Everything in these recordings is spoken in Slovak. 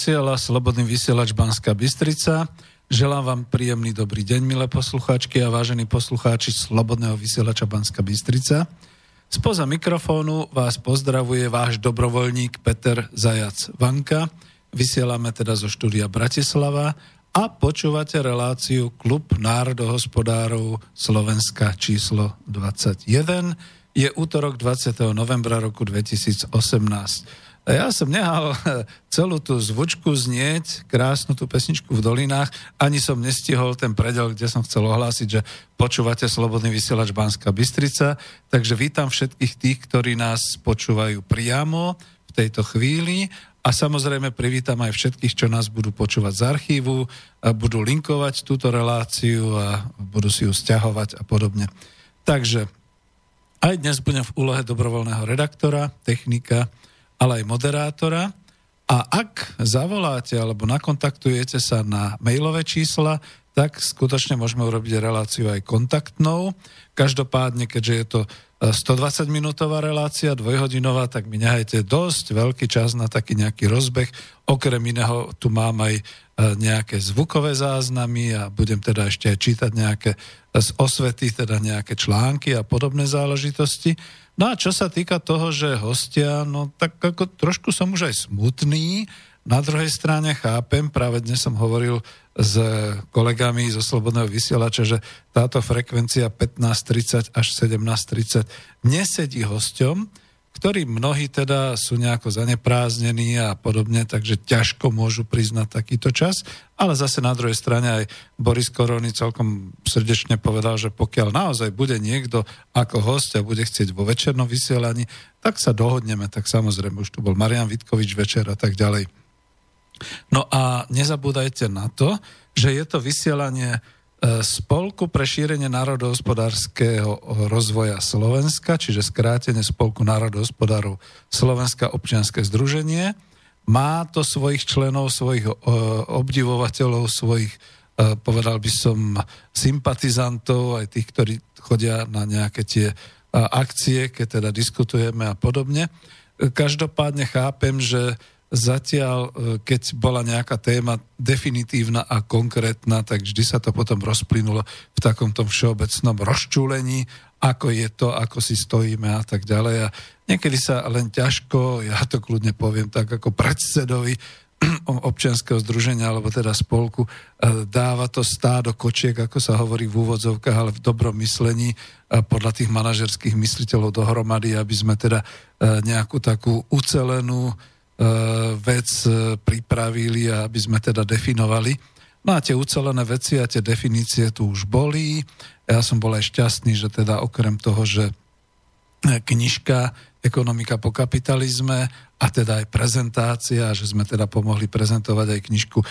vysiela Slobodný vysielač Banská Bystrica. Želám vám príjemný dobrý deň, milé poslucháčky a vážení poslucháči Slobodného vysielača Banská Bystrica. Spoza mikrofónu vás pozdravuje váš dobrovoľník Peter Zajac Vanka. Vysielame teda zo štúdia Bratislava a počúvate reláciu Klub národohospodárov Slovenska číslo 21. Je útorok 20. novembra roku 2018. Ja som nehal celú tú zvučku znieť, krásnu tú pesničku v dolinách, ani som nestihol ten predel, kde som chcel ohlásiť, že počúvate Slobodný vysielač Banská Bystrica, takže vítam všetkých tých, ktorí nás počúvajú priamo v tejto chvíli a samozrejme privítam aj všetkých, čo nás budú počúvať z archívu, a budú linkovať túto reláciu a budú si ju stiahovať a podobne. Takže aj dnes budem v úlohe dobrovoľného redaktora, technika, ale aj moderátora. A ak zavoláte alebo nakontaktujete sa na mailové čísla, tak skutočne môžeme urobiť reláciu aj kontaktnou. Každopádne, keďže je to 120-minútová relácia, dvojhodinová, tak mi nehajte dosť veľký čas na taký nejaký rozbeh. Okrem iného tu mám aj e, nejaké zvukové záznamy a budem teda ešte aj čítať nejaké z osvety, teda nejaké články a podobné záležitosti. No a čo sa týka toho, že hostia, no tak ako trošku som už aj smutný, na druhej strane chápem, práve dnes som hovoril s kolegami zo Slobodného vysielača, že táto frekvencia 15.30 až 17.30 nesedí hosťom, ktorí mnohí teda sú nejako zanepráznení a podobne, takže ťažko môžu priznať takýto čas. Ale zase na druhej strane aj Boris Korony celkom srdečne povedal, že pokiaľ naozaj bude niekto ako host a bude chcieť vo večernom vysielaní, tak sa dohodneme. Tak samozrejme, už tu bol Marian Vitkovič večer a tak ďalej. No a nezabúdajte na to, že je to vysielanie Spolku pre šírenie národohospodárskeho rozvoja Slovenska, čiže skrátenie Spolku národohospodárov Slovenska občianske združenie. Má to svojich členov, svojich obdivovateľov, svojich, povedal by som, sympatizantov, aj tých, ktorí chodia na nejaké tie akcie, keď teda diskutujeme a podobne. Každopádne chápem, že Zatiaľ, e, keď bola nejaká téma definitívna a konkrétna, tak vždy sa to potom rozplynulo v takomto všeobecnom rozčúlení, ako je to, ako si stojíme a tak ďalej. A niekedy sa len ťažko, ja to kľudne poviem tak ako predsedovi občianského združenia, alebo teda spolku, e, dáva to stádo kočiek, ako sa hovorí v úvodzovkách, ale v dobrom myslení e, podľa tých manažerských mysliteľov dohromady, aby sme teda nejakú takú ucelenú, E, vec e, pripravili a aby sme teda definovali. No a tie ucelené veci a tie definície tu už boli. Ja som bol aj šťastný, že teda okrem toho, že knižka Ekonomika po kapitalizme a teda aj prezentácia, že sme teda pomohli prezentovať aj knižku e,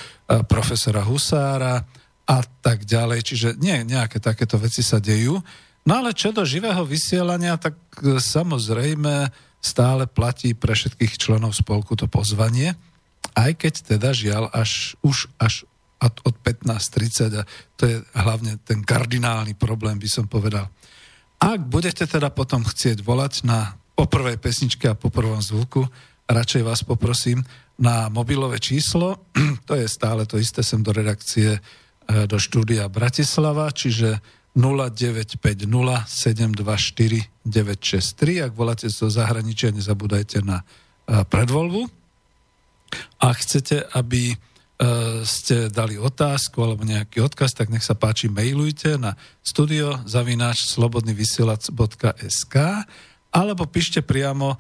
profesora Husára a tak ďalej. Čiže nie, nejaké takéto veci sa dejú. No ale čo do živého vysielania, tak samozrejme stále platí pre všetkých členov spolku to pozvanie, aj keď teda žiaľ až, už až od 15.30 a to je hlavne ten kardinálny problém, by som povedal. Ak budete teda potom chcieť volať na po prvej pesničke a po prvom zvuku, radšej vás poprosím na mobilové číslo, to je stále to isté, sem do redakcie e, do štúdia Bratislava, čiže 0950 724 963. Ak voláte zo zahraničia, nezabúdajte na e, predvoľbu. A chcete, aby e, ste dali otázku alebo nejaký odkaz, tak nech sa páči, mailujte na studio zavináč slobodnyvysielac.sk alebo píšte priamo,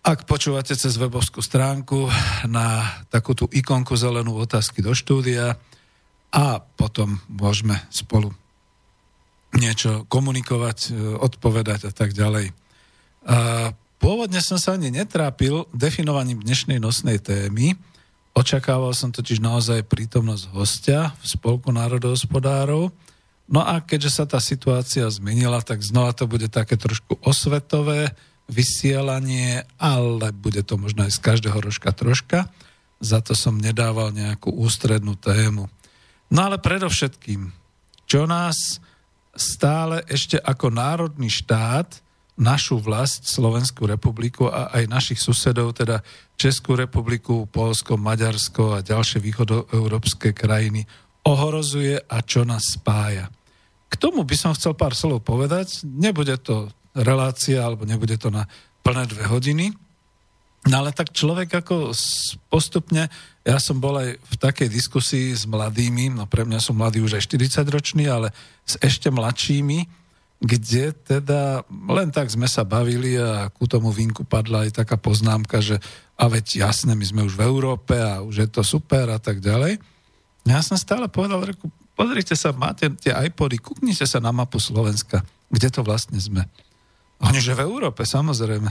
ak počúvate cez webovskú stránku, na takú tú ikonku zelenú otázky do štúdia a potom môžeme spolu niečo komunikovať, e, odpovedať a tak ďalej. A pôvodne som sa ani netrápil definovaním dnešnej nosnej témy. Očakával som totiž naozaj prítomnosť hostia v Spolku národohospodárov. No a keďže sa tá situácia zmenila, tak znova to bude také trošku osvetové vysielanie, ale bude to možno aj z každého rožka troška. Za to som nedával nejakú ústrednú tému. No ale predovšetkým, čo nás stále ešte ako národný štát našu vlast, Slovenskú republiku a aj našich susedov, teda Českú republiku, Polsko, Maďarsko a ďalšie východoeurópske krajiny ohrozuje a čo nás spája. K tomu by som chcel pár slov povedať. Nebude to relácia, alebo nebude to na plné dve hodiny, No ale tak človek ako postupne, ja som bol aj v takej diskusii s mladými, no pre mňa sú mladí už aj 40 roční, ale s ešte mladšími, kde teda len tak sme sa bavili a ku tomu vínku padla aj taká poznámka, že a veď jasné, my sme už v Európe a už je to super a tak ďalej. Ja som stále povedal, reku, pozrite sa, máte tie iPody, kúknite sa na mapu Slovenska, kde to vlastne sme. Oni, že v Európe, samozrejme.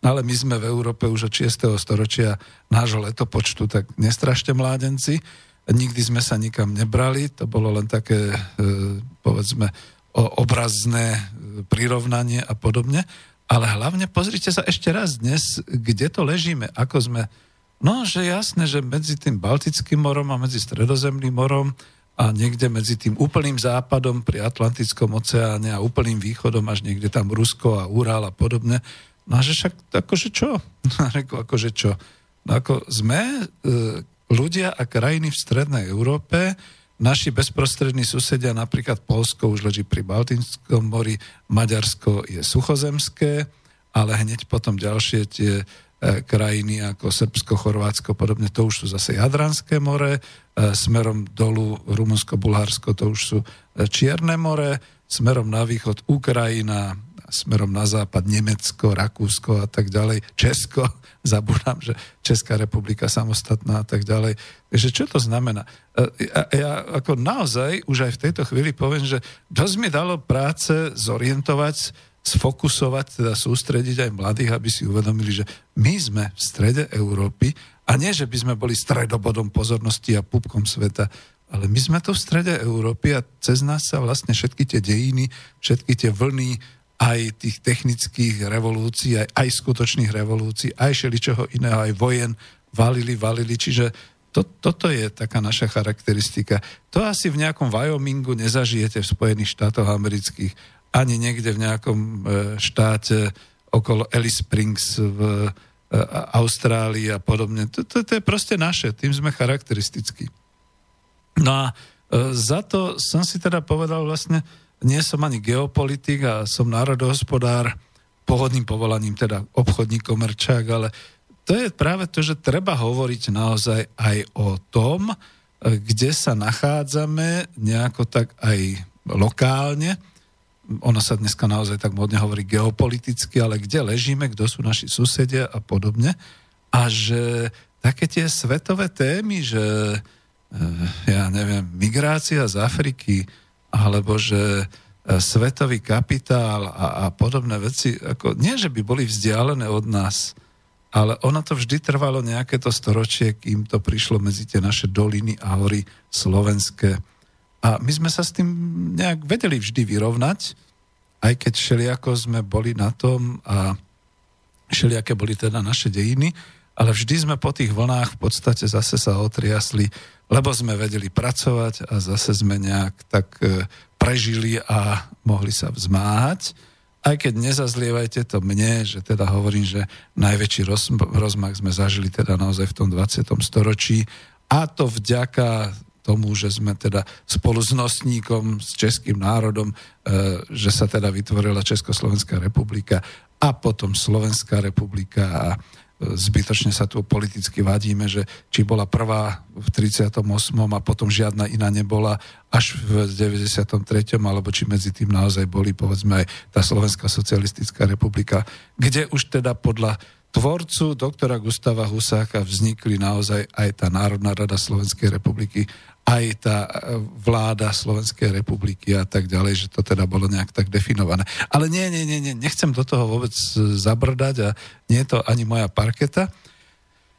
No ale my sme v Európe už od 6. storočia nášho letopočtu, tak nestrašte mládenci. Nikdy sme sa nikam nebrali, to bolo len také, e, povedzme, obrazné e, prirovnanie a podobne. Ale hlavne pozrite sa ešte raz dnes, kde to ležíme, ako sme... No, že jasné, že medzi tým Baltickým morom a medzi Stredozemným morom a niekde medzi tým úplným západom pri Atlantickom oceáne a úplným východom až niekde tam Rusko a Ural a podobne. No a že však, akože čo? Rekol, akože čo? No ako sme e, ľudia a krajiny v strednej Európe, naši bezprostrední susedia, napríklad Polsko už leží pri Baltickom mori, Maďarsko je suchozemské, ale hneď potom ďalšie tie krajiny ako Srbsko, Chorvátsko, podobne, to už sú zase Jadranské more, e, smerom dolu Rumunsko, Bulharsko, to už sú e, Čierne more, smerom na východ Ukrajina, smerom na západ Nemecko, Rakúsko a tak ďalej, Česko, zabúdam, že Česká republika samostatná a tak ďalej. Takže čo to znamená? Ja, ja ako naozaj už aj v tejto chvíli poviem, že dosť mi dalo práce zorientovať sfokusovať, teda sústrediť aj mladých, aby si uvedomili, že my sme v strede Európy a nie, že by sme boli stredobodom pozornosti a pupkom sveta, ale my sme tu v strede Európy a cez nás sa vlastne všetky tie dejiny, všetky tie vlny aj tých technických revolúcií, aj, aj skutočných revolúcií, aj šeličoho iného, aj vojen valili, valili. Čiže to, toto je taká naša charakteristika. To asi v nejakom Wyomingu nezažijete v Spojených štátoch amerických, ani niekde v nejakom e, štáte okolo Alice Springs v e, Austrálii a podobne. To, to, to je proste naše, tým sme charakteristickí. No a e, za to som si teda povedal vlastne, nie som ani geopolitik a som národohospodár, pohodným povolaním, teda obchodník, komerčák, ale to je práve to, že treba hovoriť naozaj aj o tom, kde sa nachádzame nejako tak aj lokálne. Ono sa dneska naozaj tak modne hovorí geopoliticky, ale kde ležíme, kto sú naši susedia a podobne. A že také tie svetové témy, že e, ja neviem, migrácia z Afriky, alebo že e, svetový kapitál a, a podobné veci, ako, nie že by boli vzdialené od nás, ale ono to vždy trvalo nejaké to storočie, kým to prišlo medzi tie naše doliny a hory slovenské. A my sme sa s tým nejak vedeli vždy vyrovnať, aj keď všelijako sme boli na tom a všelijaké boli teda naše dejiny, ale vždy sme po tých vlnách v podstate zase sa otriasli, lebo sme vedeli pracovať a zase sme nejak tak e, prežili a mohli sa vzmáhať aj keď nezazlievajte to mne, že teda hovorím, že najväčší roz, rozmach sme zažili teda naozaj v tom 20. storočí a to vďaka tomu, že sme teda spolu s nosníkom, s českým národom, e, že sa teda vytvorila Československá republika a potom Slovenská republika a zbytočne sa tu politicky vadíme, že či bola prvá v 38. a potom žiadna iná nebola až v 93. alebo či medzi tým naozaj boli povedzme aj tá Slovenská socialistická republika, kde už teda podľa tvorcu doktora Gustava Husáka vznikli naozaj aj tá Národná rada Slovenskej republiky aj tá e, vláda Slovenskej republiky a tak ďalej, že to teda bolo nejak tak definované. Ale nie, nie, nie, nie, nechcem do toho vôbec e, zabrdať a nie je to ani moja parketa.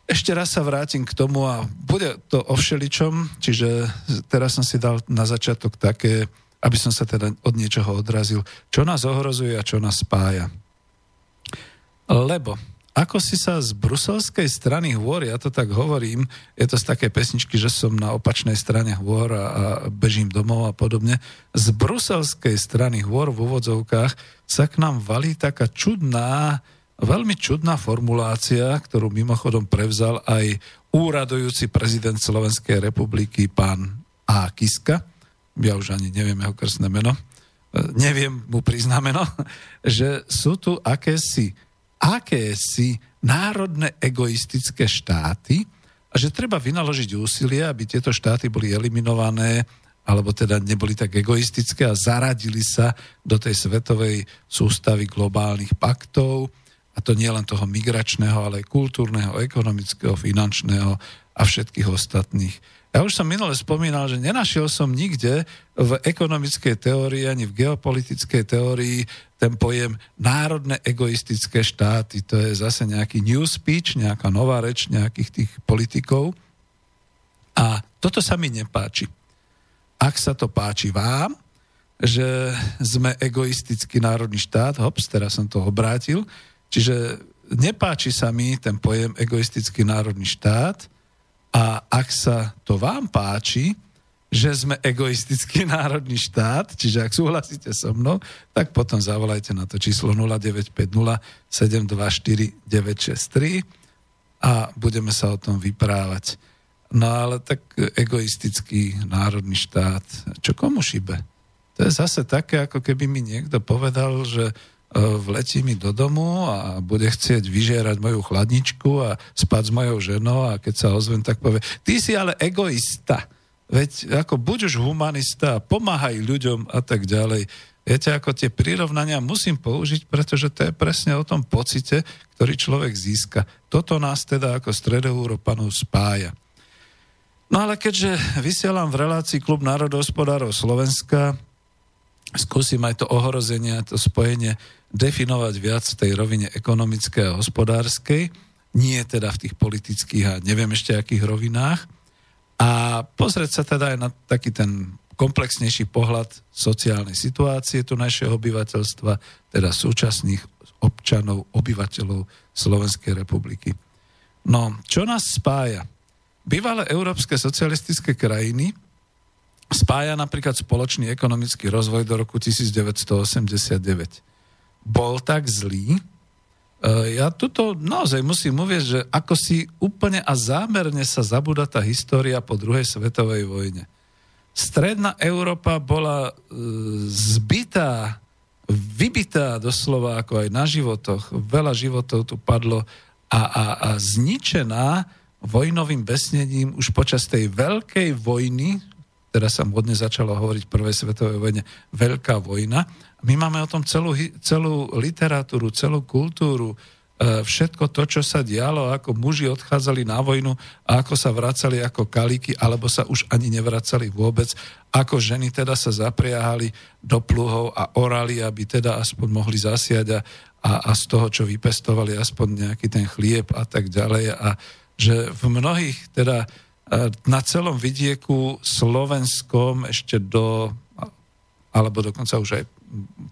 Ešte raz sa vrátim k tomu a bude to o všeličom, čiže teraz som si dal na začiatok také, aby som sa teda od niečoho odrazil, čo nás ohrozuje a čo nás spája. Lebo ako si sa z bruselskej strany hôr, ja to tak hovorím, je to z také pesničky, že som na opačnej strane hôr a, a bežím domov a podobne, z bruselskej strany hôr v úvodzovkách sa k nám valí taká čudná, veľmi čudná formulácia, ktorú mimochodom prevzal aj úradujúci prezident Slovenskej republiky, pán A. Kiska, ja už ani neviem jeho krstné meno, neviem mu priznameno, že sú tu akési akési národné egoistické štáty a že treba vynaložiť úsilie, aby tieto štáty boli eliminované alebo teda neboli tak egoistické a zaradili sa do tej svetovej sústavy globálnych paktov, a to nie len toho migračného, ale aj kultúrneho, ekonomického, finančného a všetkých ostatných. Ja už som minule spomínal, že nenašiel som nikde v ekonomickej teórii ani v geopolitickej teórii ten pojem národné egoistické štáty. To je zase nejaký new speech, nejaká nová reč nejakých tých politikov. A toto sa mi nepáči. Ak sa to páči vám, že sme egoistický národný štát, hops, teraz som to obrátil, čiže nepáči sa mi ten pojem egoistický národný štát, a ak sa to vám páči, že sme egoistický národný štát, čiže ak súhlasíte so mnou, tak potom zavolajte na to číslo 0950 724 963 a budeme sa o tom vyprávať. No ale tak egoistický národný štát, čo komu šibe? To je zase také, ako keby mi niekto povedal, že vletí mi do domu a bude chcieť vyžierať moju chladničku a spať s mojou ženou a keď sa ozvem, tak povie, ty si ale egoista. Veď ako buď už humanista, pomáhaj ľuďom a tak ďalej. Viete, ako tie prirovnania musím použiť, pretože to je presne o tom pocite, ktorý človek získa. Toto nás teda ako stredoeurópanov spája. No ale keďže vysielam v relácii Klub národohospodárov Slovenska, skúsim aj to ohrozenie, to spojenie definovať viac v tej rovine ekonomickej a hospodárskej, nie teda v tých politických a neviem ešte akých rovinách. a pozrieť sa teda aj na taký ten komplexnejší pohľad sociálnej situácie tu našeho obyvateľstva, teda súčasných občanov, obyvateľov Slovenskej republiky. No, čo nás spája? Bývalé európske socialistické krajiny spája napríklad spoločný ekonomický rozvoj do roku 1989. Bol tak zlý, e, ja tuto naozaj musím uvieť, že ako si úplne a zámerne sa zabúda tá história po druhej svetovej vojne. Stredná Európa bola e, zbytá, vybitá doslova ako aj na životoch. Veľa životov tu padlo a, a, a zničená vojnovým besnením už počas tej veľkej vojny, teraz sa modne začalo hovoriť prvej svetovej vojne, veľká vojna. My máme o tom celú, celú literatúru, celú kultúru, e, všetko to, čo sa dialo, ako muži odchádzali na vojnu a ako sa vracali ako kalíky, alebo sa už ani nevracali vôbec, ako ženy teda sa zapriahali do pluhov a orali, aby teda aspoň mohli zasiať a, a, a z toho, čo vypestovali, aspoň nejaký ten chlieb a tak ďalej. A že v mnohých, teda na celom vidieku slovenskom ešte do, alebo dokonca už aj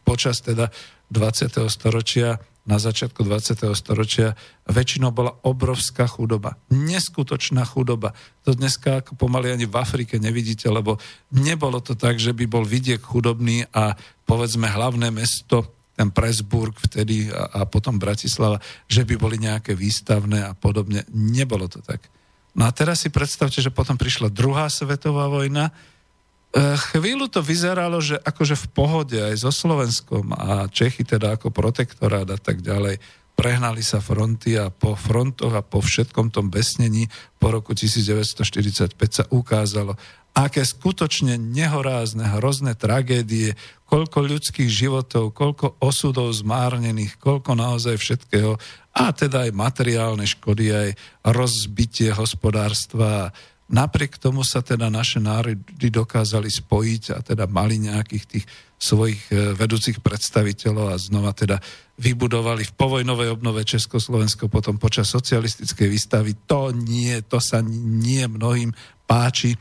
počas teda 20. storočia, na začiatku 20. storočia, väčšinou bola obrovská chudoba. Neskutočná chudoba. To dneska ako pomaly ani v Afrike nevidíte, lebo nebolo to tak, že by bol vidiek chudobný a povedzme hlavné mesto ten Presburg vtedy a, a potom Bratislava, že by boli nejaké výstavné a podobne. Nebolo to tak. No a teraz si predstavte, že potom prišla druhá svetová vojna. E, chvíľu to vyzeralo, že akože v pohode aj so Slovenskom a Čechy teda ako protektorát a tak ďalej. Prehnali sa fronty a po frontoch a po všetkom tom besnení po roku 1945 sa ukázalo, aké skutočne nehorázne, hrozné tragédie, koľko ľudských životov, koľko osudov zmárnených, koľko naozaj všetkého, a teda aj materiálne škody, aj rozbitie hospodárstva. Napriek tomu sa teda naše národy dokázali spojiť a teda mali nejakých tých svojich e, vedúcich predstaviteľov a znova teda vybudovali v povojnovej obnove Československo potom počas socialistickej výstavy. To nie, to sa nie mnohým páči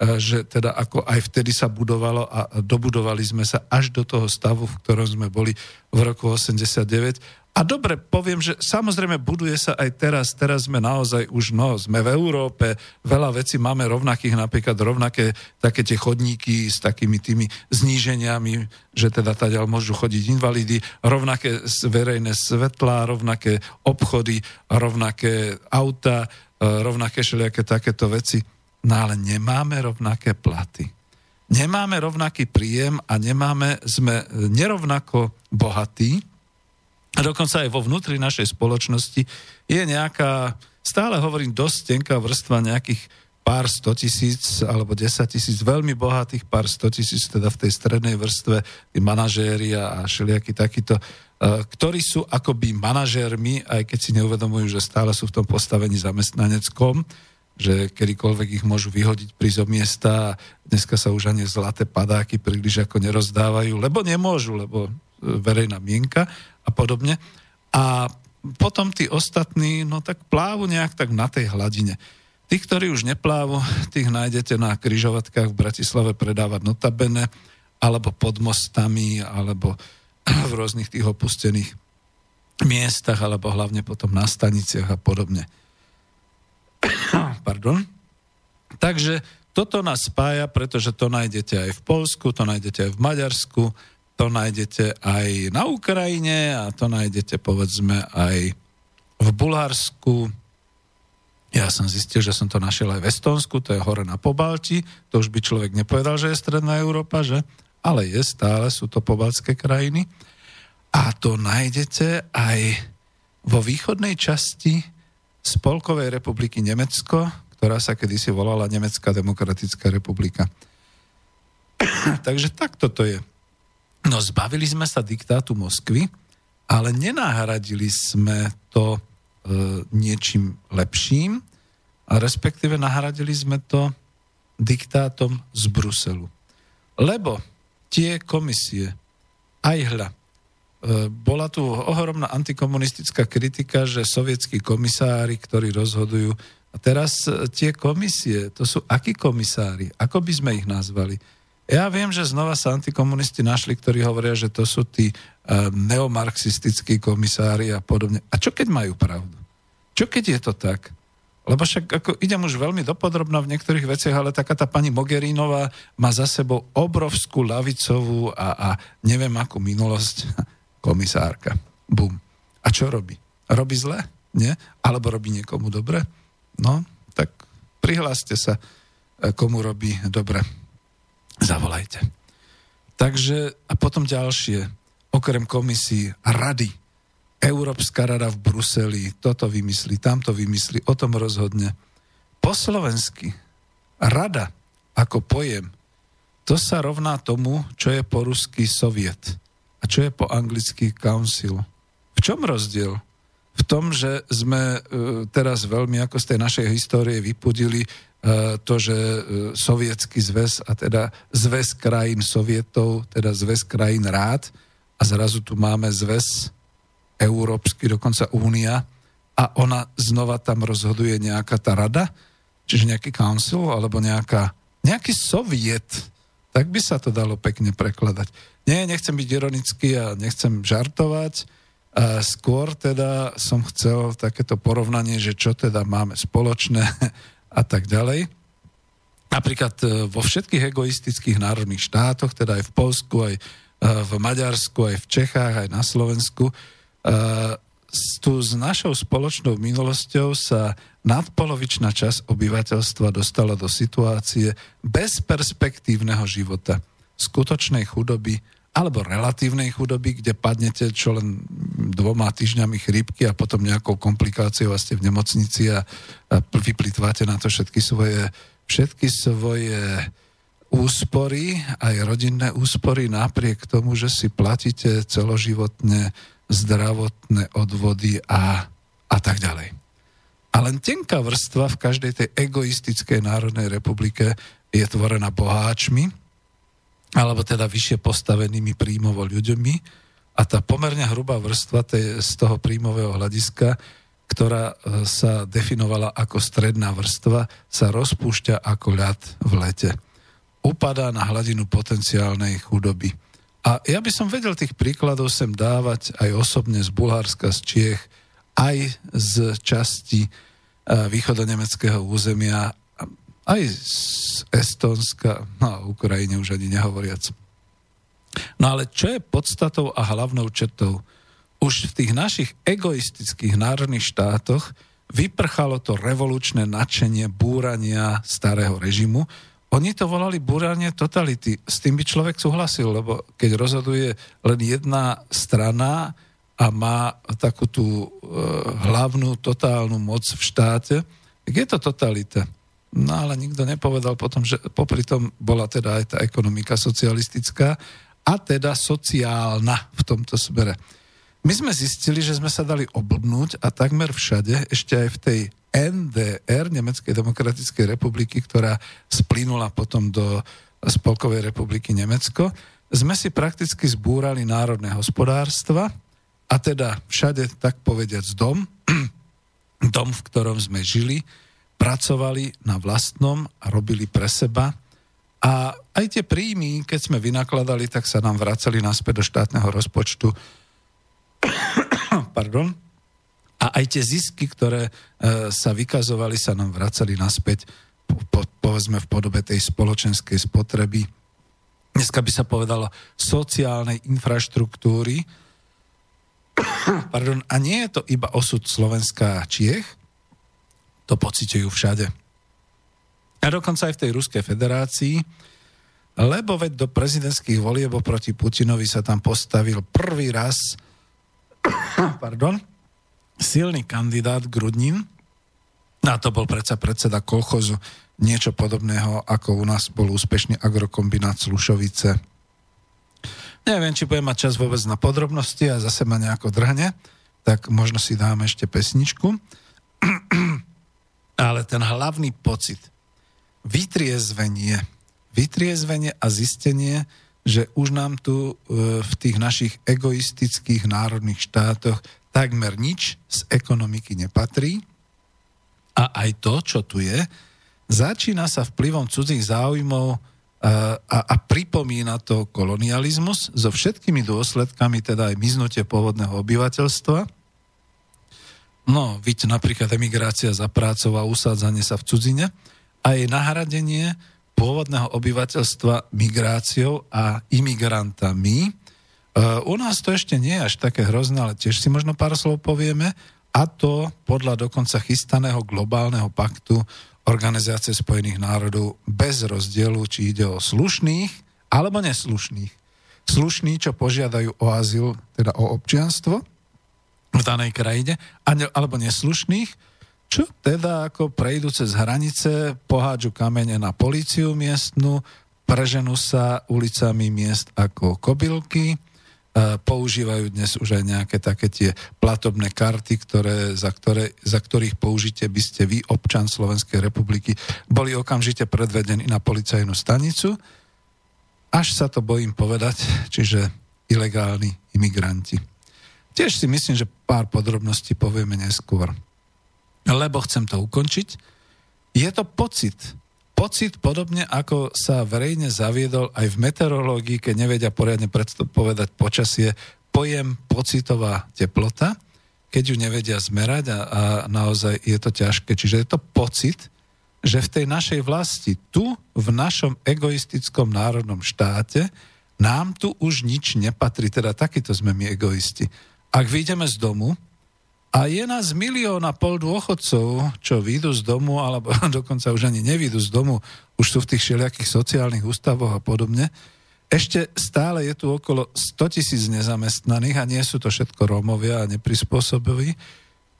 že teda ako aj vtedy sa budovalo a dobudovali sme sa až do toho stavu, v ktorom sme boli v roku 89. A dobre, poviem, že samozrejme buduje sa aj teraz. Teraz sme naozaj už, no, sme v Európe, veľa vecí máme rovnakých, napríklad rovnaké také tie chodníky s takými tými zníženiami, že teda tady môžu chodiť invalidy, rovnaké verejné svetlá, rovnaké obchody, rovnaké auta, e, rovnaké všelijaké takéto veci No ale nemáme rovnaké platy. Nemáme rovnaký príjem a nemáme, sme nerovnako bohatí. A dokonca aj vo vnútri našej spoločnosti je nejaká, stále hovorím, dosť tenká vrstva nejakých pár sto tisíc alebo desať tisíc veľmi bohatých, pár sto tisíc teda v tej strednej vrstve, tí manažéri a všelijakí takíto, e, ktorí sú akoby manažérmi, aj keď si neuvedomujú, že stále sú v tom postavení zamestnaneckom, že kedykoľvek ich môžu vyhodiť pri miesta a dneska sa už ani zlaté padáky príliš ako nerozdávajú, lebo nemôžu, lebo e, verejná mienka a podobne. A potom tí ostatní, no tak plávu nejak tak na tej hladine. Tí, ktorí už neplávu, tých nájdete na kryžovatkách v Bratislave predávať notabene, alebo pod mostami, alebo v rôznych tých opustených miestach, alebo hlavne potom na staniciach a podobne. Pardon. Takže toto nás spája, pretože to nájdete aj v Polsku, to nájdete aj v Maďarsku, to nájdete aj na Ukrajine a to nájdete povedzme aj v Bulharsku. Ja som zistil, že som to našiel aj v Estonsku, to je hore na Pobalti, to už by človek nepovedal, že je stredná Európa, že? Ale je stále, sú to pobaltské krajiny. A to nájdete aj vo východnej časti Spolkovej republiky Nemecko, ktorá sa kedysi volala Nemecká demokratická republika. Takže takto to je. No zbavili sme sa diktátu Moskvy, ale nenahradili sme to e, niečím lepším, a respektíve nahradili sme to diktátom z Bruselu. Lebo tie komisie, aj hľa, bola tu ohromná antikomunistická kritika, že sovietskí komisári, ktorí rozhodujú, A teraz e, tie komisie, to sú akí komisári? Ako by sme ich nazvali? Ja viem, že znova sa antikomunisti našli, ktorí hovoria, že to sú tí uh, neomarxistickí komisári a podobne. A čo keď majú pravdu? Čo keď je to tak? Lebo však ako idem už veľmi dopodrobno v niektorých veciach, ale taká tá pani Mogherinová má za sebou obrovskú lavicovú a, a neviem akú minulosť komisárka. Bum. A čo robí? Robí zle? Nie? Alebo robí niekomu dobre? No, tak prihláste sa, e, komu robí dobre. Zavolajte. Takže a potom ďalšie, okrem komisí, rady. Európska rada v Bruseli toto vymyslí, tamto vymyslí, o tom rozhodne. Po slovensky rada ako pojem, to sa rovná tomu, čo je po rusky soviet a čo je po anglicky council. V čom rozdiel? v tom, že sme e, teraz veľmi ako z tej našej histórie vypudili e, to, že e, sovietský zväz a teda zväz krajín sovietov, teda zväz krajín rád a zrazu tu máme zväz európsky, dokonca únia a ona znova tam rozhoduje nejaká tá rada, čiže nejaký council alebo nejaká, nejaký soviet, tak by sa to dalo pekne prekladať. Nie, nechcem byť ironický a nechcem žartovať, a skôr teda som chcel takéto porovnanie, že čo teda máme spoločné a tak ďalej. Napríklad e, vo všetkých egoistických národných štátoch, teda aj v Polsku, aj e, v Maďarsku, aj v Čechách, aj na Slovensku, e, tu s našou spoločnou minulosťou sa nadpolovičná časť obyvateľstva dostala do situácie bezperspektívneho života, skutočnej chudoby, alebo relatívnej chudoby, kde padnete čo len dvoma týždňami chrípky a potom nejakou komplikáciou a ste v nemocnici a, a vyplýtvate na to všetky svoje, všetky svoje úspory, aj rodinné úspory, napriek tomu, že si platíte celoživotne zdravotné odvody a, a tak ďalej. A len tenká vrstva v každej tej egoistickej národnej republike je tvorená boháčmi, alebo teda vyššie postavenými príjmovo ľuďmi a tá pomerne hrubá vrstva tej, z toho príjmového hľadiska, ktorá e, sa definovala ako stredná vrstva, sa rozpúšťa ako ľad v lete. Upadá na hladinu potenciálnej chudoby. A ja by som vedel tých príkladov sem dávať aj osobne z Bulharska, z Čiech, aj z časti e, východonemeckého územia aj z Estonska, no Ukrajine už ani nehovoriac. No ale čo je podstatou a hlavnou četou? Už v tých našich egoistických národných štátoch vyprchalo to revolučné nadšenie búrania starého režimu. Oni to volali búranie totality. S tým by človek súhlasil, lebo keď rozhoduje len jedna strana a má takú tú e, hlavnú totálnu moc v štáte, tak je to totalita. No ale nikto nepovedal potom, že popri tom bola teda aj tá ekonomika socialistická a teda sociálna v tomto smere. My sme zistili, že sme sa dali oblbnúť a takmer všade, ešte aj v tej NDR, Nemeckej demokratickej republiky, ktorá splínula potom do Spolkovej republiky Nemecko, sme si prakticky zbúrali národné hospodárstva a teda všade, tak povediac, dom, dom, v ktorom sme žili, pracovali na vlastnom a robili pre seba. A aj tie príjmy, keď sme vynakladali, tak sa nám vracali naspäť do štátneho rozpočtu. Pardon. A aj tie zisky, ktoré e, sa vykazovali, sa nám vracali naspäť, po, po, povedzme v podobe tej spoločenskej spotreby. Dneska by sa povedalo sociálnej infraštruktúry. Pardon. A nie je to iba osud Slovenska a Čiech, to pocitujú všade. A dokonca aj v tej Ruskej federácii, lebo veď do prezidentských volieb proti Putinovi sa tam postavil prvý raz pardon, silný kandidát Grudnin, a to bol predsa predseda kolchozu, niečo podobného, ako u nás bol úspešný agrokombinát Slušovice. Neviem, či budem mať čas vôbec na podrobnosti a zase ma nejako drhne, tak možno si dáme ešte pesničku. Ale ten hlavný pocit, vytriezvenie, vytriezvenie a zistenie, že už nám tu e, v tých našich egoistických národných štátoch takmer nič z ekonomiky nepatrí A aj to, čo tu je, začína sa vplyvom cudzích záujmov a, a, a pripomína to kolonializmus so všetkými dôsledkami, teda aj miznutie pôvodného obyvateľstva. No, vidíte napríklad emigrácia za prácou a usádzanie sa v cudzine a jej nahradenie pôvodného obyvateľstva migráciou a imigrantami. E, u nás to ešte nie je až také hrozné, ale tiež si možno pár slov povieme, a to podľa dokonca chystaného globálneho paktu Organizácie spojených národov bez rozdielu, či ide o slušných alebo neslušných. Slušní, čo požiadajú o azyl, teda o občianstvo v danej krajine, alebo neslušných, čo teda ako prejdú cez hranice, pohádžu kamene na políciu miestnu, preženú sa ulicami miest ako kobylky, používajú dnes už aj nejaké také tie platobné karty, ktoré, za, ktoré, za ktorých použitie by ste vy, občan Slovenskej republiky, boli okamžite predvedení na policajnú stanicu. Až sa to bojím povedať, čiže ilegálni imigranti. Tiež si myslím, že pár podrobností povieme neskôr lebo chcem to ukončiť. Je to pocit. Pocit podobne ako sa verejne zaviedol aj v meteorológii, keď nevedia poriadne povedať počasie, pojem pocitová teplota, keď ju nevedia zmerať a, a naozaj je to ťažké. Čiže je to pocit, že v tej našej vlasti, tu v našom egoistickom národnom štáte, nám tu už nič nepatrí. Teda takýto sme my egoisti. Ak vyjdeme z domu, a je nás milión a pol dôchodcov, čo výjdu z domu, alebo dokonca už ani nevídu z domu, už sú v tých všelijakých sociálnych ústavoch a podobne. Ešte stále je tu okolo 100 tisíc nezamestnaných a nie sú to všetko Rómovia a neprispôsobiví.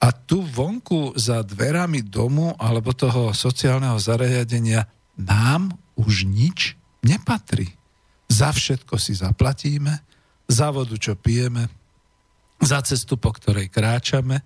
A tu vonku za dverami domu alebo toho sociálneho zariadenia nám už nič nepatrí. Za všetko si zaplatíme, za vodu, čo pijeme, za cestu, po ktorej kráčame,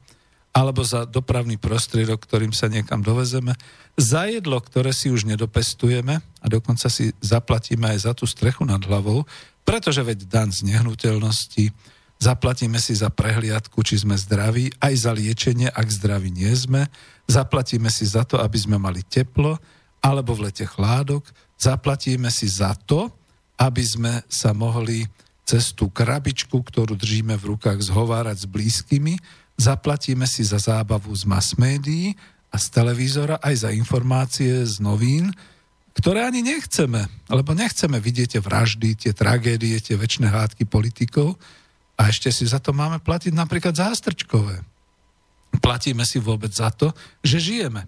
alebo za dopravný prostriedok, ktorým sa niekam dovezeme, za jedlo, ktoré si už nedopestujeme a dokonca si zaplatíme aj za tú strechu nad hlavou, pretože veď dan z nehnuteľnosti, zaplatíme si za prehliadku, či sme zdraví, aj za liečenie, ak zdraví nie sme, zaplatíme si za to, aby sme mali teplo, alebo v lete chládok, zaplatíme si za to, aby sme sa mohli cez tú krabičku, ktorú držíme v rukách, zhovárať s blízkymi, zaplatíme si za zábavu z mass médií a z televízora, aj za informácie z novín, ktoré ani nechceme, lebo nechceme vidieť tie vraždy, tie tragédie, tie väčšie hádky politikov a ešte si za to máme platiť napríklad zástrčkové. Platíme si vôbec za to, že žijeme.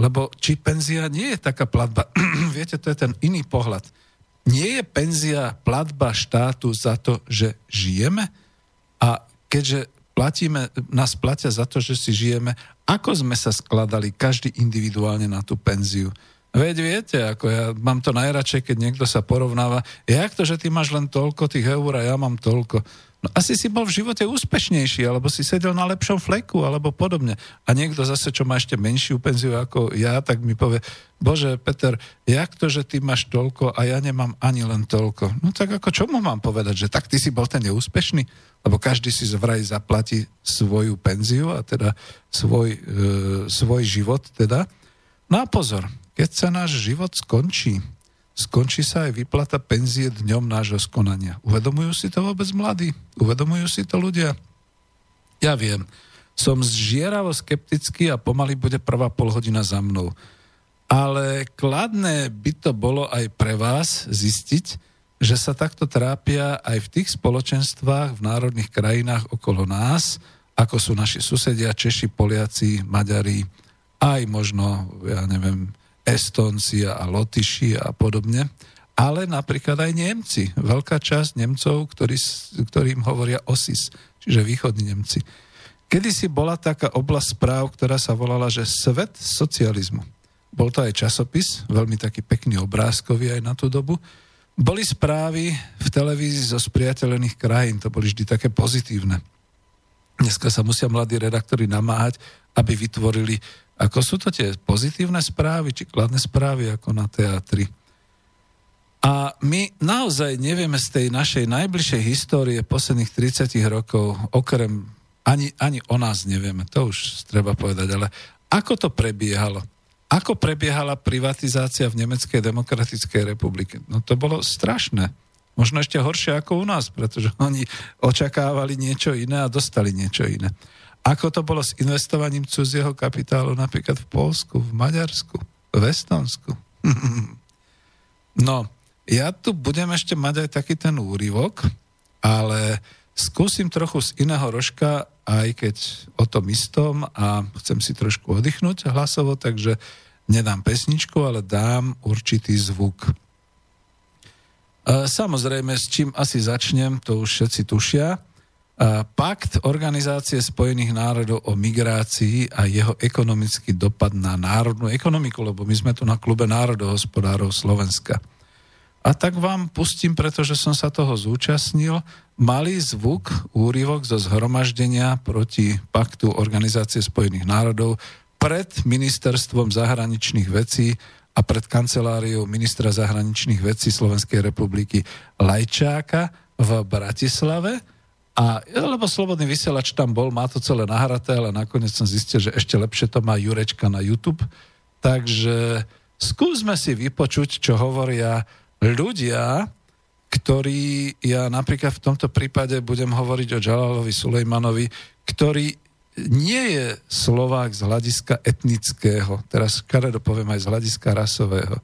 Lebo či penzia nie je taká platba, viete, to je ten iný pohľad nie je penzia platba štátu za to, že žijeme? A keďže platíme, nás platia za to, že si žijeme, ako sme sa skladali každý individuálne na tú penziu? Veď viete, ako ja mám to najradšej, keď niekto sa porovnáva, jak to, že ty máš len toľko tých eur a ja mám toľko. No asi si bol v živote úspešnejší, alebo si sedel na lepšom fleku, alebo podobne. A niekto zase, čo má ešte menšiu penziu ako ja, tak mi povie, bože, Peter, jak to, že ty máš toľko a ja nemám ani len toľko? No tak ako čo mu mám povedať, že tak ty si bol ten neúspešný? Lebo každý si vraj zaplatí svoju penziu a teda svoj, e, svoj život teda. No a pozor, keď sa náš život skončí, skončí sa aj vyplata penzie dňom nášho skonania. Uvedomujú si to vôbec mladí? Uvedomujú si to ľudia? Ja viem. Som zžieravo skeptický a pomaly bude prvá polhodina za mnou. Ale kladné by to bolo aj pre vás zistiť, že sa takto trápia aj v tých spoločenstvách v národných krajinách okolo nás, ako sú naši susedia, Češi, Poliaci, Maďari, aj možno, ja neviem, Estonci a Lotyši a podobne, ale napríklad aj Nemci. Veľká časť Nemcov, ktorý, ktorým hovoria OSIS, čiže východní Nemci. Kedy si bola taká oblasť správ, ktorá sa volala, že svet socializmu. Bol to aj časopis, veľmi taký pekný obrázkový aj na tú dobu. Boli správy v televízii zo spriateľených krajín, to boli vždy také pozitívne. Dneska sa musia mladí redaktori namáhať, aby vytvorili ako sú to tie pozitívne správy, či kladné správy, ako na teatri. A my naozaj nevieme z tej našej najbližšej histórie posledných 30 rokov, okrem ani, ani o nás nevieme, to už treba povedať, ale ako to prebiehalo? Ako prebiehala privatizácia v Nemeckej demokratickej republike? No to bolo strašné. Možno ešte horšie ako u nás, pretože oni očakávali niečo iné a dostali niečo iné. Ako to bolo s investovaním cudzieho kapitálu napríklad v Polsku, v Maďarsku, v Estonsku? no, ja tu budem ešte mať aj taký ten úryvok, ale skúsim trochu z iného rožka, aj keď o tom istom a chcem si trošku oddychnúť hlasovo, takže nedám pesničku, ale dám určitý zvuk. E, samozrejme, s čím asi začnem, to už všetci tušia. Pakt Organizácie spojených národov o migrácii a jeho ekonomický dopad na národnú ekonomiku, lebo my sme tu na klube národohospodárov Slovenska. A tak vám pustím, pretože som sa toho zúčastnil, malý zvuk, úryvok zo zhromaždenia proti Paktu Organizácie spojených národov pred ministerstvom zahraničných vecí a pred kanceláriou ministra zahraničných vecí Slovenskej republiky Lajčáka v Bratislave. A lebo Slobodný vysielač tam bol, má to celé nahraté, ale nakoniec som zistil, že ešte lepšie to má Jurečka na YouTube. Takže skúsme si vypočuť, čo hovoria ľudia, ktorí, ja napríklad v tomto prípade budem hovoriť o Džalalovi Sulejmanovi, ktorý nie je Slovák z hľadiska etnického, teraz karedo poviem aj z hľadiska rasového,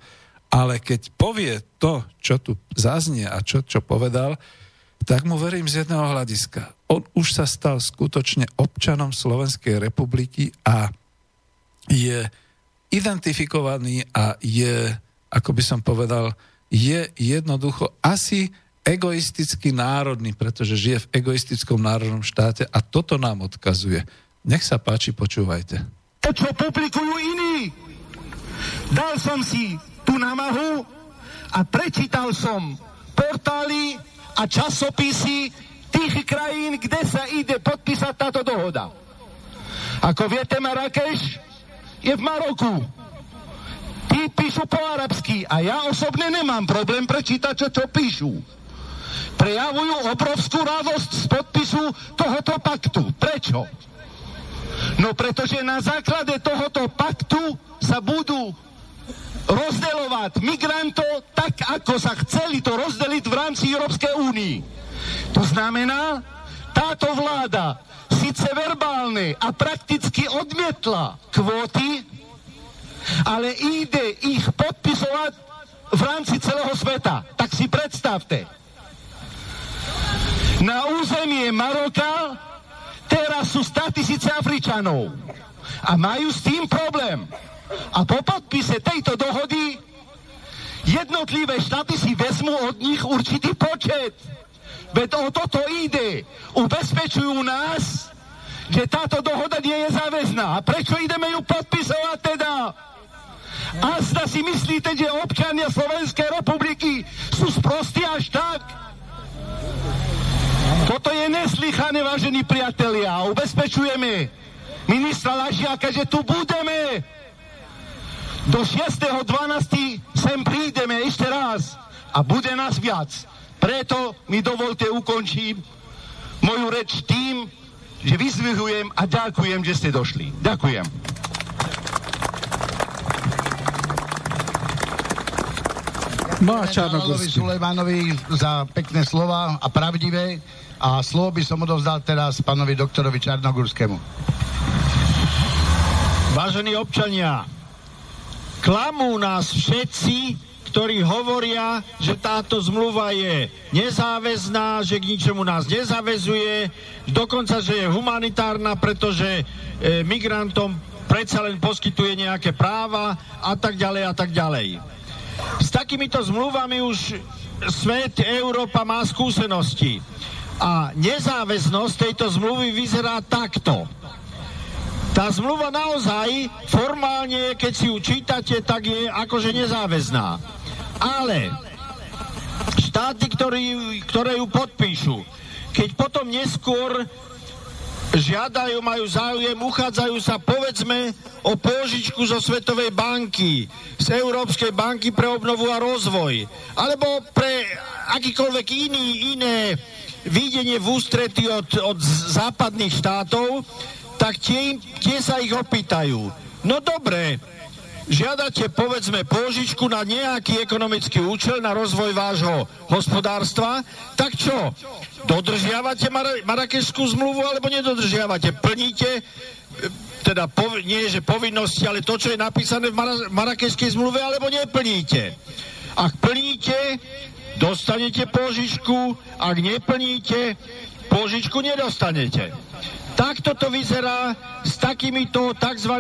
ale keď povie to, čo tu zaznie a čo, čo povedal, tak mu verím z jedného hľadiska. On už sa stal skutočne občanom Slovenskej republiky a je identifikovaný a je, ako by som povedal, je jednoducho asi egoisticky národný, pretože žije v egoistickom národnom štáte a toto nám odkazuje. Nech sa páči, počúvajte. To, čo publikujú iní. Dal som si tú námahu a prečítal som portály a časopisy tých krajín, kde sa ide podpísať táto dohoda. Ako viete, Marrakeš je v Maroku. Tí píšu po arabsky a ja osobne nemám problém prečítať, čo, čo píšu prejavujú obrovskú radosť z podpisu tohoto paktu. Prečo? No pretože na základe tohoto paktu sa budú rozdeľovať migrantov tak, ako sa chceli to rozdeliť v rámci Európskej únii. To znamená, táto vláda síce verbálne a prakticky odmietla kvóty, ale ide ich podpisovať v rámci celého sveta. Tak si predstavte na územie Maroka teraz sú 100 tisíce Afričanov a majú s tým problém. A po podpise tejto dohody jednotlivé štáty si vezmú od nich určitý počet. Veď o toto ide. Ubezpečujú nás, že táto dohoda nie je záväzná. A prečo ideme ju podpisovať teda? A zda si myslíte, že občania Slovenskej republiky sú sprostí až tak? Toto je neslychané, vážení priatelia. Ubezpečujeme ministra Lažiaka, že tu budeme. Do 6.12. sem prídeme ešte raz a bude nás viac. Preto mi dovolte ukončím moju reč tým, že vyzvihujem a ďakujem, že ste došli. Ďakujem. No Sulejmanovi za pekné slova a pravdivé. A slovo by som odovzdal teraz pánovi doktorovi Čarnogurskému. Vážení občania, klamú nás všetci, ktorí hovoria, že táto zmluva je nezáväzná, že k ničomu nás nezavezuje, dokonca, že je humanitárna, pretože e, migrantom predsa len poskytuje nejaké práva a tak ďalej a tak ďalej. S takýmito zmluvami už svet, Európa má skúsenosti. A nezáväznosť tejto zmluvy vyzerá takto. Tá zmluva naozaj formálne, keď si ju čítate, tak je akože nezáväzná. Ale štáty, ktorý, ktoré ju podpíšu, keď potom neskôr žiadajú, majú záujem, uchádzajú sa povedzme o pôžičku zo Svetovej banky, z Európskej banky pre obnovu a rozvoj, alebo pre akýkoľvek iný, iné výdenie v ústrety od, od západných štátov, tak tie, tie sa ich opýtajú. No dobre, žiadate povedzme pôžičku na nejaký ekonomický účel na rozvoj vášho hospodárstva, tak čo? Dodržiavate Mar- Marakešskú zmluvu alebo nedodržiavate? Plníte teda pov- nie že povinnosti, ale to, čo je napísané v Mara- Marakešskej zmluve, alebo neplníte. Ak plníte, dostanete pôžičku, ak neplníte, pôžičku nedostanete. Takto to vyzerá s takýmito tzv.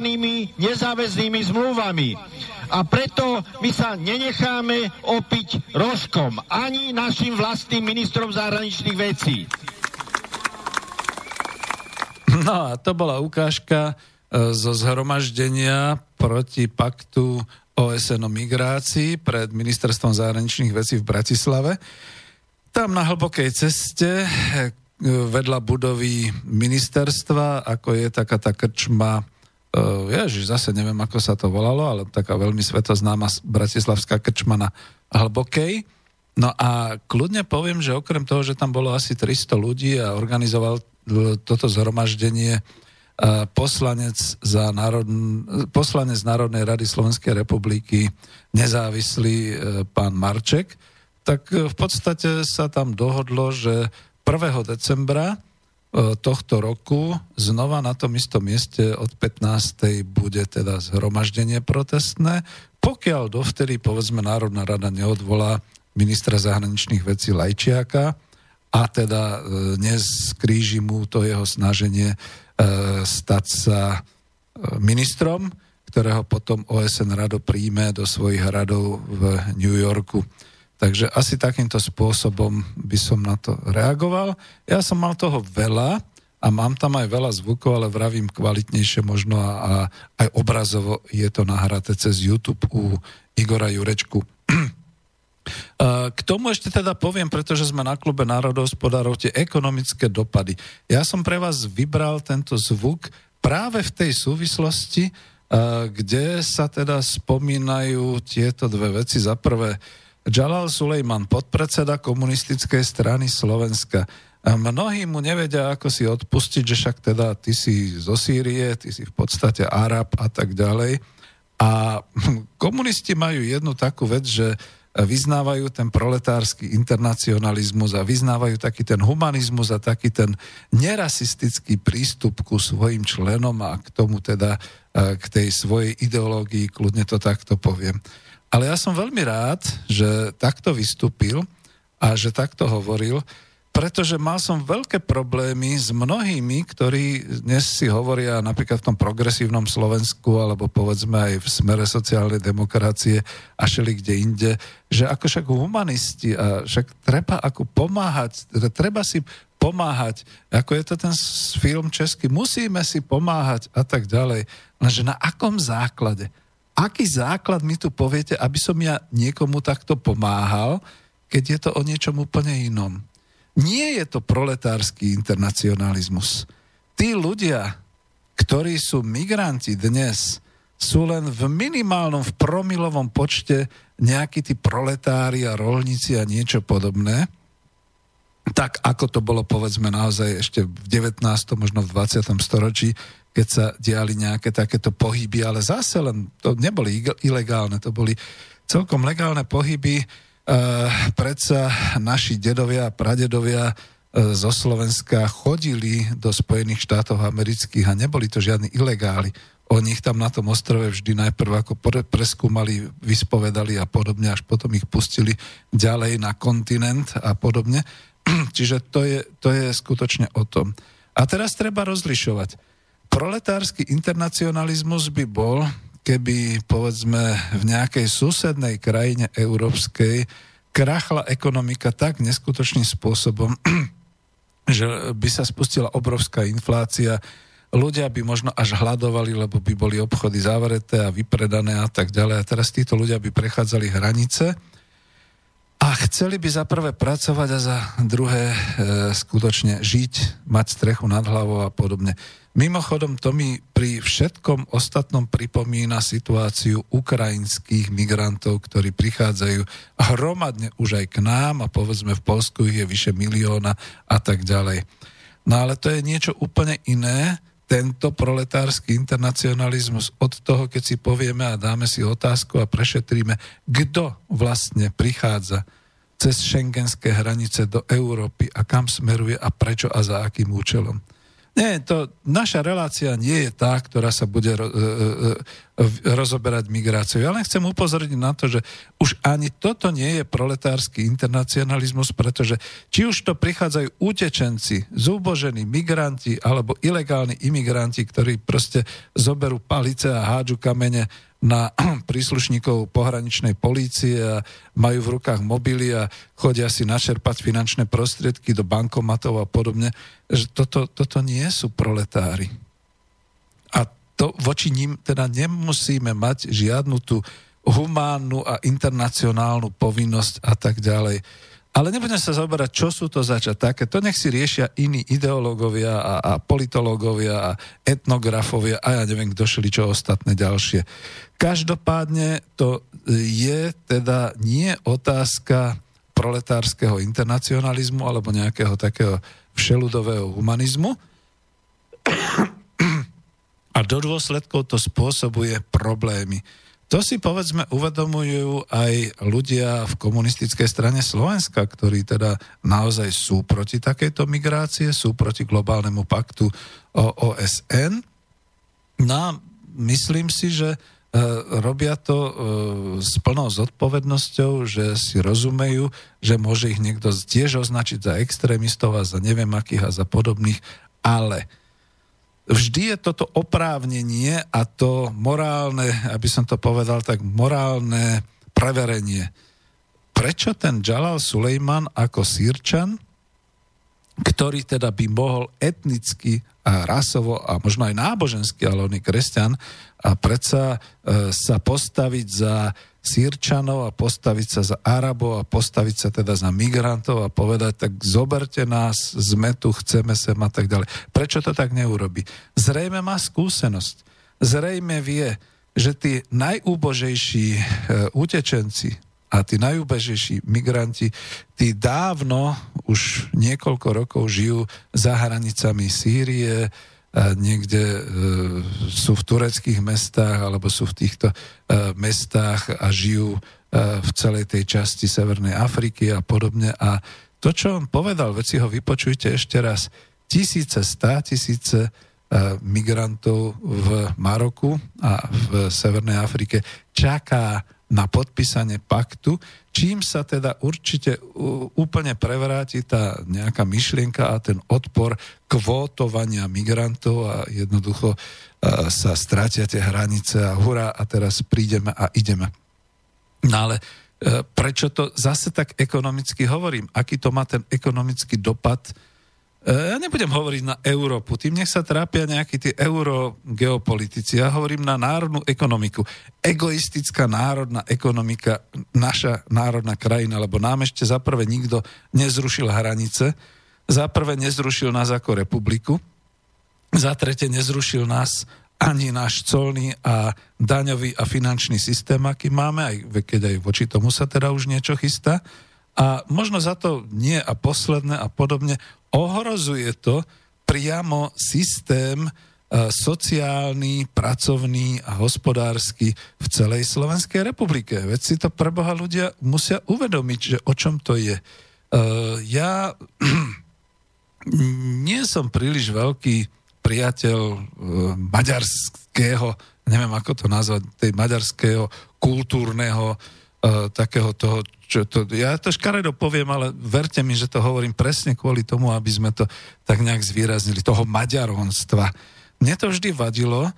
nezáväznými zmluvami. A preto my sa nenecháme opiť rožkom ani našim vlastným ministrom zahraničných vecí. No a to bola ukážka e, zo zhromaždenia proti paktu OSN o migrácii pred ministerstvom zahraničných vecí v Bratislave. Tam na hlbokej ceste vedľa budovy ministerstva, ako je taká tá krčma, uh, ježiš, zase neviem, ako sa to volalo, ale taká veľmi svetoznáma bratislavská krčma na Hlbokej. No a kľudne poviem, že okrem toho, že tam bolo asi 300 ľudí a organizoval toto zhromaždenie poslanec, za národ, poslanec Národnej rady Slovenskej republiky, nezávislý pán Marček, tak v podstate sa tam dohodlo, že 1. decembra e, tohto roku znova na tom istom mieste od 15. bude teda zhromaždenie protestné, pokiaľ dovtedy, povedzme, Národná rada neodvolá ministra zahraničných vecí Lajčiaka a teda e, neskríži mu to jeho snaženie e, stať sa ministrom, ktorého potom OSN rado príjme do svojich radov v New Yorku. Takže asi takýmto spôsobom by som na to reagoval. Ja som mal toho veľa a mám tam aj veľa zvukov, ale vravím kvalitnejšie možno a, a aj obrazovo je to nahraté cez YouTube u Igora Jurečku. K tomu ešte teda poviem, pretože sme na klube národohospodárov tie ekonomické dopady. Ja som pre vás vybral tento zvuk práve v tej súvislosti, kde sa teda spomínajú tieto dve veci. Za prvé, Jalal Sulejman, podpredseda komunistickej strany Slovenska. A mnohí mu nevedia, ako si odpustiť, že však teda ty si zo Sýrie, ty si v podstate Arab a tak ďalej. A komunisti majú jednu takú vec, že vyznávajú ten proletársky internacionalizmus a vyznávajú taký ten humanizmus a taký ten nerasistický prístup ku svojim členom a k tomu teda k tej svojej ideológii, kľudne to takto poviem. Ale ja som veľmi rád, že takto vystúpil a že takto hovoril, pretože mal som veľké problémy s mnohými, ktorí dnes si hovoria napríklad v tom progresívnom Slovensku alebo povedzme aj v smere sociálnej demokracie a šeli kde inde, že ako však humanisti a však treba ako pomáhať, treba si pomáhať, ako je to ten film český, musíme si pomáhať a tak ďalej. Lenže na akom základe? Aký základ mi tu poviete, aby som ja niekomu takto pomáhal, keď je to o niečom úplne inom. Nie je to proletársky internacionalizmus. Tí ľudia, ktorí sú migranti dnes, sú len v minimálnom, v promilovom počte nejakí tí proletári a rolníci a niečo podobné, tak ako to bolo povedzme naozaj ešte v 19. možno v 20. storočí, keď sa diali nejaké takéto pohyby, ale zase len to neboli ilegálne, to boli celkom legálne pohyby. E, predsa naši dedovia a pradedovia e, zo Slovenska chodili do Spojených štátov amerických a neboli to žiadni ilegáli. Oni ich tam na tom ostrove vždy najprv ako preskúmali, vyspovedali a podobne, až potom ich pustili ďalej na kontinent a podobne. Čiže to je, to je skutočne o tom. A teraz treba rozlišovať proletársky internacionalizmus by bol, keby povedzme v nejakej susednej krajine európskej krachla ekonomika tak neskutočným spôsobom, že by sa spustila obrovská inflácia, ľudia by možno až hľadovali, lebo by boli obchody zavreté a vypredané a tak ďalej. A teraz títo ľudia by prechádzali hranice a chceli by za prvé pracovať a za druhé e, skutočne žiť, mať strechu nad hlavou a podobne. Mimochodom, to mi pri všetkom ostatnom pripomína situáciu ukrajinských migrantov, ktorí prichádzajú hromadne už aj k nám a povedzme v Polsku ich je vyše milióna a tak ďalej. No ale to je niečo úplne iné, tento proletársky internacionalizmus od toho, keď si povieme a dáme si otázku a prešetríme, kto vlastne prichádza cez šengenské hranice do Európy a kam smeruje a prečo a za akým účelom. Nie, to, naša relácia nie je tá, ktorá sa bude ro, e, e, e, rozoberať migráciu. Ja len chcem upozorniť na to, že už ani toto nie je proletársky internacionalizmus, pretože či už to prichádzajú utečenci, zúbožení migranti alebo ilegálni imigranti, ktorí proste zoberú palice a hádžu kamene na príslušníkov pohraničnej polície a majú v rukách mobily a chodia si načerpať finančné prostriedky do bankomatov a podobne, že toto, toto nie sú proletári. A to voči ním teda nemusíme mať žiadnu tú humánnu a internacionálnu povinnosť a tak ďalej. Ale nebudem sa zaoberať, čo sú to začať také. To nech si riešia iní ideológovia a, a politológovia a etnografovia a ja neviem, kto šli čo ostatné ďalšie. Každopádne to je teda nie otázka proletárskeho internacionalizmu alebo nejakého takého všeludového humanizmu. A do dôsledkov to spôsobuje problémy. To si povedzme uvedomujú aj ľudia v komunistickej strane Slovenska, ktorí teda naozaj sú proti takejto migrácie, sú proti globálnemu paktu o OSN. No myslím si, že e, robia to e, s plnou zodpovednosťou, že si rozumejú, že môže ich niekto tiež označiť za extrémistov a za neviem akých a za podobných, ale vždy je toto oprávnenie a to morálne, aby som to povedal tak, morálne preverenie. Prečo ten Jalal Sulejman ako sírčan, ktorý teda by mohol etnicky a rasovo a možno aj nábožensky, ale on je kresťan, a predsa e, sa postaviť za Sýrčanov a postaviť sa za Arabov a postaviť sa teda za migrantov a povedať, tak zoberte nás, sme tu, chceme sem a tak ďalej. Prečo to tak neurobi? Zrejme má skúsenosť. Zrejme vie, že tí najúbožejší e, utečenci a tí najúbežejší migranti, tí dávno, už niekoľko rokov žijú za hranicami Sýrie, niekde e, sú v tureckých mestách alebo sú v týchto e, mestách a žijú e, v celej tej časti Severnej Afriky a podobne. A to, čo on povedal, veci ho vypočujte ešte raz, tisíce, stá tisíce migrantov v Maroku a v Severnej Afrike čaká na podpísanie paktu, čím sa teda určite úplne prevráti tá nejaká myšlienka a ten odpor kvótovania migrantov a jednoducho sa stratia tie hranice a hurá a teraz prídeme a ideme. No ale e, prečo to zase tak ekonomicky hovorím? Aký to má ten ekonomický dopad E, ja nebudem hovoriť na Európu, tým nech sa trápia nejakí tí eurogeopolitici. Ja hovorím na národnú ekonomiku. Egoistická národná ekonomika, naša národná krajina, lebo nám ešte zaprvé nikto nezrušil hranice, zaprvé nezrušil nás ako republiku, za tretie nezrušil nás ani náš colný a daňový a finančný systém, aký máme, aj keď aj voči tomu sa teda už niečo chystá. A možno za to nie a posledné a podobne ohrozuje to priamo systém e, sociálny, pracovný a hospodársky v celej Slovenskej republike. Veď si to pre Boha ľudia musia uvedomiť, že o čom to je. E, ja nie som príliš veľký priateľ e, maďarského, neviem ako to nazvať, tej maďarského kultúrneho takého toho čo to, ja to škaredo poviem, ale verte mi, že to hovorím presne kvôli tomu, aby sme to tak nejak zvýraznili, toho maďaronstva. Mne to vždy vadilo,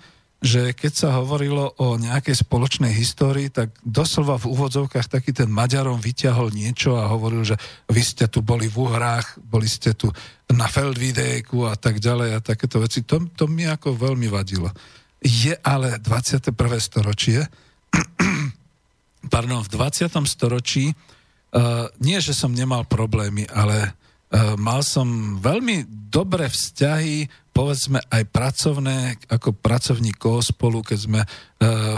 že keď sa hovorilo o nejakej spoločnej histórii, tak doslova v úvodzovkách taký ten Maďarom vyťahol niečo a hovoril, že vy ste tu boli v Uhrách, boli ste tu na Feldvidéku a tak ďalej a takéto veci. To, to mi ako veľmi vadilo. Je ale 21. storočie pardon, v 20. storočí uh, nie, že som nemal problémy, ale uh, mal som veľmi dobré vzťahy povedzme aj pracovné, ako pracovník spolu, keď sme e,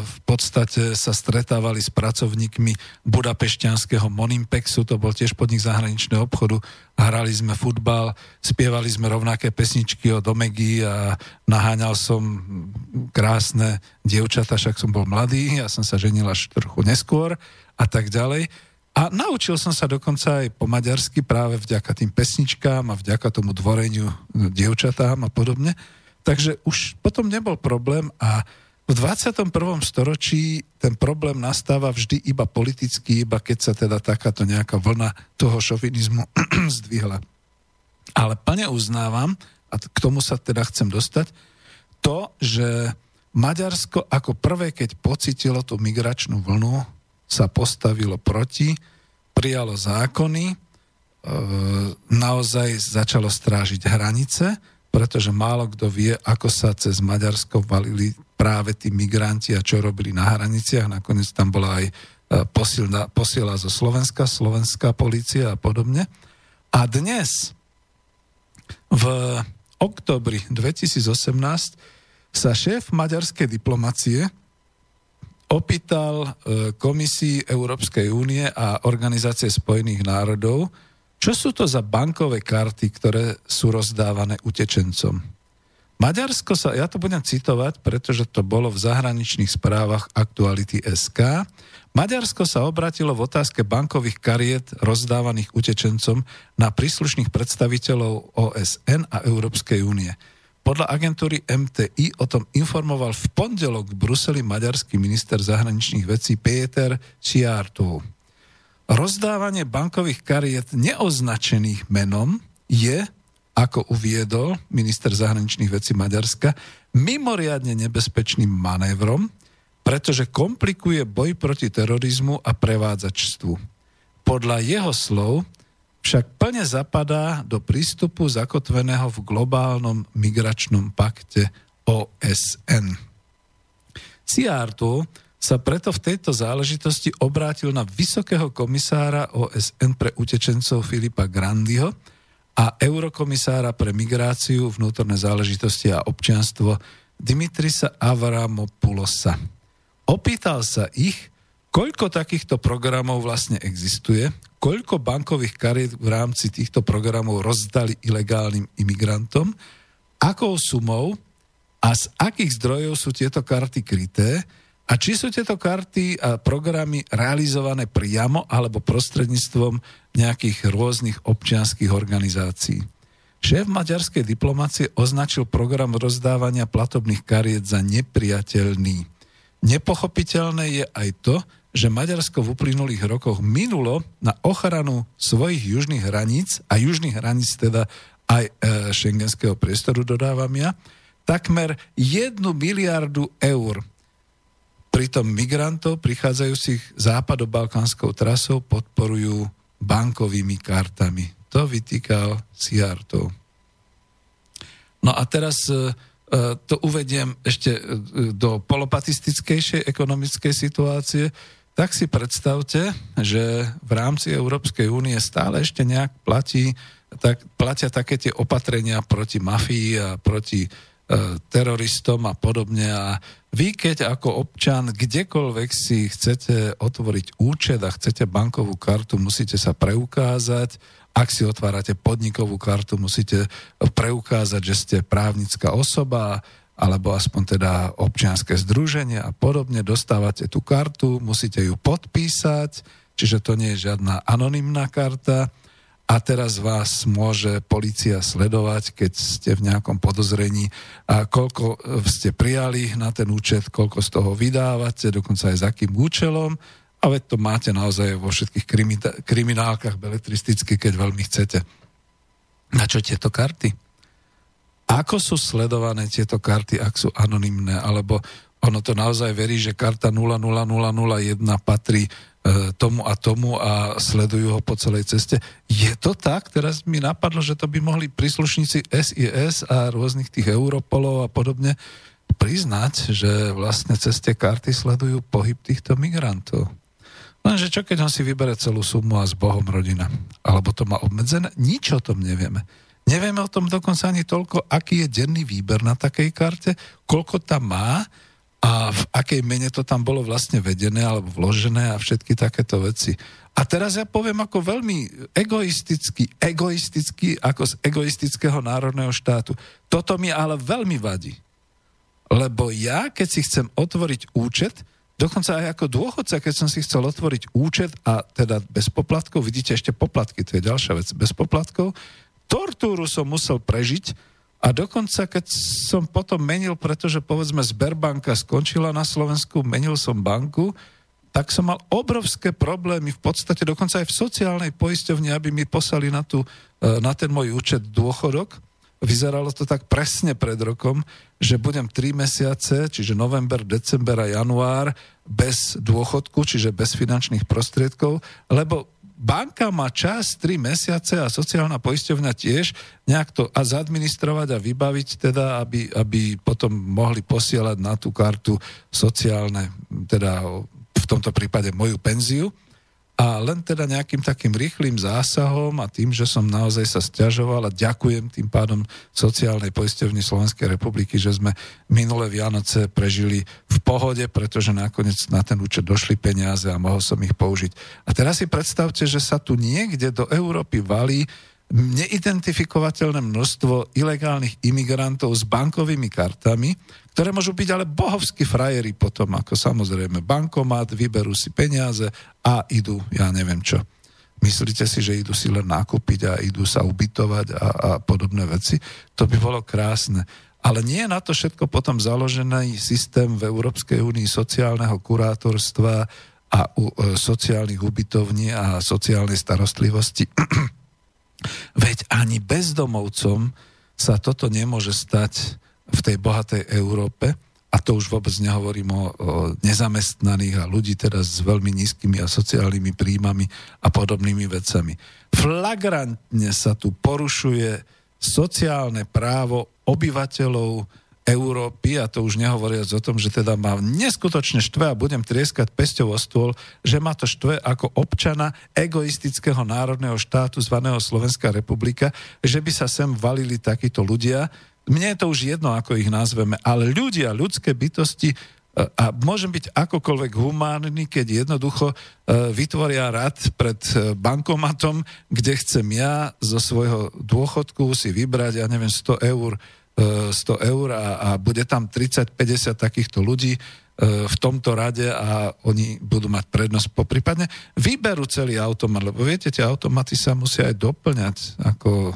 v podstate sa stretávali s pracovníkmi budapešťanského Monimpexu, to bol tiež podnik zahraničného obchodu, hrali sme futbal, spievali sme rovnaké pesničky od Omegy a naháňal som krásne dievčata, však som bol mladý, ja som sa ženil až trochu neskôr a tak ďalej. A naučil som sa dokonca aj po maďarsky práve vďaka tým pesničkám a vďaka tomu dvoreniu dievčatám a podobne. Takže už potom nebol problém a v 21. storočí ten problém nastáva vždy iba politicky, iba keď sa teda takáto nejaká vlna toho šovinizmu zdvihla. Ale plne uznávam, a k tomu sa teda chcem dostať, to, že Maďarsko ako prvé, keď pocitilo tú migračnú vlnu, sa postavilo proti, prijalo zákony, e, naozaj začalo strážiť hranice, pretože málo kto vie, ako sa cez Maďarsko valili práve tí migranti a čo robili na hraniciach. Nakoniec tam bola aj e, posilna, posiela zo Slovenska, slovenská policia a podobne. A dnes, v oktobri 2018, sa šéf maďarskej diplomacie opýtal e, Komisii Európskej únie a Organizácie spojených národov, čo sú to za bankové karty, ktoré sú rozdávané utečencom. Maďarsko sa, ja to budem citovať, pretože to bolo v zahraničných správach Aktuality SK, Maďarsko sa obratilo v otázke bankových kariet rozdávaných utečencom na príslušných predstaviteľov OSN a Európskej únie. Podľa agentúry MTI o tom informoval v pondelok v Bruseli maďarský minister zahraničných vecí Peter Ciartov. Rozdávanie bankových kariet neoznačených menom je, ako uviedol minister zahraničných vecí Maďarska, mimoriadne nebezpečným manévrom, pretože komplikuje boj proti terorizmu a prevádzačstvu. Podľa jeho slov však plne zapadá do prístupu zakotveného v globálnom migračnom pakte OSN. Siarto sa preto v tejto záležitosti obrátil na vysokého komisára OSN pre utečencov Filipa Grandiho a eurokomisára pre migráciu, vnútorné záležitosti a občianstvo Dimitrisa Avramopulosa. Opýtal sa ich, koľko takýchto programov vlastne existuje, koľko bankových kariet v rámci týchto programov rozdali ilegálnym imigrantom, akou sumou a z akých zdrojov sú tieto karty kryté a či sú tieto karty a programy realizované priamo alebo prostredníctvom nejakých rôznych občianských organizácií. Šéf maďarskej diplomácie označil program rozdávania platobných kariet za nepriateľný. Nepochopiteľné je aj to, že Maďarsko v uplynulých rokoch minulo na ochranu svojich južných hraníc a južných hraníc teda aj e, šengenského priestoru dodávam ja, takmer jednu miliardu eur. Pritom migrantov prichádzajúcich západo-balkánskou trasou podporujú bankovými kartami. To vytýkal Siartov. No a teraz e, e to uvediem ešte e, do polopatistickejšej ekonomickej situácie tak si predstavte, že v rámci Európskej únie stále ešte nejak platí, tak, platia také tie opatrenia proti mafii a proti e, teroristom a podobne. A vy, keď ako občan kdekoľvek si chcete otvoriť účet a chcete bankovú kartu, musíte sa preukázať. Ak si otvárate podnikovú kartu, musíte preukázať, že ste právnická osoba alebo aspoň teda občianske združenie a podobne, dostávate tú kartu, musíte ju podpísať, čiže to nie je žiadna anonymná karta a teraz vás môže policia sledovať, keď ste v nejakom podozrení a koľko ste prijali na ten účet, koľko z toho vydávate, dokonca aj za akým účelom a veď to máte naozaj vo všetkých kriminálkach beletristicky, keď veľmi chcete. Na čo tieto karty? Ako sú sledované tieto karty, ak sú anonymné, alebo ono to naozaj verí, že karta 00001 patrí e, tomu a tomu a sledujú ho po celej ceste. Je to tak? Teraz mi napadlo, že to by mohli príslušníci SIS a rôznych tých Europolov a podobne priznať, že vlastne cez tie karty sledujú pohyb týchto migrantov. Lenže čo keď on si vybere celú sumu a s Bohom rodina? Alebo to má obmedzené? Nič o tom nevieme. Nevieme o tom dokonca ani toľko, aký je denný výber na takej karte, koľko tam má a v akej mene to tam bolo vlastne vedené alebo vložené a všetky takéto veci. A teraz ja poviem ako veľmi egoisticky, egoisticky ako z egoistického národného štátu. Toto mi ale veľmi vadí. Lebo ja, keď si chcem otvoriť účet, dokonca aj ako dôchodca, keď som si chcel otvoriť účet a teda bez poplatkov, vidíte ešte poplatky, to je ďalšia vec, bez poplatkov, tortúru som musel prežiť a dokonca, keď som potom menil, pretože povedzme Sberbanka skončila na Slovensku, menil som banku, tak som mal obrovské problémy, v podstate dokonca aj v sociálnej poisťovni, aby mi poslali na, tú, e, na ten môj účet dôchodok. Vyzeralo to tak presne pred rokom, že budem 3 mesiace, čiže november, december a január, bez dôchodku, čiže bez finančných prostriedkov, lebo banka má čas 3 mesiace a sociálna poisťovňa tiež nejak to a zadministrovať a vybaviť teda, aby, aby potom mohli posielať na tú kartu sociálne, teda v tomto prípade moju penziu. A len teda nejakým takým rýchlým zásahom a tým, že som naozaj sa stiažoval a ďakujem tým pádom sociálnej poisťovni Slovenskej republiky, že sme minulé Vianoce prežili v pohode, pretože nakoniec na ten účet došli peniaze a mohol som ich použiť. A teraz si predstavte, že sa tu niekde do Európy valí neidentifikovateľné množstvo ilegálnych imigrantov s bankovými kartami, ktoré môžu byť ale bohovskí frajeri potom, ako samozrejme bankomat, vyberú si peniaze a idú, ja neviem čo. Myslíte si, že idú si len nakúpiť a idú sa ubytovať a, a podobné veci? To by bolo krásne. Ale nie je na to všetko potom založený systém v Európskej únii sociálneho kurátorstva a u, e, sociálnych ubytovní a sociálnej starostlivosti. Veď ani bezdomovcom sa toto nemôže stať v tej bohatej Európe, a to už vôbec nehovorím o, o nezamestnaných a ľudí teraz s veľmi nízkymi a sociálnymi príjmami a podobnými vecami. Flagrantne sa tu porušuje sociálne právo obyvateľov Európy, a to už nehovoriac o tom, že teda má neskutočne štve a budem trieskať pesťou o stôl, že má to štve ako občana egoistického národného štátu zvaného Slovenská republika, že by sa sem valili takíto ľudia, mne je to už jedno, ako ich nazveme, ale ľudia, ľudské bytosti e, a môžem byť akokoľvek humánny, keď jednoducho e, vytvoria rad pred e, bankomatom, kde chcem ja zo svojho dôchodku si vybrať, ja neviem, 100 eur, 100 eur a, a bude tam 30-50 takýchto ľudí v tomto rade a oni budú mať prednosť poprípadne. Vyberú celý automat, lebo viete, tie automaty sa musia aj doplňať, ako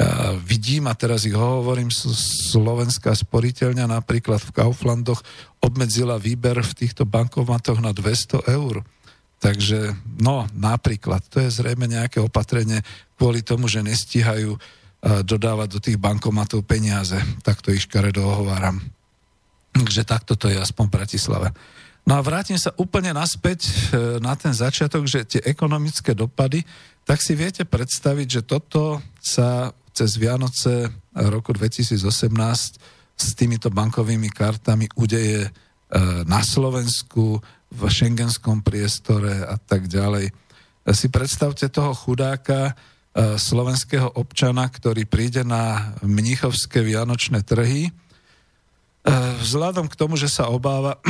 ja vidím, a teraz ich hovorím, slovenská sporiteľňa napríklad v Kauflandoch obmedzila výber v týchto bankomatoch na 200 eur. Takže, no, napríklad, to je zrejme nejaké opatrenie kvôli tomu, že nestíhajú dodávať do tých bankomatov peniaze. Tak to ich škaredo ohováram. Takže takto to je aspoň v Bratislave. No a vrátim sa úplne naspäť e, na ten začiatok, že tie ekonomické dopady, tak si viete predstaviť, že toto sa cez Vianoce roku 2018 s týmito bankovými kartami udeje e, na Slovensku, v šengenskom priestore a tak ďalej. Si predstavte toho chudáka, e, slovenského občana, ktorý príde na mnichovské vianočné trhy. E, vzhľadom k tomu, že sa obáva,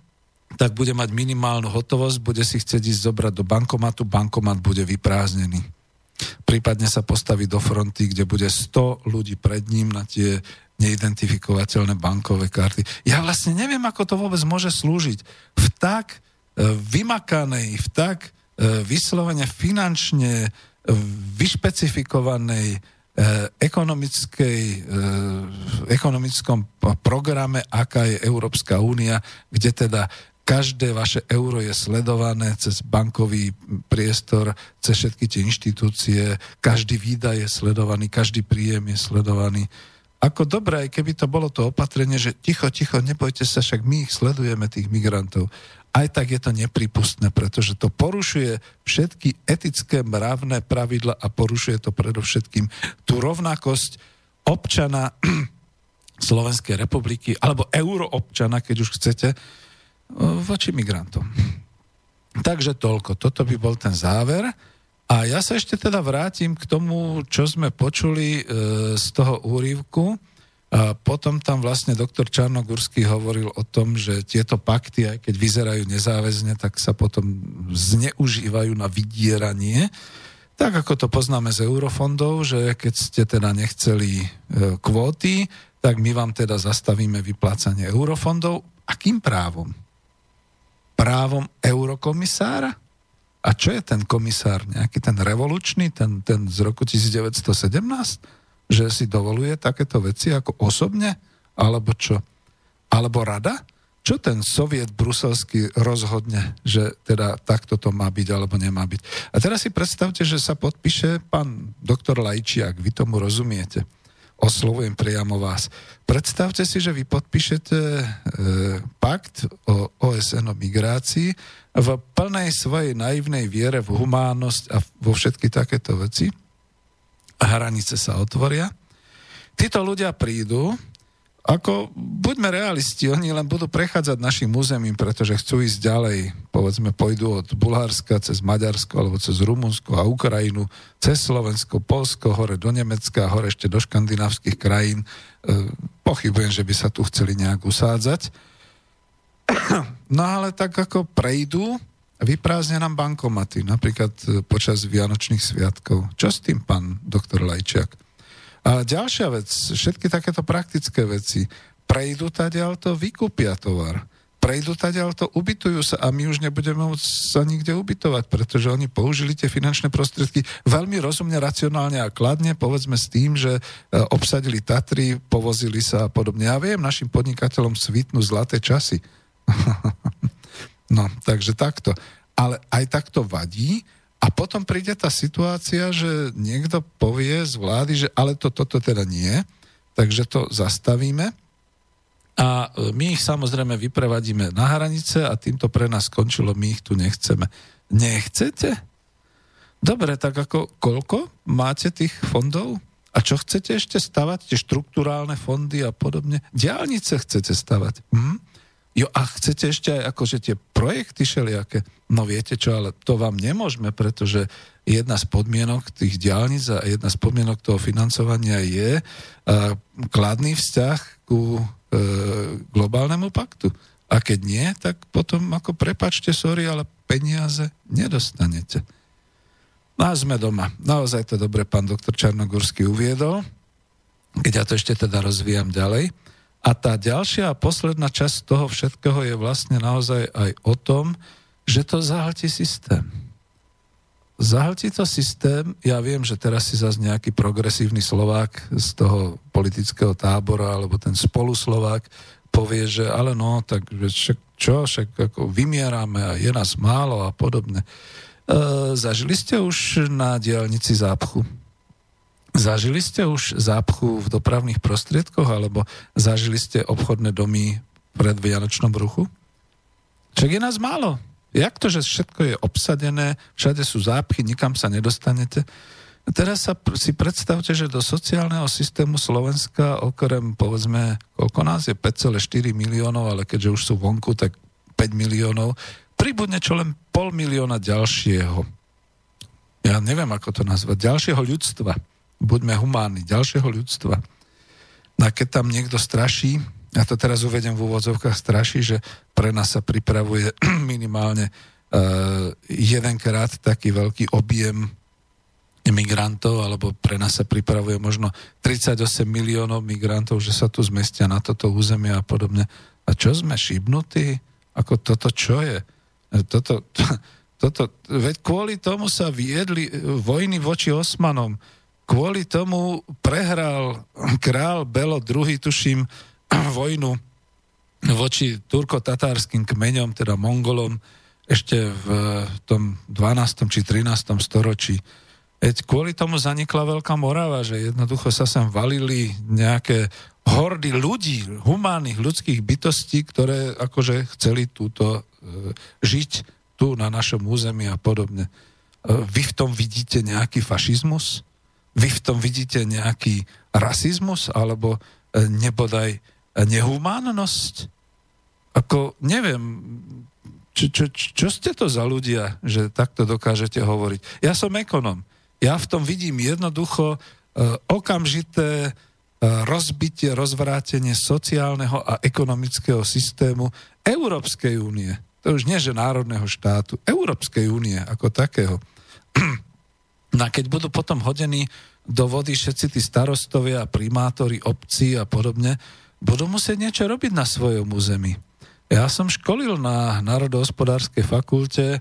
tak bude mať minimálnu hotovosť, bude si chcieť ísť zobrať do bankomatu, bankomat bude vyprázdnený prípadne sa postaví do fronty, kde bude 100 ľudí pred ním na tie neidentifikovateľné bankové karty. Ja vlastne neviem, ako to vôbec môže slúžiť. V tak e, vymakanej, v tak e, vyslovene finančne e, vyšpecifikovanej ekonomickej, ekonomickom programe, aká je Európska únia, kde teda každé vaše euro je sledované cez bankový priestor, cez všetky tie inštitúcie, každý výdaj je sledovaný, každý príjem je sledovaný. Ako dobré, aj keby to bolo to opatrenie, že ticho, ticho, nebojte sa, však my ich sledujeme, tých migrantov. Aj tak je to nepripustné, pretože to porušuje všetky etické mravné pravidla a porušuje to predovšetkým tú rovnakosť občana Slovenskej republiky, alebo euroobčana, keď už chcete, voči migrantom. Takže toľko. Toto by bol ten záver. A ja sa ešte teda vrátim k tomu, čo sme počuli e, z toho úrivku. Potom tam vlastne doktor Čarnogurský hovoril o tom, že tieto pakty, aj keď vyzerajú nezáväzne, tak sa potom zneužívajú na vydieranie. Tak ako to poznáme z eurofondov, že keď ste teda nechceli e, kvóty, tak my vám teda zastavíme vyplácanie eurofondov. Akým právom? Právom eurokomisára? A čo je ten komisár? Nejaký ten revolučný, ten, ten z roku 1917? Že si dovoluje takéto veci ako osobne? Alebo čo? Alebo rada? Čo ten soviet bruselský rozhodne, že teda takto to má byť alebo nemá byť? A teraz si predstavte, že sa podpíše pán doktor Lajčiak, vy tomu rozumiete oslovujem priamo vás. Predstavte si, že vy podpíšete e, pakt o OSN o migrácii v plnej svojej naivnej viere v humánnosť a vo všetky takéto veci. Hranice sa otvoria. Títo ľudia prídu, ako, buďme realisti, oni len budú prechádzať našim územím, pretože chcú ísť ďalej. Povedzme, pôjdu od Bulharska cez Maďarsko alebo cez Rumunsko a Ukrajinu, cez Slovensko, Polsko, hore do Nemecka, hore ešte do škandinávskych krajín. E, pochybujem, že by sa tu chceli nejak usádzať. No ale tak ako prejdú, vyprázdne nám bankomaty, napríklad e, počas Vianočných sviatkov. Čo s tým, pán doktor Lajčiak? A ďalšia vec, všetky takéto praktické veci, prejdú to vykúpia tovar. Prejdú to ubytujú sa a my už nebudeme môcť sa nikde ubytovať, pretože oni použili tie finančné prostriedky veľmi rozumne, racionálne a kladne, povedzme s tým, že e, obsadili Tatry, povozili sa a podobne. Ja viem, našim podnikateľom svitnú zlaté časy. no, takže takto. Ale aj takto vadí, a potom príde tá situácia, že niekto povie z vlády, že ale to, toto teda nie, takže to zastavíme a e, my ich samozrejme vyprevadíme na hranice a týmto pre nás skončilo, my ich tu nechceme. Nechcete? Dobre, tak ako koľko máte tých fondov? A čo chcete ešte stavať? Tie štruktúrálne fondy a podobne? Diálnice chcete stavať? Hm? Jo, a chcete ešte aj akože tie projekty šeliaké? No viete čo, ale to vám nemôžeme, pretože jedna z podmienok tých diálnic a jedna z podmienok toho financovania je uh, kladný vzťah ku uh, globálnemu paktu. A keď nie, tak potom ako prepačte, sorry, ale peniaze nedostanete. No a sme doma. Naozaj to dobre pán doktor Čarnogórsky uviedol, keď ja to ešte teda rozvíjam ďalej. A tá ďalšia a posledná časť toho všetkého je vlastne naozaj aj o tom, že to zahltí systém. Zahltí to systém, ja viem, že teraz si zase nejaký progresívny Slovák z toho politického tábora, alebo ten spoluslovák povie, že ale no, tak však, čo, však ako vymierame a je nás málo a podobne. E, zažili ste už na diálnici zápchu? Zažili ste už zápchu v dopravných prostriedkoch alebo zažili ste obchodné domy pred Vianočnom ruchu? Čak je nás málo. Jak to, že všetko je obsadené, všade sú zápchy, nikam sa nedostanete? Teraz sa si predstavte, že do sociálneho systému Slovenska okrem, povedzme, koľko nás je, 5,4 miliónov, ale keďže už sú vonku, tak 5 miliónov, pribudne čo len pol milióna ďalšieho. Ja neviem, ako to nazvať. Ďalšieho ľudstva buďme humánni, ďalšieho ľudstva. No a keď tam niekto straší, ja to teraz uvedem v úvodzovkách, straší, že pre nás sa pripravuje minimálne uh, jedenkrát taký veľký objem migrantov, alebo pre nás sa pripravuje možno 38 miliónov migrantov, že sa tu zmestia na toto územie a podobne. A čo sme šibnutí? Ako toto čo je? Toto, to, toto, veď kvôli tomu sa viedli vojny voči Osmanom kvôli tomu prehral král Belo II, tuším, vojnu voči turko-tatárským kmeňom, teda Mongolom, ešte v tom 12. či 13. storočí. Veď kvôli tomu zanikla Veľká Morava, že jednoducho sa sem valili nejaké hordy ľudí, humánnych ľudských bytostí, ktoré akože chceli túto e, žiť tu na našom území a podobne. E, vy v tom vidíte nejaký fašizmus? Vy v tom vidíte nejaký rasizmus alebo e, nebodaj nehumánnosť? Ako, neviem, čo, čo, čo ste to za ľudia, že takto dokážete hovoriť? Ja som ekonom. Ja v tom vidím jednoducho uh, okamžité rozbitie, rozvrátenie sociálneho a ekonomického systému Európskej únie. To už nie, že národného štátu, Európskej únie ako takého. No a keď budú potom hodení do vody všetci tí starostovia, primátori obcí a podobne, budú musieť niečo robiť na svojom území. Ja som školil na Národohospodárskej fakulte e,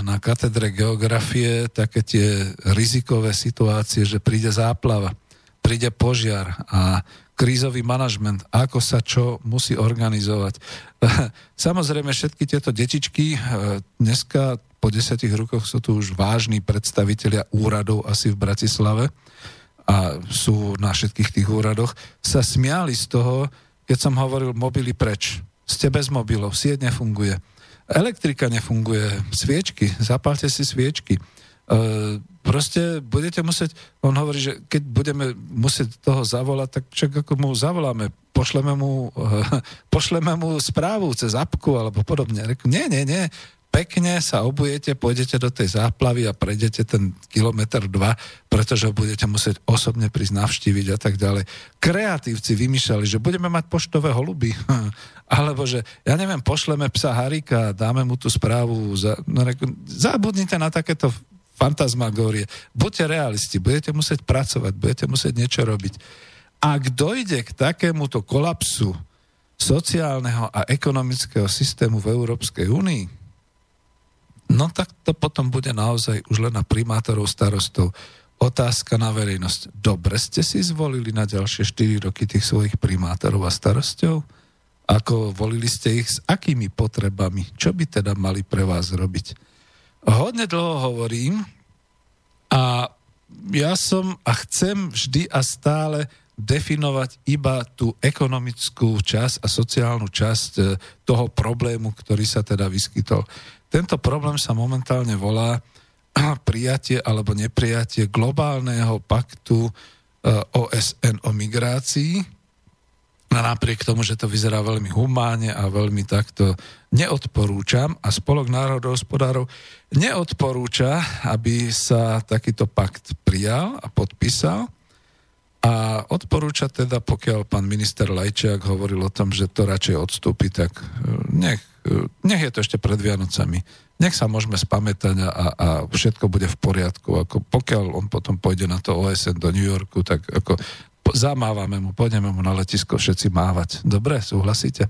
na katedre geografie také tie rizikové situácie, že príde záplava, príde požiar a krízový manažment, ako sa čo musí organizovať. Samozrejme, všetky tieto detičky e, dneska po desiatich rokoch sú tu už vážni predstavitelia úradov asi v Bratislave a sú na všetkých tých úradoch, sa smiali z toho, keď som hovoril mobily preč ste bez mobilov, sieť nefunguje. Elektrika nefunguje, sviečky, zapálte si sviečky. E, proste budete musieť, on hovorí, že keď budeme musieť toho zavolať, tak však ako mu zavoláme, pošleme mu, e, pošleme mu správu cez apku alebo podobne. Reku, nie, nie, nie, pekne sa obujete, pôjdete do tej záplavy a prejdete ten kilometr dva, pretože ho budete musieť osobne prísť navštíviť a tak ďalej. Kreatívci vymýšľali, že budeme mať poštové holuby, alebo že, ja neviem, pošleme psa Harika dáme mu tú správu. Za, no, zabudnite na takéto fantasmagórie. Buďte realisti, budete musieť pracovať, budete musieť niečo robiť. Ak dojde k takémuto kolapsu sociálneho a ekonomického systému v Európskej únii, no tak to potom bude naozaj už len na primátorov, starostov. Otázka na verejnosť. Dobre ste si zvolili na ďalšie 4 roky tých svojich primátorov a starostov? Ako volili ste ich s akými potrebami? Čo by teda mali pre vás robiť? Hodne dlho hovorím a ja som a chcem vždy a stále definovať iba tú ekonomickú časť a sociálnu časť e, toho problému, ktorý sa teda vyskytol. Tento problém sa momentálne volá prijatie alebo neprijatie globálneho paktu e, OSN o migrácii. A napriek tomu, že to vyzerá veľmi humánne a veľmi takto neodporúčam a Spolok národohospodárov neodporúča, aby sa takýto pakt prijal a podpísal. A odporúča teda, pokiaľ pán minister Lajčiak hovoril o tom, že to radšej odstúpi, tak e, nech nech je to ešte pred Vianocami. Nech sa môžeme spamätať a, a všetko bude v poriadku. Ako pokiaľ on potom pôjde na to OSN do New Yorku, tak ako zamávame mu, pôjdeme mu na letisko všetci mávať. Dobre, súhlasíte?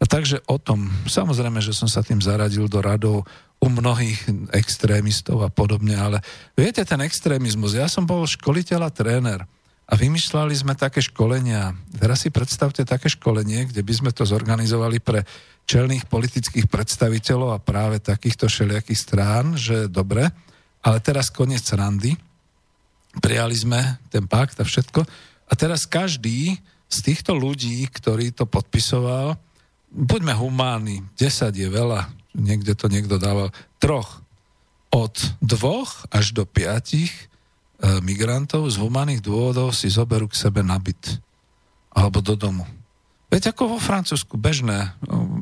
A takže o tom, samozrejme, že som sa tým zaradil do radov u mnohých extrémistov a podobne, ale viete, ten extrémizmus, ja som bol školiteľ a tréner a vymýšľali sme také školenia. Teraz si predstavte také školenie, kde by sme to zorganizovali pre čelných politických predstaviteľov a práve takýchto všelijakých strán, že dobre, ale teraz koniec randy, prijali sme ten pakt a všetko. A teraz každý z týchto ľudí, ktorý to podpisoval, buďme humánni, 10 je veľa, niekde to niekto dával, troch, od dvoch až do piatich migrantov z humaných dôvodov si zoberú k sebe na byt alebo do domu. Veď ako vo Francúzsku, bežné. No,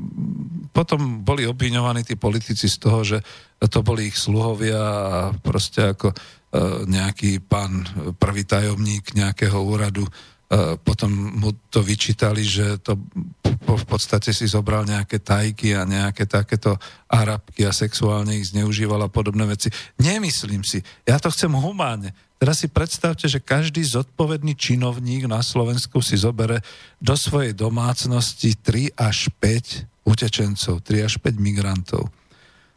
potom boli obviňovaní tí politici z toho, že to boli ich sluhovia a proste ako e, nejaký pán prvý tajomník nejakého úradu e, potom mu to vyčítali, že to v podstate si zobral nejaké tajky a nejaké takéto arabky a sexuálne ich zneužíval a podobné veci. Nemyslím si. Ja to chcem humánne. Teraz si predstavte, že každý zodpovedný činovník na Slovensku si zobere do svojej domácnosti 3 až 5 utečencov, 3 až 5 migrantov.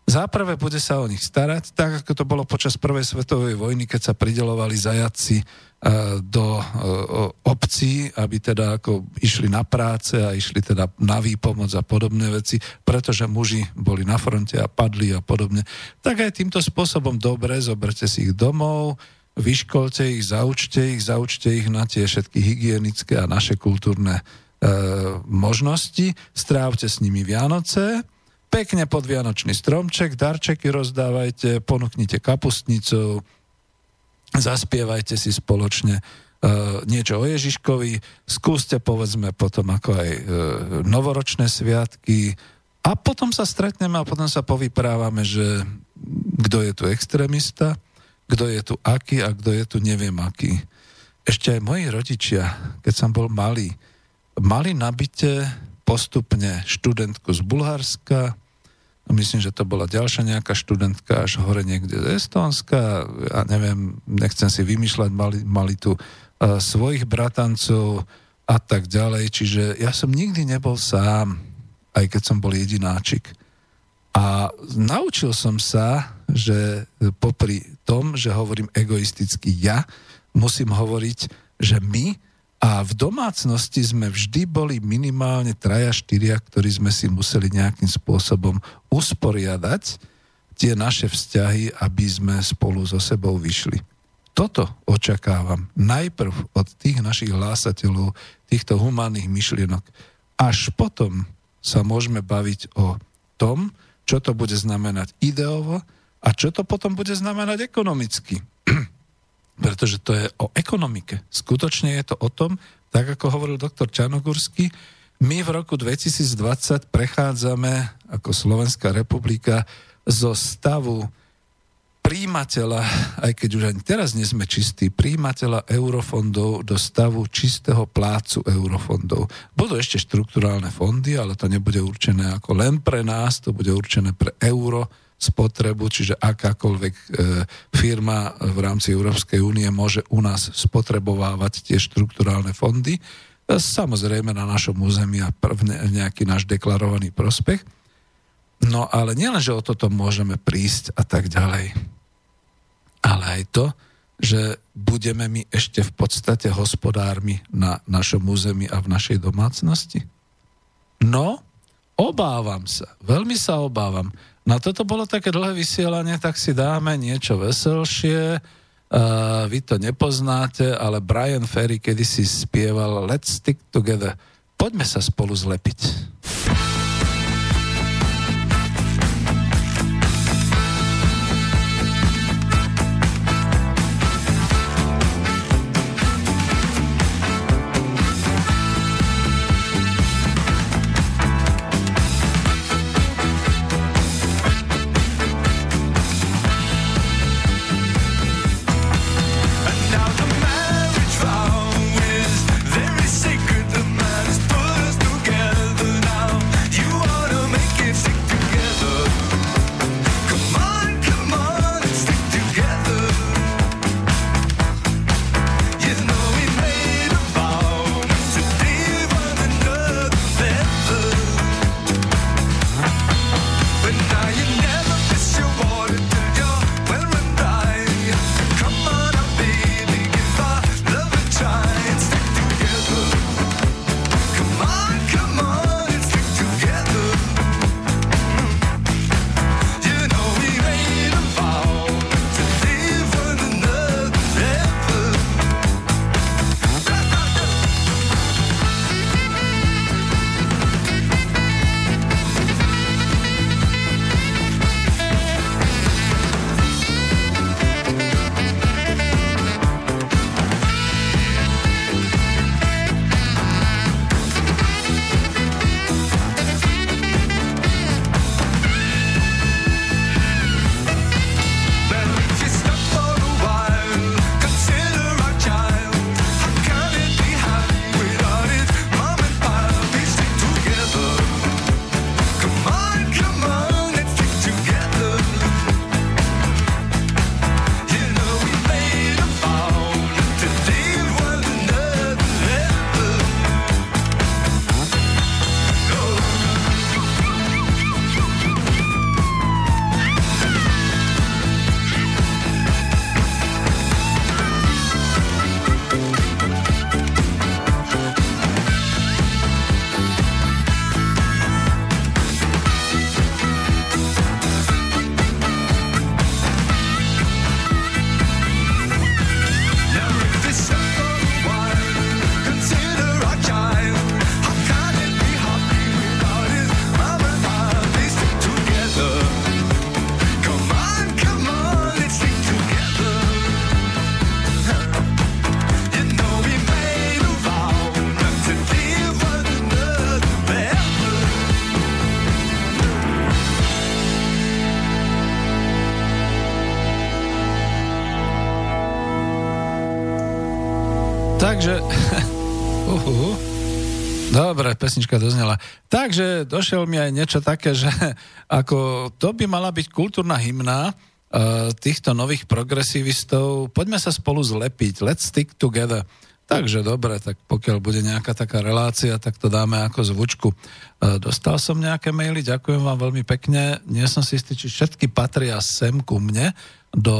Záprve bude sa o nich starať, tak ako to bolo počas prvej svetovej vojny, keď sa pridelovali zajaci e, do e, obcí, aby teda ako išli na práce a išli teda na výpomoc a podobné veci, pretože muži boli na fronte a padli a podobne. Tak aj týmto spôsobom dobre, zoberte si ich domov, vyškolte ich, zaučte ich, zaučte ich na tie všetky hygienické a naše kultúrne e, možnosti, strávte s nimi Vianoce, pekne pod Vianočný stromček, darčeky rozdávajte, ponúknite kapustnicou, zaspievajte si spoločne e, niečo o Ježiškovi, skúste povedzme potom ako aj e, novoročné sviatky, A potom sa stretneme a potom sa povyprávame, že kto je tu extrémista, kto je tu aký a kto je tu neviem aký. Ešte aj moji rodičia, keď som bol malý, mali nabite postupne študentku z Bulharska, myslím, že to bola ďalšia nejaká študentka až hore niekde z Estónska, ja neviem, nechcem si vymýšľať, mali, mali tu uh, svojich bratancov a tak ďalej, čiže ja som nikdy nebol sám aj keď som bol jedináčik. A naučil som sa, že popri tom, že hovorím egoisticky ja, musím hovoriť, že my a v domácnosti sme vždy boli minimálne traja, štyria, ktorí sme si museli nejakým spôsobom usporiadať tie naše vzťahy, aby sme spolu so sebou vyšli. Toto očakávam najprv od tých našich hlásateľov, týchto humánnych myšlienok. Až potom sa môžeme baviť o tom, čo to bude znamenať ideovo a čo to potom bude znamenať ekonomicky. Pretože to je o ekonomike. Skutočne je to o tom, tak ako hovoril doktor Čanogurský, my v roku 2020 prechádzame ako Slovenská republika zo stavu príjimateľa, aj keď už ani teraz nie sme čistí, príjimateľa eurofondov do stavu čistého plácu eurofondov. Budú ešte štrukturálne fondy, ale to nebude určené ako len pre nás, to bude určené pre euro spotrebu, čiže akákoľvek e, firma v rámci Európskej únie môže u nás spotrebovávať tie štrukturálne fondy, e, samozrejme na našom území a v nejaký náš deklarovaný prospech. No ale nielen, že o toto môžeme prísť a tak ďalej, ale aj to, že budeme my ešte v podstate hospodármi na našom území a v našej domácnosti? No, obávam sa, veľmi sa obávam. Na toto bolo také dlhé vysielanie, tak si dáme niečo veselšie. Uh, vy to nepoznáte, ale Brian Ferry kedysi spieval Let's stick together. Poďme sa spolu zlepiť. Pesnička doznela. Takže došiel mi aj niečo také, že ako to by mala byť kultúrna hymna uh, týchto nových progresivistov. Poďme sa spolu zlepiť. Let's stick together. Takže dobre, tak pokiaľ bude nejaká taká relácia, tak to dáme ako zvučku. Uh, dostal som nejaké maily, ďakujem vám veľmi pekne. Nie som si istý, či všetky patria sem ku mne do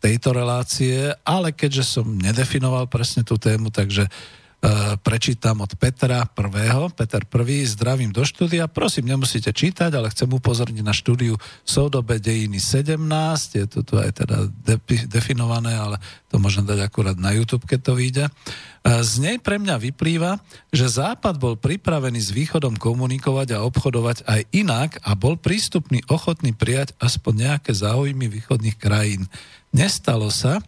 tejto relácie, ale keďže som nedefinoval presne tú tému, takže E, prečítam od Petra prvého. Peter prvý, zdravím do štúdia. Prosím, nemusíte čítať, ale chcem upozorniť na štúdiu Sodobe dejiny 17. Je to tu aj teda de- definované, ale to môžem dať akurát na YouTube, keď to vyjde. E, z nej pre mňa vyplýva, že Západ bol pripravený s Východom komunikovať a obchodovať aj inak a bol prístupný, ochotný prijať aspoň nejaké záujmy východných krajín. Nestalo sa,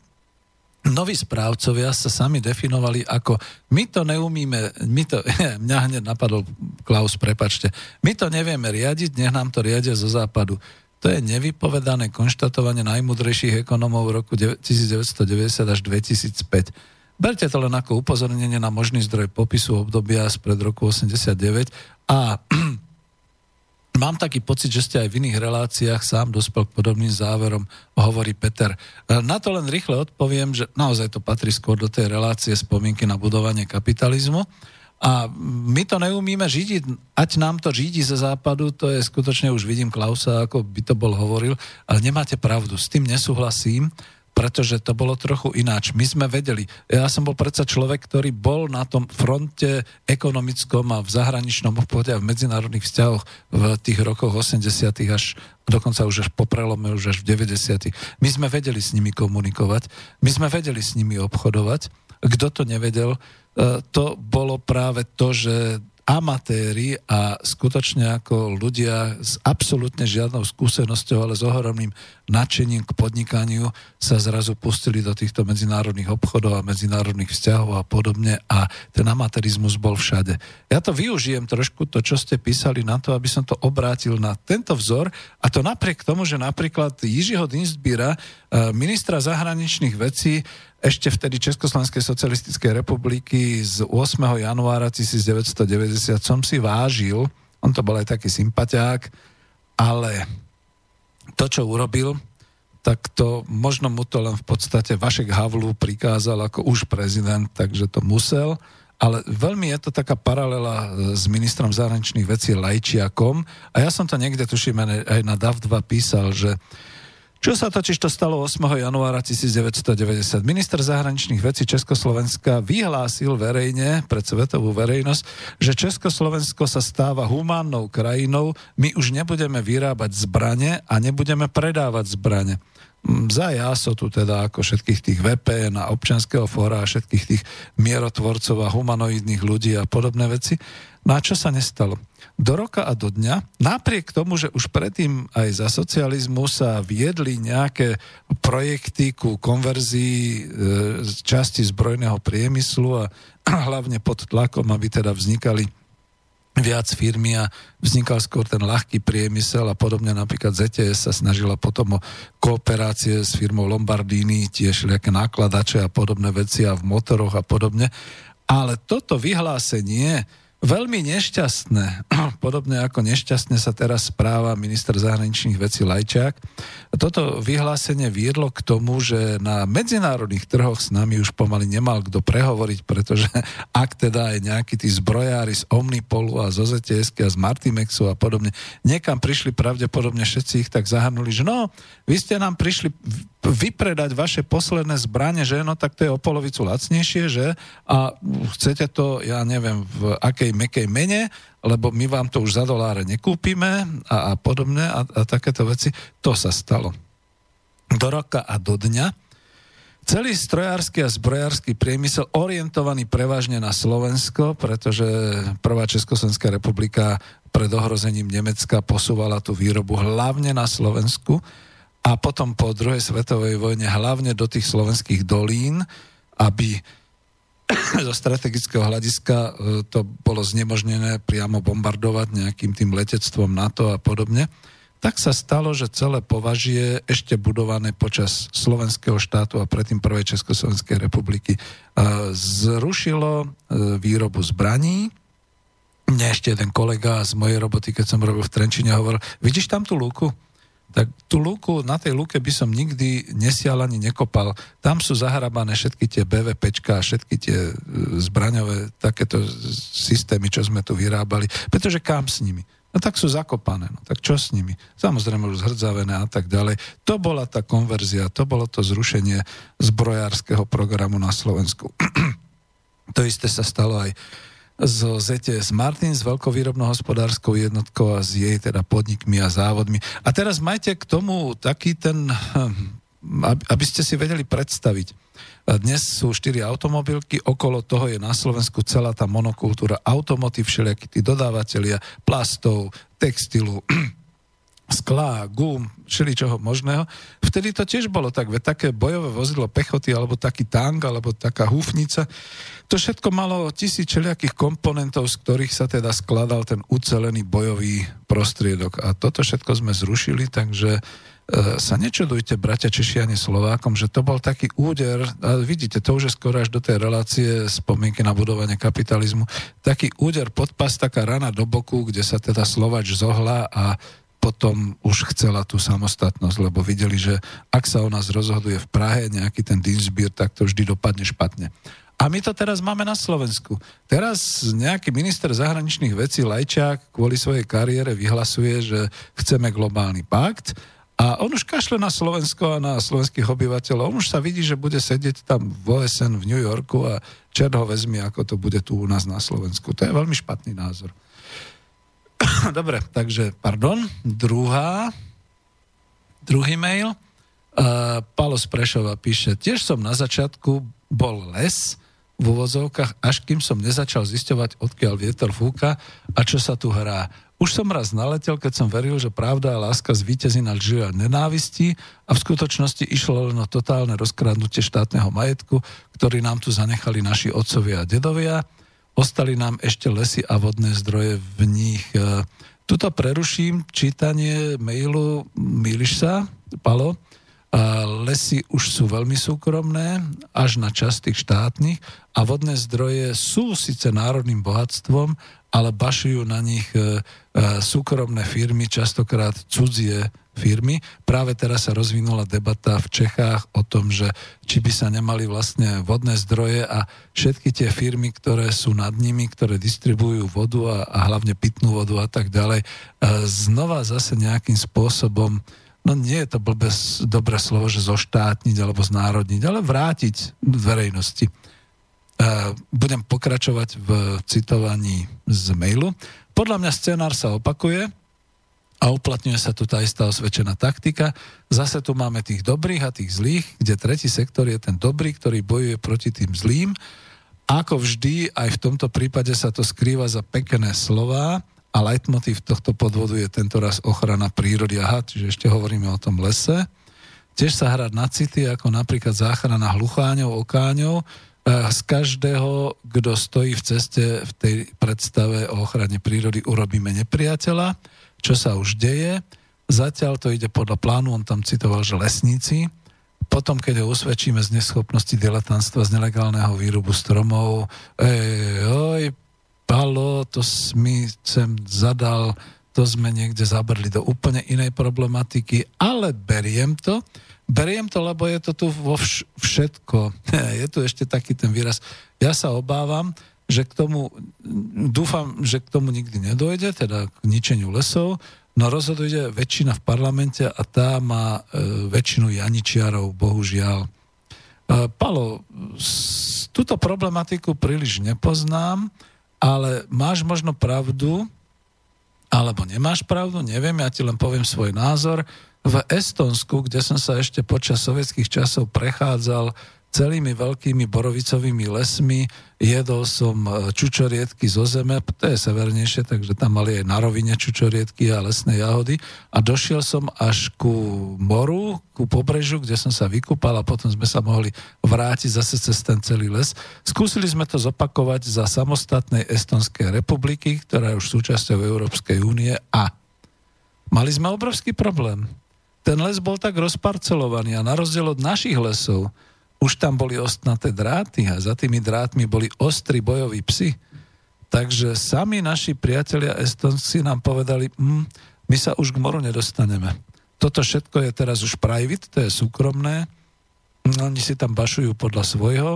noví správcovia sa sami definovali ako my to neumíme, my to, mňa hneď napadol Klaus, prepačte, my to nevieme riadiť, nech nám to riadia zo západu. To je nevypovedané konštatovanie najmudrejších ekonomov v roku 1990 až 2005. Berte to len ako upozornenie na možný zdroj popisu obdobia spred roku 89 a Mám taký pocit, že ste aj v iných reláciách sám dospel k podobným záverom, hovorí Peter. E, na to len rýchle odpoviem, že naozaj to patrí skôr do tej relácie spomienky na budovanie kapitalizmu. A my to neumíme židiť, ať nám to žídi ze západu, to je skutočne, už vidím Klausa, ako by to bol hovoril, ale nemáte pravdu, s tým nesúhlasím pretože to bolo trochu ináč. My sme vedeli, ja som bol predsa človek, ktorý bol na tom fronte ekonomickom a v zahraničnom obchode a v medzinárodných vzťahoch v tých rokoch 80 až dokonca už až po prelome, už až v 90 My sme vedeli s nimi komunikovať, my sme vedeli s nimi obchodovať. Kto to nevedel, e, to bolo práve to, že amatéri a skutočne ako ľudia s absolútne žiadnou skúsenosťou, ale s ohromným nadšením k podnikaniu sa zrazu pustili do týchto medzinárodných obchodov a medzinárodných vzťahov a podobne a ten amatérizmus bol všade. Ja to využijem trošku, to, čo ste písali na to, aby som to obrátil na tento vzor a to napriek tomu, že napríklad Jižiho Dinsbíra, eh, ministra zahraničných vecí, ešte vtedy Československej socialistickej republiky z 8. januára 1990 som si vážil, on to bol aj taký sympatiák, ale to, čo urobil, tak to možno mu to len v podstate Vašek Havlu prikázal ako už prezident, takže to musel. Ale veľmi je to taká paralela s ministrom zahraničných vecí Lajčiakom. A ja som to niekde, tuším, aj na DAV2 písal, že čo sa totiž to stalo 8. januára 1990? Minister zahraničných vecí Československa vyhlásil verejne pred svetovú verejnosť, že Československo sa stáva humánnou krajinou, my už nebudeme vyrábať zbrane a nebudeme predávať zbrane mm, za tu teda ako všetkých tých VPN a občanského fóra a všetkých tých mierotvorcov a humanoidných ľudí a podobné veci. No a čo sa nestalo? Do roka a do dňa, napriek tomu, že už predtým aj za socializmu sa viedli nejaké projekty ku konverzii e, časti zbrojného priemyslu a hlavne pod tlakom, aby teda vznikali viac firmy a vznikal skôr ten ľahký priemysel a podobne napríklad ZTS sa snažila potom o kooperácie s firmou Lombardini, tiež nejaké nákladače a podobné veci a v motoroch a podobne. Ale toto vyhlásenie veľmi nešťastné, podobne ako nešťastne sa teraz správa minister zahraničných vecí Lajčák. Toto vyhlásenie viedlo k tomu, že na medzinárodných trhoch s nami už pomaly nemal kto prehovoriť, pretože ak teda aj nejakí tí zbrojári z Omnipolu a zo zts a z Martimexu a podobne, niekam prišli pravdepodobne všetci ich tak zahrnuli, že no, vy ste nám prišli vypredať vaše posledné zbranie, že no tak to je o polovicu lacnejšie, že a chcete to, ja neviem, v akej mekej mene, lebo my vám to už za doláre nekúpime a, a podobne a, a takéto veci. To sa stalo. Do roka a do dňa celý strojársky a zbrojársky priemysel orientovaný prevažne na Slovensko, pretože prvá Československá republika pred ohrozením Nemecka posúvala tú výrobu hlavne na Slovensku a potom po druhej svetovej vojne hlavne do tých slovenských dolín, aby zo strategického hľadiska e, to bolo znemožnené priamo bombardovať nejakým tým letectvom NATO a podobne, tak sa stalo, že celé považie ešte budované počas slovenského štátu a predtým prvej Československej republiky zrušilo výrobu zbraní, mne ešte jeden kolega z mojej roboty, keď som robil v Trenčine, hovoril, vidíš tam tú lúku? Tak tú lúku, na tej lúke by som nikdy nesial ani nekopal. Tam sú zahrabané všetky tie BVPčka, všetky tie e, zbraňové takéto systémy, čo sme tu vyrábali. Pretože kam s nimi? No tak sú zakopané, no tak čo s nimi? Samozrejme už zhrdzavené a tak ďalej. To bola tá konverzia, to bolo to zrušenie zbrojárskeho programu na Slovensku. to isté sa stalo aj zo ZTS Martin s veľkovýrobnou hospodárskou jednotkou a s jej teda podnikmi a závodmi. A teraz majte k tomu taký ten, hm, aby ste si vedeli predstaviť. Dnes sú štyri automobilky, okolo toho je na Slovensku celá tá monokultúra automotív, všelijakí tí dodávateľia plastov, textilu, skla, gum, čoho možného. Vtedy to tiež bolo tak, veď také bojové vozidlo pechoty, alebo taký tank, alebo taká húfnica, to všetko malo tisíc čeliakých komponentov, z ktorých sa teda skladal ten ucelený bojový prostriedok. A toto všetko sme zrušili, takže e, sa nečudujte, bratia Češiani Slovákom, že to bol taký úder, a vidíte, to už je skoro až do tej relácie spomienky na budovanie kapitalizmu, taký úder pod pas, taká rana do boku, kde sa teda Slovač zohla a potom už chcela tú samostatnosť, lebo videli, že ak sa o nás rozhoduje v Prahe nejaký ten Dinsbier, tak to vždy dopadne špatne. A my to teraz máme na Slovensku. Teraz nejaký minister zahraničných vecí Lajčák kvôli svojej kariére vyhlasuje, že chceme globálny pakt a on už kašle na Slovensko a na slovenských obyvateľov. On už sa vidí, že bude sedieť tam v OSN v New Yorku a čert ho vezmi, ako to bude tu u nás na Slovensku. To je veľmi špatný názor. Dobre, takže, pardon, druhá, druhý mail. Uh, Palo z Prešova píše, tiež som na začiatku bol les v uvozovkách, až kým som nezačal zisťovať, odkiaľ vietor fúka a čo sa tu hrá. Už som raz naletel, keď som veril, že pravda a láska zvýtezí na lži a nenávisti a v skutočnosti išlo len o totálne rozkradnutie štátneho majetku, ktorý nám tu zanechali naši otcovia a dedovia ostali nám ešte lesy a vodné zdroje v nich. E, tuto preruším čítanie mailu, Miliš sa, Palo, lesy už sú veľmi súkromné, až na časť tých štátnych a vodné zdroje sú síce národným bohatstvom, ale bašujú na nich e, e, súkromné firmy, častokrát cudzie firmy. Práve teraz sa rozvinula debata v Čechách o tom, že či by sa nemali vlastne vodné zdroje a všetky tie firmy, ktoré sú nad nimi, ktoré distribujú vodu a, a hlavne pitnú vodu a tak ďalej, znova zase nejakým spôsobom no nie je to blbé, dobré slovo, že zoštátniť alebo znárodniť, ale vrátiť verejnosti. Budem pokračovať v citovaní z mailu. Podľa mňa scenár sa opakuje, a uplatňuje sa tu tá istá osvedčená taktika. Zase tu máme tých dobrých a tých zlých, kde tretí sektor je ten dobrý, ktorý bojuje proti tým zlým. Ako vždy, aj v tomto prípade sa to skrýva za pekné slova a leitmotiv tohto podvodu je tento raz ochrana prírody. Aha, čiže ešte hovoríme o tom lese. Tiež sa hrať na city, ako napríklad záchrana hlucháňov, okáňov, z každého, kto stojí v ceste v tej predstave o ochrane prírody, urobíme nepriateľa čo sa už deje. Zatiaľ to ide podľa plánu, on tam citoval, že lesníci. Potom, keď ho usvedčíme z neschopnosti diletantstva, z nelegálneho výrubu stromov, ej, oj, palo, to mi sem zadal, to sme niekde zabrli do úplne inej problematiky, ale beriem to, beriem to, lebo je to tu vo vš- všetko. Je tu ešte taký ten výraz. Ja sa obávam, že k tomu, dúfam, že k tomu nikdy nedojde, teda k ničeniu lesov, no rozhoduje väčšina v parlamente a tá má e, väčšinu Janičiarov, bohužiaľ. E, Palo, túto problematiku príliš nepoznám, ale máš možno pravdu, alebo nemáš pravdu, neviem, ja ti len poviem svoj názor. V Estonsku, kde som sa ešte počas sovietských časov prechádzal celými veľkými borovicovými lesmi, jedol som e, čučoriedky zo zeme, to je severnejšie, takže tam mali aj na rovine čučoriedky a lesné jahody a došiel som až ku moru, ku pobrežu, kde som sa vykúpal a potom sme sa mohli vrátiť zase cez ten celý les. Skúsili sme to zopakovať za samostatnej Estonskej republiky, ktorá je už súčasťou Európskej únie a Mali sme obrovský problém. Ten les bol tak rozparcelovaný a na rozdiel od našich lesov, už tam boli ostnaté dráty a za tými drátmi boli ostri bojoví psi. Takže sami naši priatelia Estonci nám povedali, hm, my sa už k moru nedostaneme. Toto všetko je teraz už private, to je súkromné, oni si tam bašujú podľa svojho,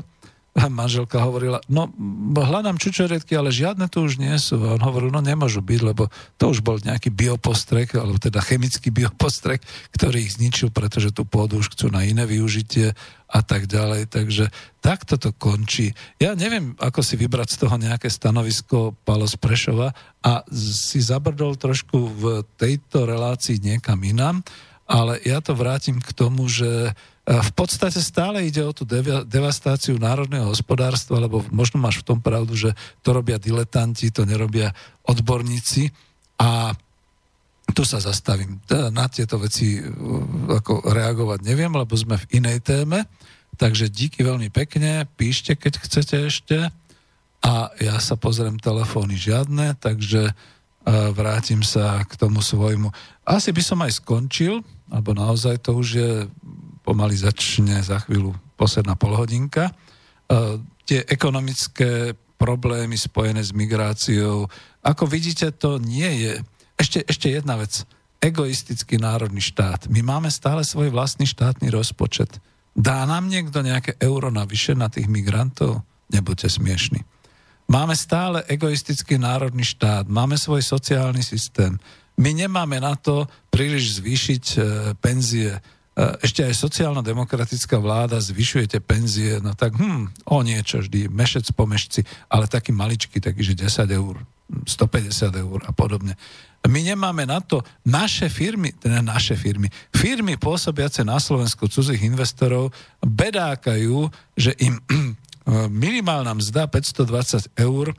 manželka hovorila, no hľadám čučoriedky, ale žiadne tu už nie sú. A on hovoril, no nemôžu byť, lebo to už bol nejaký biopostrek, alebo teda chemický biopostrek, ktorý ich zničil, pretože tú pôdu už chcú na iné využitie a tak ďalej. Takže takto to končí. Ja neviem, ako si vybrať z toho nejaké stanovisko Palos Prešova a si zabrdol trošku v tejto relácii niekam inám, ale ja to vrátim k tomu, že v podstate stále ide o tú devastáciu národného hospodárstva, lebo možno máš v tom pravdu, že to robia diletanti, to nerobia odborníci a tu sa zastavím. Na tieto veci uh, ako reagovať neviem, lebo sme v inej téme. Takže díky veľmi pekne, píšte, keď chcete ešte. A ja sa pozriem telefóny žiadne, takže uh, vrátim sa k tomu svojmu. Asi by som aj skončil, alebo naozaj to už je pomaly začne za chvíľu posledná polhodinka. E, tie ekonomické problémy spojené s migráciou, ako vidíte, to nie je... Ešte, ešte jedna vec. Egoistický národný štát. My máme stále svoj vlastný štátny rozpočet. Dá nám niekto nejaké euro navyše na tých migrantov? Nebuďte smiešni. Máme stále egoistický národný štát, máme svoj sociálny systém. My nemáme na to príliš zvýšiť e, penzie ešte aj sociálna demokratická vláda zvyšujete penzie, no tak hm, o niečo vždy, mešec po mešci, ale taký maličký, taký, že 10 eur, 150 eur a podobne. My nemáme na to naše firmy, teda naše firmy, firmy pôsobiace na Slovensku cudzích investorov bedákajú, že im minimálna mzda 520 eur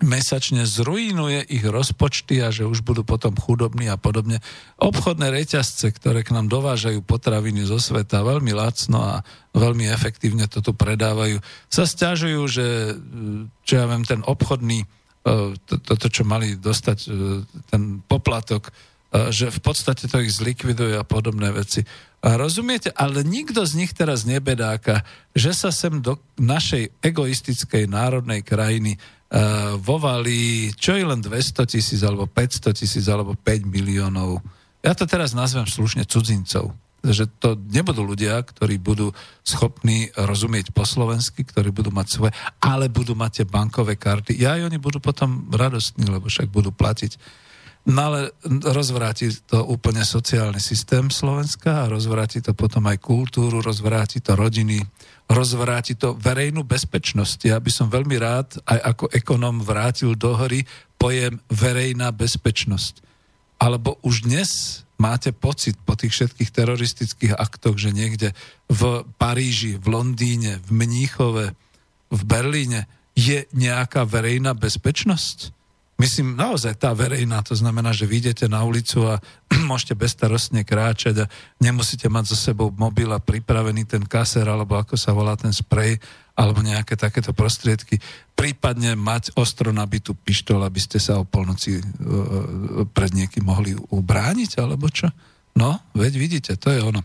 mesačne zrujnuje ich rozpočty a že už budú potom chudobní a podobne. Obchodné reťazce, ktoré k nám dovážajú potraviny zo sveta veľmi lacno a veľmi efektívne to tu predávajú, sa stiažujú, že čo ja viem, ten obchodný, toto, to, čo mali dostať, ten poplatok, že v podstate to ich zlikviduje a podobné veci. A rozumiete? Ale nikto z nich teraz nebedáka, že sa sem do našej egoistickej národnej krajiny vo Vali, čo je len 200 tisíc, alebo 500 tisíc, alebo 5 miliónov. Ja to teraz nazvem slušne cudzincov. Že to nebudú ľudia, ktorí budú schopní rozumieť po slovensky, ktorí budú mať svoje, ale budú mať tie bankové karty. Ja aj oni budú potom radostní, lebo však budú platiť. No ale rozvráti to úplne sociálny systém Slovenska a rozvráti to potom aj kultúru, rozvráti to rodiny, rozvráti to verejnú bezpečnosť. Ja by som veľmi rád aj ako ekonom vrátil do hry pojem verejná bezpečnosť. Alebo už dnes máte pocit po tých všetkých teroristických aktoch, že niekde v Paríži, v Londýne, v Mníchove, v Berlíne je nejaká verejná bezpečnosť? Myslím, naozaj tá verejná, to znamená, že vyjdete na ulicu a môžete bezstarostne kráčať a nemusíte mať so sebou mobil a pripravený ten kaser, alebo ako sa volá ten sprej, alebo nejaké takéto prostriedky. Prípadne mať ostro nabitú pištol, aby ste sa o polnoci uh, pred niekým mohli ubrániť, alebo čo? No, veď vidíte, to je ono.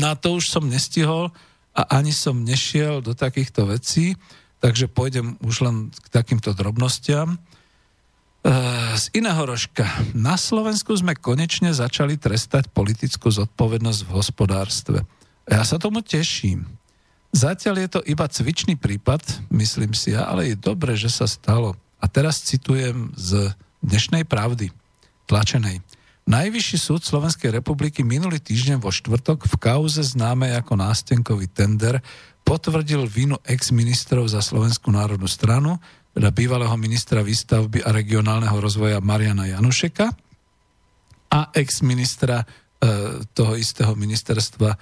Na to už som nestihol a ani som nešiel do takýchto vecí, takže pôjdem už len k takýmto drobnostiam. Eh, z iného rožka. Na Slovensku sme konečne začali trestať politickú zodpovednosť v hospodárstve. Ja sa tomu teším. Zatiaľ je to iba cvičný prípad, myslím si ja, ale je dobre, že sa stalo. A teraz citujem z dnešnej pravdy, tlačenej. Najvyšší súd Slovenskej republiky minulý týždeň vo štvrtok v kauze známe ako nástenkový tender potvrdil vinu ex-ministrov za Slovenskú národnú stranu, teda bývalého ministra výstavby a regionálneho rozvoja Mariana Janušeka a ex-ministra e, toho istého ministerstva,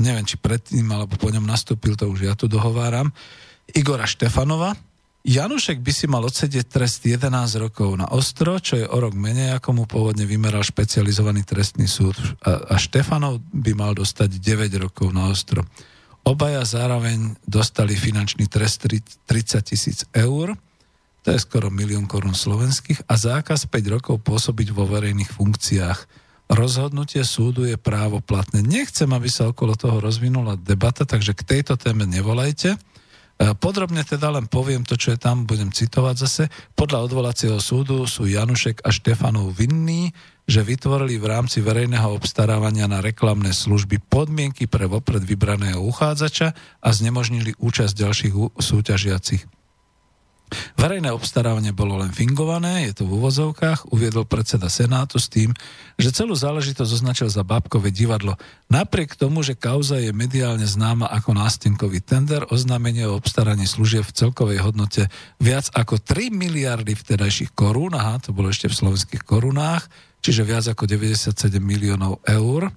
neviem, či predtým, alebo po ňom nastúpil, to už ja tu dohováram, Igora Štefanova. Janušek by si mal odsedieť trest 11 rokov na ostro, čo je o rok menej, ako mu pôvodne vymeral špecializovaný trestný súd. A, a Štefanov by mal dostať 9 rokov na ostro. Obaja zároveň dostali finančný trest 30 tisíc eur to je skoro milión korún slovenských, a zákaz 5 rokov pôsobiť vo verejných funkciách. Rozhodnutie súdu je právo platné. Nechcem, aby sa okolo toho rozvinula debata, takže k tejto téme nevolajte. E, podrobne teda len poviem to, čo je tam, budem citovať zase. Podľa odvolacieho súdu sú Janušek a Štefanov vinní, že vytvorili v rámci verejného obstarávania na reklamné služby podmienky pre vopred vybraného uchádzača a znemožnili účasť ďalších súťažiacich. Verejné obstarávanie bolo len fingované, je to v úvozovkách, uviedol predseda Senátu s tým, že celú záležitosť označil za bábkové divadlo. Napriek tomu, že kauza je mediálne známa ako nástenkový tender, oznámenie o obstaraní služieb v celkovej hodnote viac ako 3 miliardy vtedajších korún, aha, to bolo ešte v slovenských korunách, čiže viac ako 97 miliónov eur,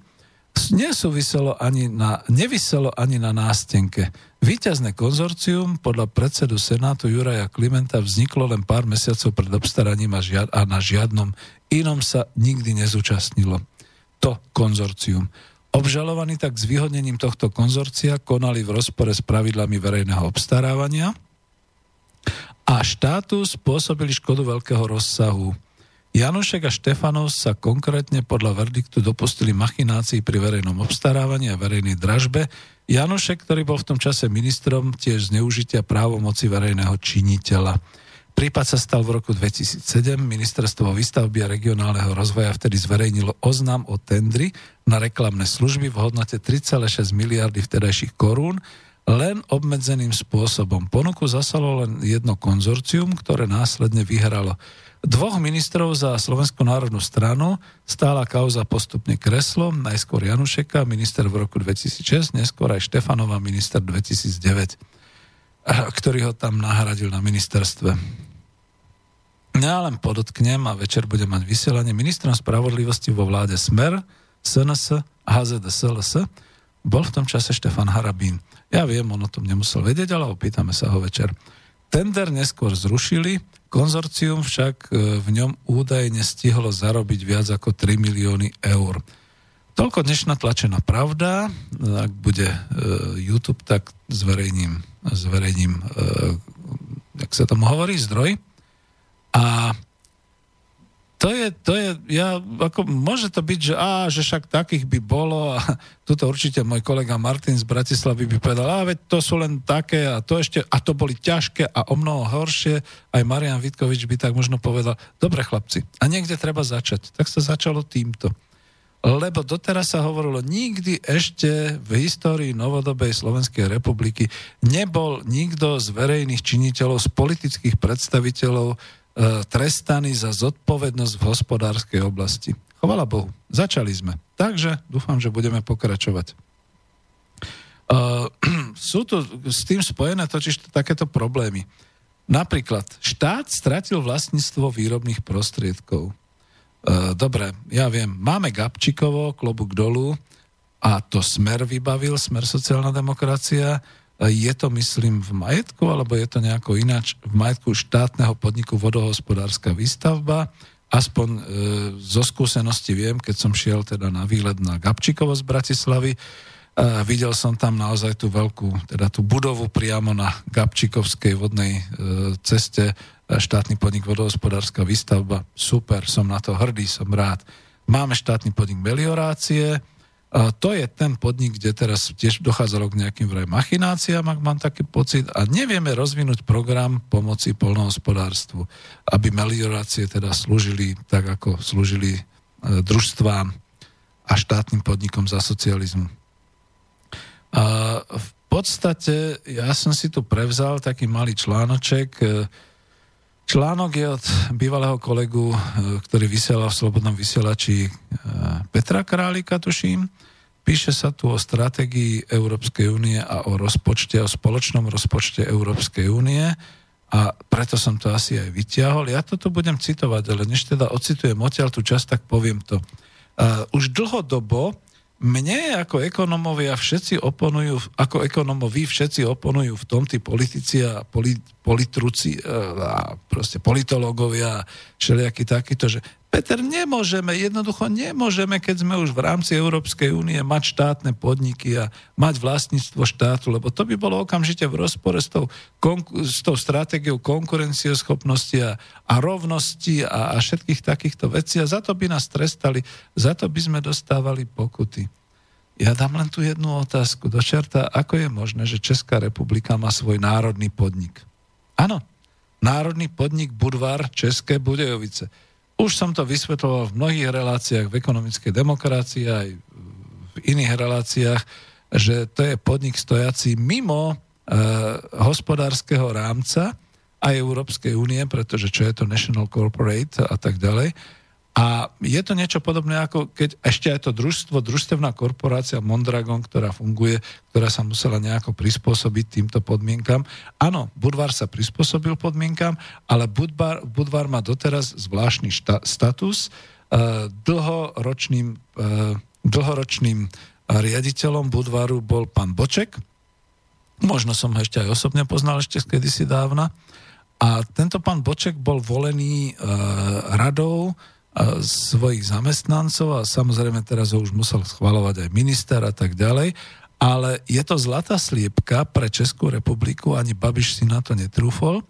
nesúviselo ani na, nevyselo ani na nástenke. Výťazné konzorcium podľa predsedu Senátu Juraja Klimenta vzniklo len pár mesiacov pred obstaraním a, žiad, a na žiadnom inom sa nikdy nezúčastnilo. To konzorcium. Obžalovaní tak s vyhodnením tohto konzorcia konali v rozpore s pravidlami verejného obstarávania a štátu spôsobili škodu veľkého rozsahu. Janošek a Štefanov sa konkrétne podľa verdiktu dopustili machinácií pri verejnom obstarávaní a verejnej dražbe, Janošek, ktorý bol v tom čase ministrom tiež zneužitia právomoci verejného činiteľa. Prípad sa stal v roku 2007. Ministerstvo výstavby a regionálneho rozvoja vtedy zverejnilo oznam o tendri na reklamné služby v hodnote 3,6 miliardy vtedajších korún len obmedzeným spôsobom. Ponuku zasalo len jedno konzorcium, ktoré následne vyhralo. Dvoch ministrov za Slovenskú národnú stranu stála kauza postupne kreslo, najskôr Janušeka, minister v roku 2006, neskôr aj Štefanova, minister 2009, ktorý ho tam nahradil na ministerstve. Ja len podotknem a večer budem mať vysielanie ministrom spravodlivosti vo vláde Smer, SNS, HZDSLS, bol v tom čase Štefan Harabín. Ja viem, on o tom nemusel vedieť, ale opýtame sa ho večer. Tender neskôr zrušili, Konzorcium však e, v ňom údajne stihlo zarobiť viac ako 3 milióny eur. Toľko dnešná tlačená pravda. Ak bude e, YouTube, tak zverejním, zverejním e, jak sa tomu hovorí, zdroj. A to je, to je, ja, ako, môže to byť, že á, že však takých by bolo a tuto určite môj kolega Martin z Bratislavy by povedal, a veď to sú len také a to ešte, a to boli ťažké a o mnoho horšie. Aj Marian Vitkovič by tak možno povedal, dobre chlapci, a niekde treba začať. Tak sa začalo týmto. Lebo doteraz sa hovorilo, nikdy ešte v histórii novodobej Slovenskej republiky nebol nikto z verejných činiteľov, z politických predstaviteľov trestaní za zodpovednosť v hospodárskej oblasti. Chvala Bohu, začali sme. Takže dúfam, že budeme pokračovať. Uh, sú tu s tým spojené totiž takéto problémy. Napríklad, štát stratil vlastníctvo výrobných prostriedkov. Uh, dobre, ja viem, máme Gabčikovo, klobúk dolu, a to Smer vybavil, Smer sociálna demokracia, je to, myslím, v majetku, alebo je to nejako ináč v majetku štátneho podniku vodohospodárska výstavba. Aspoň e, zo skúsenosti viem, keď som šiel teda na výlet na Gabčikovo z Bratislavy, e, videl som tam naozaj tú veľkú, teda tú budovu priamo na Gabčikovskej vodnej e, ceste, e, štátny podnik vodohospodárska výstavba. Super, som na to hrdý, som rád. Máme štátny podnik meliorácie, to je ten podnik, kde teraz tiež dochádzalo k nejakým vraj machináciám, ak mám taký pocit, a nevieme rozvinúť program pomoci polnohospodárstvu, aby meliorácie teda slúžili tak, ako slúžili e, družstvám a štátnym podnikom za socializmu. A v podstate ja som si tu prevzal taký malý článoček, e, Článok je od bývalého kolegu, e, ktorý vysielal v Slobodnom vysielači Petra Králika, tuším. Píše sa tu o stratégii Európskej únie a o rozpočte, o spoločnom rozpočte Európskej únie a preto som to asi aj vyťahol. Ja toto budem citovať, ale než teda ocitujem odtiaľ tú časť, tak poviem to. Uh, už dlhodobo mne ako ekonomovia všetci oponujú, ako ekonomovi všetci oponujú v tom tí politici a poli, politruci a proste politológovia, všelijakí takíto, že Peter, nemôžeme, jednoducho nemôžeme, keď sme už v rámci Európskej únie mať štátne podniky a mať vlastníctvo štátu, lebo to by bolo okamžite v rozpore s tou, konku, s tou stratégiou konkurencieschopnosti a, a rovnosti a, a všetkých takýchto vecí a za to by nás trestali, za to by sme dostávali pokuty. Ja dám len tu jednu otázku do čerta, ako je možné, že Česká republika má svoj národný podnik. Áno, národný podnik Budvar České Budejovice už som to vysvetloval v mnohých reláciách v ekonomickej demokracii aj v iných reláciách, že to je podnik stojací mimo e, hospodárskeho rámca aj Európskej únie, pretože čo je to National Corporate a tak ďalej. A je to niečo podobné ako keď ešte aj to družstvo, družstevná korporácia Mondragon, ktorá funguje, ktorá sa musela nejako prispôsobiť týmto podmienkam. Áno, Budvar sa prispôsobil podmienkam, ale Budvar, Budvar má doteraz zvláštny šta, status. Uh, dlhoročným, uh, dlhoročným riaditeľom Budvaru bol pán Boček. Možno som ho ešte aj osobne poznal ešte kedysi dávna. A tento pán Boček bol volený uh, radou svojich zamestnancov a samozrejme teraz ho už musel schvalovať aj minister a tak ďalej, ale je to zlatá sliepka pre Českú republiku, ani Babiš si na to netrúfol.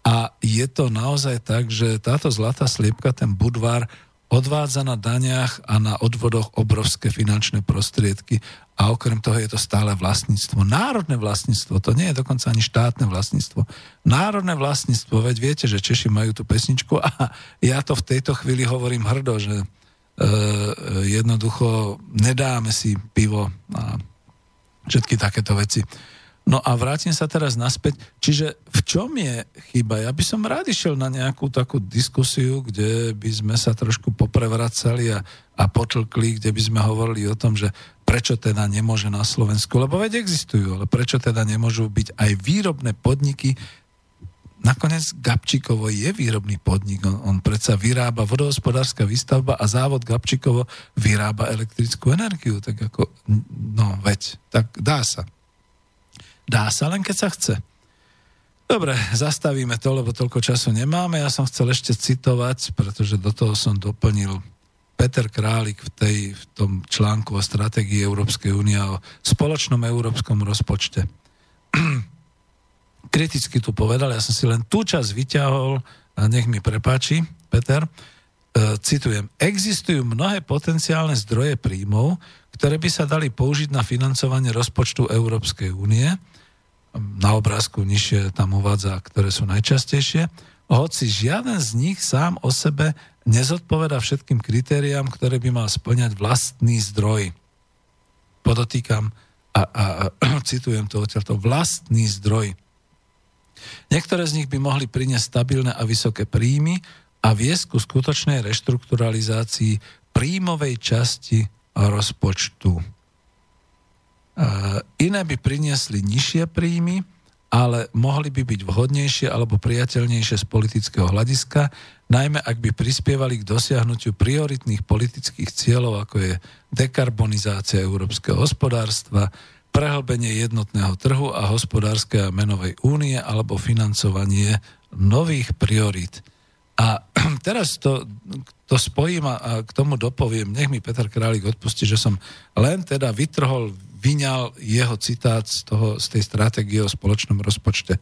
A je to naozaj tak, že táto zlatá sliepka, ten Budvar, odvádza na daniach a na odvodoch obrovské finančné prostriedky a okrem toho je to stále vlastníctvo. Národné vlastníctvo, to nie je dokonca ani štátne vlastníctvo. Národné vlastníctvo, veď viete, že Češi majú tú pesničku a ja to v tejto chvíli hovorím hrdo, že e, jednoducho nedáme si pivo a všetky takéto veci. No a vrátim sa teraz naspäť. Čiže v čom je chyba? Ja by som rád išiel na nejakú takú diskusiu, kde by sme sa trošku poprevracali a, a potlkli, kde by sme hovorili o tom, že prečo teda nemôže na Slovensku, lebo veď existujú, ale prečo teda nemôžu byť aj výrobné podniky, Nakoniec Gabčíkovo je výrobný podnik. On, on predsa vyrába vodohospodárska výstavba a závod Gabčíkovo vyrába elektrickú energiu. Tak ako, no veď, tak dá sa. Dá sa len, keď sa chce. Dobre, zastavíme to, lebo toľko času nemáme. Ja som chcel ešte citovať, pretože do toho som doplnil Peter Králik v, tej, v tom článku o stratégii Európskej únie o spoločnom európskom rozpočte. Kriticky tu povedal, ja som si len tú čas vyťahol, a nech mi prepáči, Peter, e, citujem, existujú mnohé potenciálne zdroje príjmov, ktoré by sa dali použiť na financovanie rozpočtu Európskej únie, na obrázku nižšie tam uvádza, ktoré sú najčastejšie, hoci žiaden z nich sám o sebe nezodpoveda všetkým kritériám, ktoré by mal splňať vlastný zdroj. Podotýkam a, a, a citujem to odtiaľto, vlastný zdroj. Niektoré z nich by mohli priniesť stabilné a vysoké príjmy a viesť ku skutočnej reštrukturalizácii príjmovej časti rozpočtu. Iné by priniesli nižšie príjmy, ale mohli by byť vhodnejšie alebo priateľnejšie z politického hľadiska, najmä ak by prispievali k dosiahnutiu prioritných politických cieľov, ako je dekarbonizácia európskeho hospodárstva, prehlbenie jednotného trhu a hospodárskej a menovej únie alebo financovanie nových priorít. A teraz to, to spojím a k tomu dopoviem, nech mi Peter Králik odpustí, že som len teda vytrhol vyňal jeho citát z, toho, z tej stratégie o spoločnom rozpočte.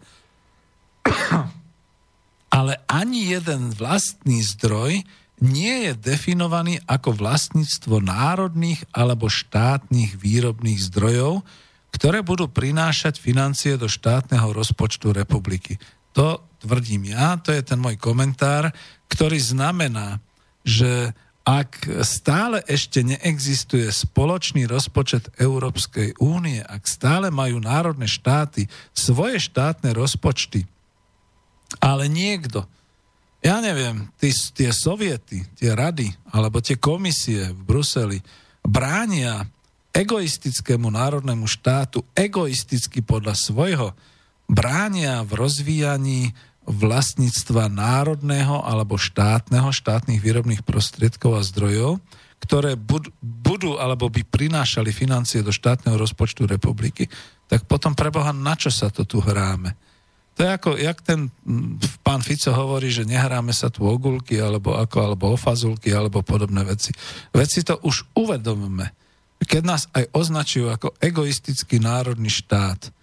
Ale ani jeden vlastný zdroj nie je definovaný ako vlastníctvo národných alebo štátnych výrobných zdrojov, ktoré budú prinášať financie do štátneho rozpočtu republiky. To tvrdím ja, to je ten môj komentár, ktorý znamená, že ak stále ešte neexistuje spoločný rozpočet Európskej únie, ak stále majú národné štáty svoje štátne rozpočty, ale niekto, ja neviem, tí, tie soviety, tie rady, alebo tie komisie v Bruseli bránia egoistickému národnému štátu, egoisticky podľa svojho, bránia v rozvíjaní vlastníctva národného alebo štátneho, štátnych výrobných prostriedkov a zdrojov, ktoré budú alebo by prinášali financie do štátneho rozpočtu republiky, tak potom preboha na čo sa to tu hráme? To je ako, jak ten pán Fico hovorí, že nehráme sa tu ogulky, alebo ako, alebo o alebo podobné veci. Veci to už uvedomíme. Keď nás aj označujú ako egoistický národný štát,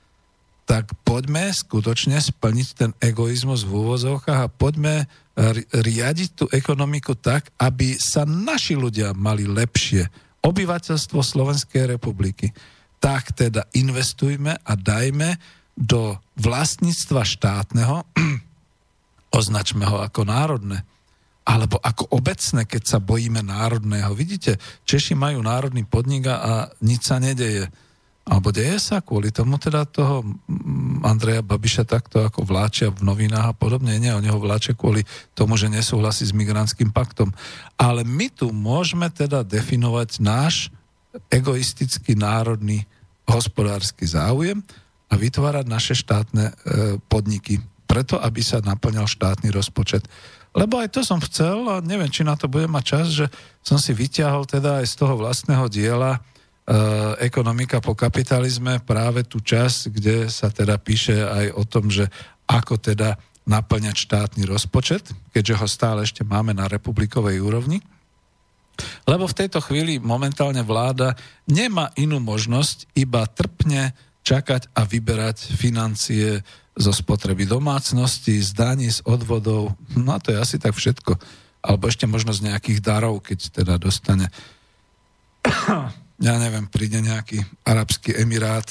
tak poďme skutočne splniť ten egoizmus v úvozovkách a poďme riadiť tú ekonomiku tak, aby sa naši ľudia mali lepšie. Obyvateľstvo Slovenskej republiky. Tak teda investujme a dajme do vlastníctva štátneho, označme ho ako národné, alebo ako obecné, keď sa bojíme národného. Vidíte, Češi majú národný podnik a nič sa nedeje alebo deje sa kvôli tomu teda toho Andreja Babiša takto ako vláčia v novinách a podobne. Nie, oni ho vláčia kvôli tomu, že nesúhlasí s migrantským paktom. Ale my tu môžeme teda definovať náš egoistický národný hospodársky záujem a vytvárať naše štátne e, podniky preto, aby sa naplňal štátny rozpočet. Lebo aj to som chcel a neviem, či na to budem mať čas, že som si vyťahol teda aj z toho vlastného diela ekonomika po kapitalizme práve tú časť, kde sa teda píše aj o tom, že ako teda naplňať štátny rozpočet, keďže ho stále ešte máme na republikovej úrovni. Lebo v tejto chvíli momentálne vláda nemá inú možnosť iba trpne čakať a vyberať financie zo spotreby domácnosti, z daní, z odvodov. No a to je asi tak všetko. Alebo ešte možno z nejakých darov, keď teda dostane ja neviem, príde nejaký arabský emirát,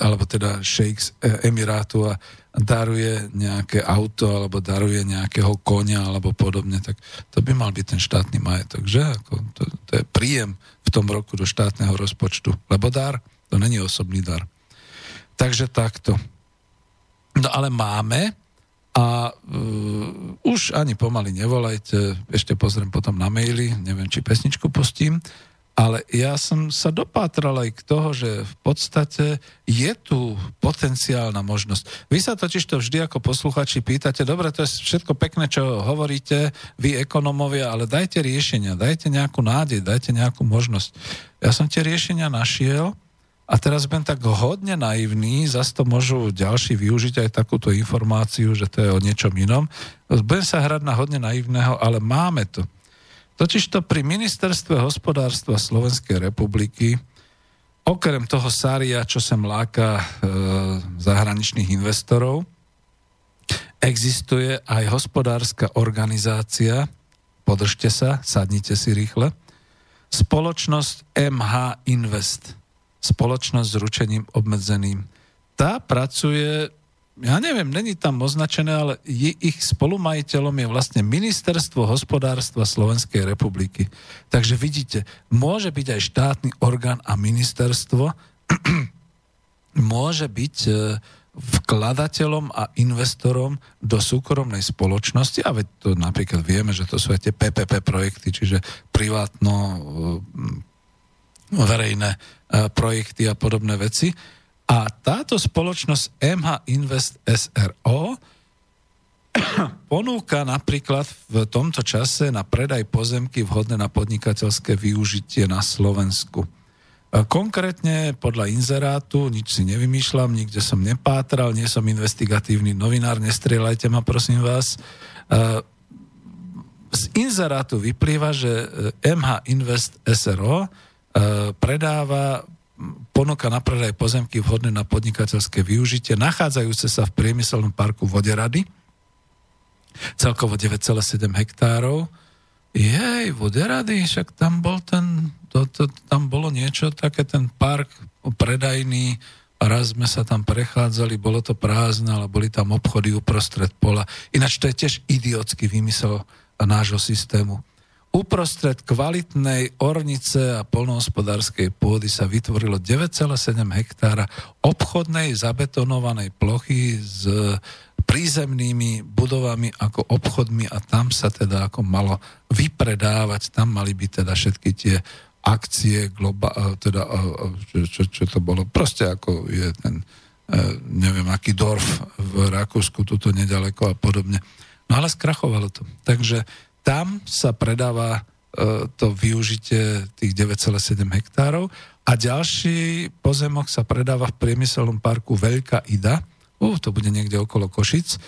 alebo teda šejk z e, Emirátu a daruje nejaké auto alebo daruje nejakého konia alebo podobne, tak to by mal byť ten štátny majetok, že? Ako to, to je príjem v tom roku do štátneho rozpočtu. Lebo dar, to není osobný dar. Takže takto. No ale máme a uh, už ani pomaly nevolajte, ešte pozriem potom na maily, neviem, či pesničku pustím, ale ja som sa dopátral aj k toho, že v podstate je tu potenciálna možnosť. Vy sa totiž to vždy ako posluchači pýtate, dobre, to je všetko pekné, čo hovoríte, vy ekonomovia, ale dajte riešenia, dajte nejakú nádej, dajte nejakú možnosť. Ja som tie riešenia našiel a teraz budem tak hodne naivný, zase to môžu ďalší využiť aj takúto informáciu, že to je o niečom inom. Budem sa hrať na hodne naivného, ale máme to. Totižto pri ministerstve hospodárstva Slovenskej republiky okrem toho sária, čo sem láka e, zahraničných investorov, existuje aj hospodárska organizácia, podržte sa, sadnite si rýchle, spoločnosť MH Invest, spoločnosť s ručením obmedzeným. Tá pracuje ja neviem, není tam označené, ale ich spolumajiteľom je vlastne Ministerstvo hospodárstva Slovenskej republiky. Takže vidíte, môže byť aj štátny orgán a ministerstvo, môže byť e, vkladateľom a investorom do súkromnej spoločnosti, a veď to napríklad vieme, že to sú aj tie PPP projekty, čiže privátno e, verejné e, projekty a podobné veci a táto spoločnosť MH Invest SRO ponúka napríklad v tomto čase na predaj pozemky vhodné na podnikateľské využitie na Slovensku. Konkrétne podľa inzerátu, nič si nevymýšľam, nikde som nepátral, nie som investigatívny novinár, nestrieľajte ma prosím vás. Z inzerátu vyplýva, že MH Invest SRO predáva ponuka na predaj pozemky vhodné na podnikateľské využitie, nachádzajúce sa v priemyselnom parku Voderady, celkovo 9,7 hektárov. Jej, Voderady, však tam bol ten, to, to, tam bolo niečo také, ten park predajný, raz sme sa tam prechádzali, bolo to prázdne, ale boli tam obchody uprostred pola. Ináč to je tiež idiotský vymysel nášho systému Uprostred kvalitnej ornice a polnohospodárskej pôdy sa vytvorilo 9,7 hektára obchodnej zabetonovanej plochy s prízemnými budovami ako obchodmi a tam sa teda ako malo vypredávať, tam mali byť teda všetky tie akcie, globa, teda, čo, čo to bolo, proste ako je ten, e, neviem, aký Dorf v Rakúsku, tuto nedaleko a podobne. No ale skrachovalo to. Takže tam sa predáva e, to využitie tých 9,7 hektárov a ďalší pozemok sa predáva v priemyselnom parku Veľká Ida uh, to bude niekde okolo Košic,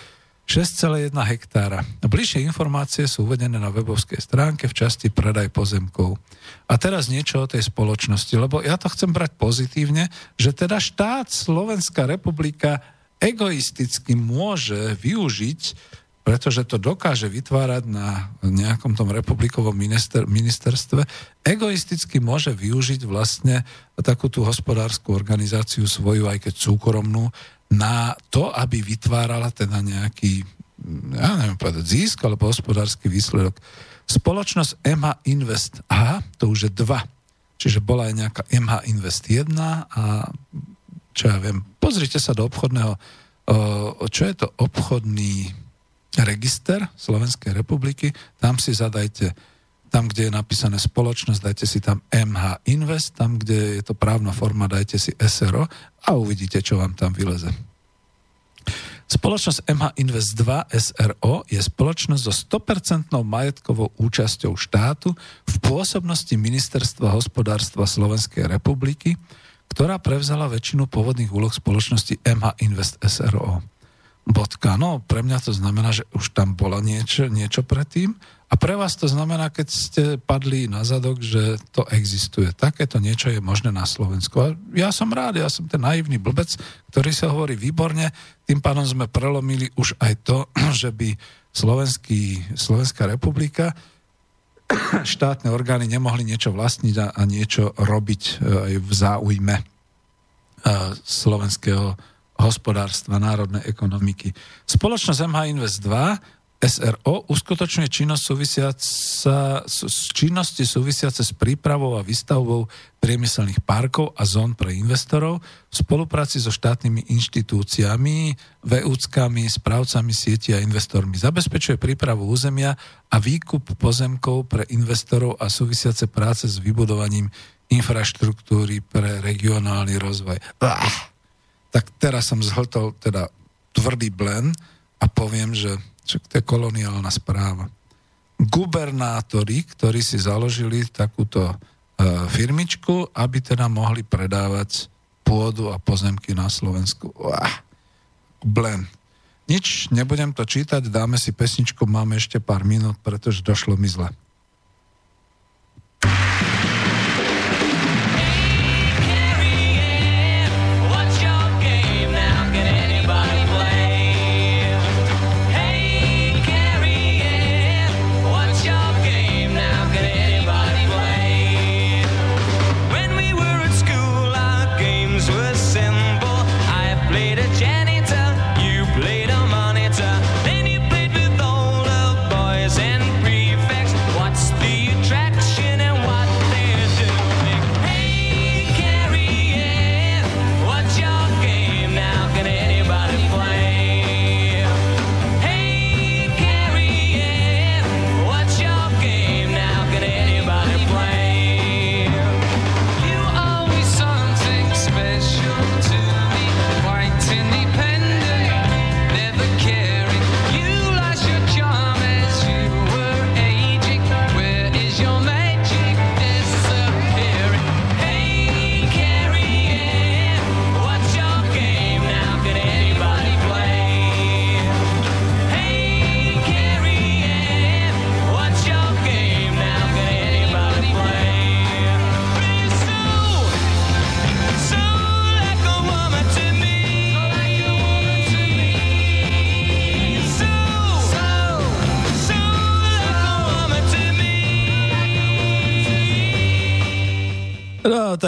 6,1 hektára. Bližšie informácie sú uvedené na webovskej stránke v časti predaj pozemkov. A teraz niečo o tej spoločnosti, lebo ja to chcem brať pozitívne, že teda štát Slovenská republika egoisticky môže využiť pretože to dokáže vytvárať na nejakom tom republikovom minister, ministerstve, egoisticky môže využiť vlastne takú tú hospodárskú organizáciu svoju, aj keď súkromnú, na to, aby vytvárala teda nejaký, ja neviem povedať, zisk alebo hospodársky výsledok. Spoločnosť MH Invest A, to už je dva. Čiže bola aj nejaká MH Invest 1 a čo ja viem, pozrite sa do obchodného, čo je to obchodný register Slovenskej republiky, tam si zadajte, tam, kde je napísané spoločnosť, dajte si tam MH Invest, tam, kde je to právna forma, dajte si SRO a uvidíte, čo vám tam vyleze. Spoločnosť MH Invest 2 SRO je spoločnosť so 100% majetkovou účasťou štátu v pôsobnosti Ministerstva hospodárstva Slovenskej republiky, ktorá prevzala väčšinu pôvodných úloh spoločnosti MH Invest SRO bodka. No, pre mňa to znamená, že už tam bola niečo, niečo predtým a pre vás to znamená, keď ste padli na zadok, že to existuje. Takéto niečo je možné na Slovensku. A ja som rád, ja som ten naivný blbec, ktorý sa hovorí výborne, tým pádom sme prelomili už aj to, že by Slovenský, Slovenská republika štátne orgány nemohli niečo vlastniť a, a niečo robiť e, aj v záujme e, slovenského hospodárstva, národnej ekonomiky. Spoločnosť MH Invest 2 SRO uskutočňuje činnosť súvisiaca, činnosti súvisiace s prípravou a výstavbou priemyselných parkov a zón pre investorov v spolupráci so štátnymi inštitúciami, VÚckami, správcami sieti a investormi. Zabezpečuje prípravu územia a výkup pozemkov pre investorov a súvisiace práce s vybudovaním infraštruktúry pre regionálny rozvoj. Ah tak teraz som zhltol teda tvrdý blen a poviem, že to je koloniálna správa. Gubernátori, ktorí si založili takúto e, firmičku, aby teda mohli predávať pôdu a pozemky na Slovensku. Uah, blen. Nič, nebudem to čítať, dáme si pesničku, máme ešte pár minút, pretože došlo mi zle.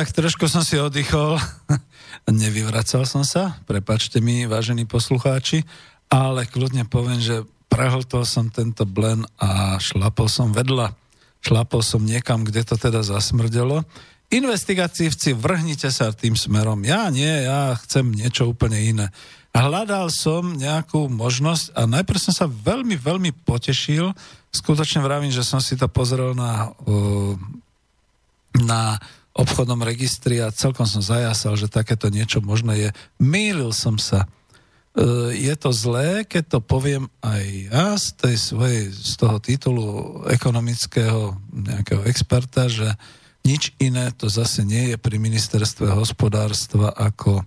Tak trošku som si oddychol. Nevyvracal som sa, prepačte mi, vážení poslucháči, ale kľudne poviem, že prehltol som tento blen a šlapol som vedľa. Šlapol som niekam, kde to teda zasmrdelo. Investigatívci, vrhnite sa tým smerom. Ja nie, ja chcem niečo úplne iné. Hľadal som nejakú možnosť a najprv som sa veľmi, veľmi potešil. Skutočne vravím, že som si to pozrel na, na obchodnom registri a celkom som zajasal, že takéto niečo možné je. Mýlil som sa. E, je to zlé, keď to poviem aj ja z, tej svojej, z toho titulu ekonomického nejakého experta, že nič iné to zase nie je pri ministerstve hospodárstva ako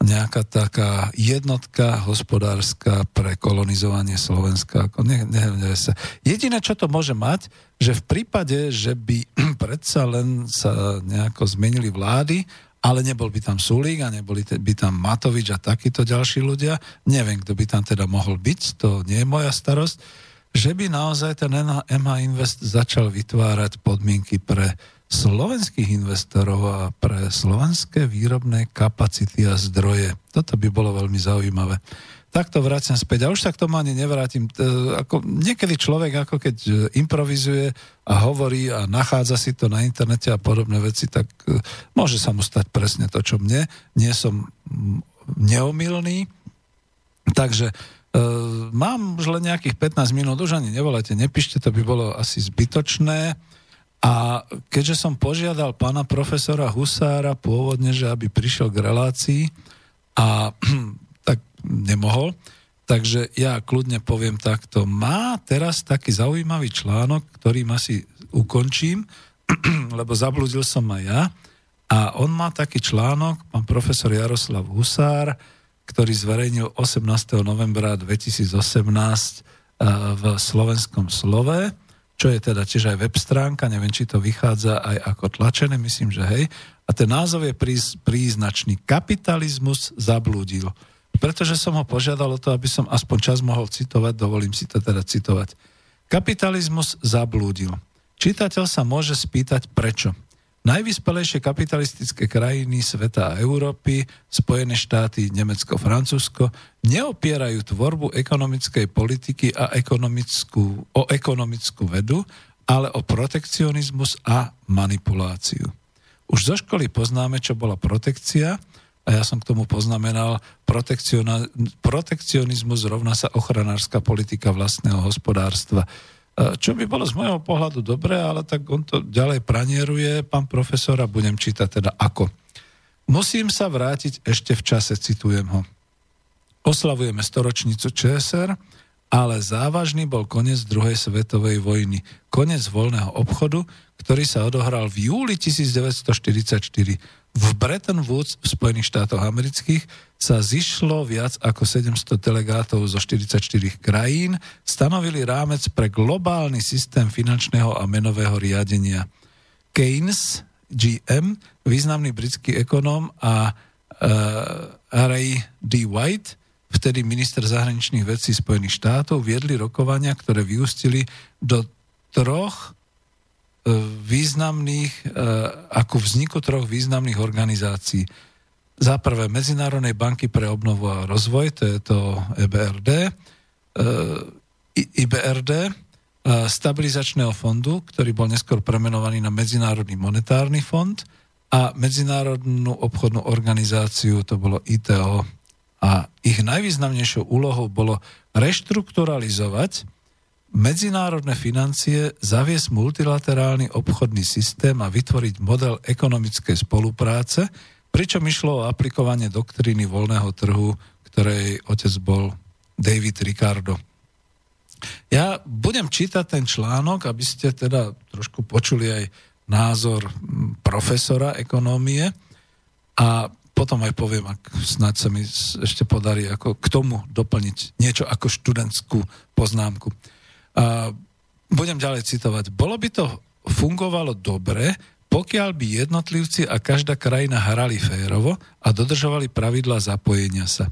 nejaká taká jednotka hospodárska pre kolonizovanie Slovenska. Ne, ne, ne, sa. Jediné, čo to môže mať, že v prípade, že by predsa len sa nejako zmenili vlády, ale nebol by tam Sulík a neboli by tam Matovič a takíto ďalší ľudia, neviem, kto by tam teda mohol byť, to nie je moja starosť, že by naozaj ten MH Invest začal vytvárať podmienky pre slovenských investorov a pre slovenské výrobné kapacity a zdroje. Toto by bolo veľmi zaujímavé. Takto vraciam späť. A už sa k tomu ani nevrátim. Ako, niekedy človek ako keď e, improvizuje a hovorí a nachádza si to na internete a podobné veci, tak e, môže sa mu stať presne to, čo mne. Nie som neomilný. Takže Uh, mám už len nejakých 15 minút, už ani nevolajte, nepíšte, to by bolo asi zbytočné. A keďže som požiadal pána profesora Husára pôvodne, že aby prišiel k relácii a tak nemohol, takže ja kľudne poviem takto. Má teraz taký zaujímavý článok, ktorým asi ukončím, lebo zabludil som aj ja. A on má taký článok, pán profesor Jaroslav Husár, ktorý zverejnil 18. novembra 2018 eh, v Slovenskom slove čo je teda tiež aj web stránka, neviem, či to vychádza aj ako tlačené, myslím, že hej. A ten názov je príznačný. Kapitalizmus zablúdil. Pretože som ho požiadal o to, aby som aspoň čas mohol citovať, dovolím si to teda citovať. Kapitalizmus zablúdil. Čitateľ sa môže spýtať prečo. Najvyspelejšie kapitalistické krajiny sveta a Európy, Spojené štáty, Nemecko, Francúzsko, neopierajú tvorbu ekonomickej politiky a ekonomickú, o ekonomickú vedu, ale o protekcionizmus a manipuláciu. Už zo školy poznáme, čo bola protekcia, a ja som k tomu poznamenal, protekcionizmus rovná sa ochranárska politika vlastného hospodárstva. E, čo by bolo z môjho pohľadu dobré, ale tak on to ďalej pranieruje, pán profesor, a budem čítať teda ako. Musím sa vrátiť ešte v čase, citujem ho. Oslavujeme storočnicu ČSR, ale závažný bol koniec druhej svetovej vojny. Koniec voľného obchodu, ktorý sa odohral v júli 1944 v Bretton Woods v Spojených štátoch amerických sa zišlo viac ako 700 delegátov zo 44 krajín, stanovili rámec pre globálny systém finančného a menového riadenia. Keynes, GM, významný britský ekonóm a uh, Ray D. White, vtedy minister zahraničných vecí Spojených štátov, viedli rokovania, ktoré vyústili do troch významných, e, ako vzniku troch významných organizácií. Za prvé Medzinárodnej banky pre obnovu a rozvoj, to je to EBRD, e, IBRD, stabilizačného fondu, ktorý bol neskôr premenovaný na Medzinárodný monetárny fond a Medzinárodnú obchodnú organizáciu, to bolo ITO. A ich najvýznamnejšou úlohou bolo reštrukturalizovať medzinárodné financie zaviesť multilaterálny obchodný systém a vytvoriť model ekonomickej spolupráce, pričom išlo o aplikovanie doktríny voľného trhu, ktorej otec bol David Ricardo. Ja budem čítať ten článok, aby ste teda trošku počuli aj názor profesora ekonómie a potom aj poviem, ak snáď sa mi ešte podarí ako k tomu doplniť niečo ako študentskú poznámku. A budem ďalej citovať. Bolo by to fungovalo dobre, pokiaľ by jednotlivci a každá krajina hrali férovo a dodržovali pravidla zapojenia sa.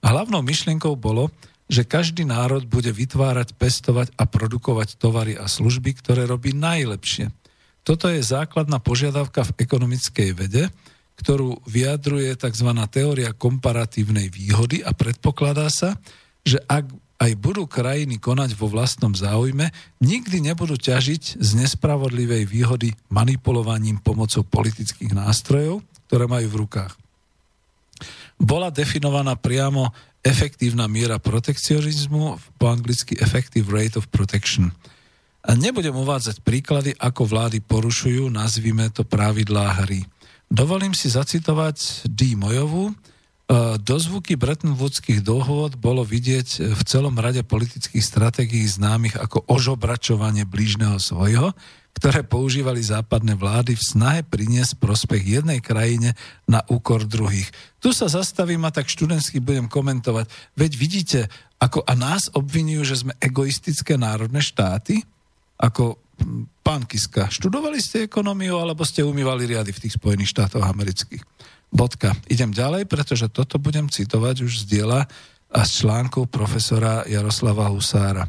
Hlavnou myšlienkou bolo, že každý národ bude vytvárať, pestovať a produkovať tovary a služby, ktoré robí najlepšie. Toto je základná požiadavka v ekonomickej vede, ktorú vyjadruje tzv. teória komparatívnej výhody a predpokladá sa, že ak aj budú krajiny konať vo vlastnom záujme, nikdy nebudú ťažiť z nespravodlivej výhody manipulovaním pomocou politických nástrojov, ktoré majú v rukách. Bola definovaná priamo efektívna miera protekcionizmu, po anglicky effective rate of protection. A nebudem uvádzať príklady, ako vlády porušujú, nazvime to pravidlá hry. Dovolím si zacitovať D. Mojovú, Dozvuky Bretton Woodských dohôd bolo vidieť v celom rade politických stratégií známych ako ožobračovanie blížneho svojho, ktoré používali západné vlády v snahe priniesť prospech jednej krajine na úkor druhých. Tu sa zastavím a tak študentsky budem komentovať. Veď vidíte, ako a nás obvinujú, že sme egoistické národné štáty? Ako pán Kiska, študovali ste ekonómiu alebo ste umývali riady v tých Spojených štátoch amerických? Bodka. Idem ďalej, pretože toto budem citovať už z diela a z článku profesora Jaroslava Husára.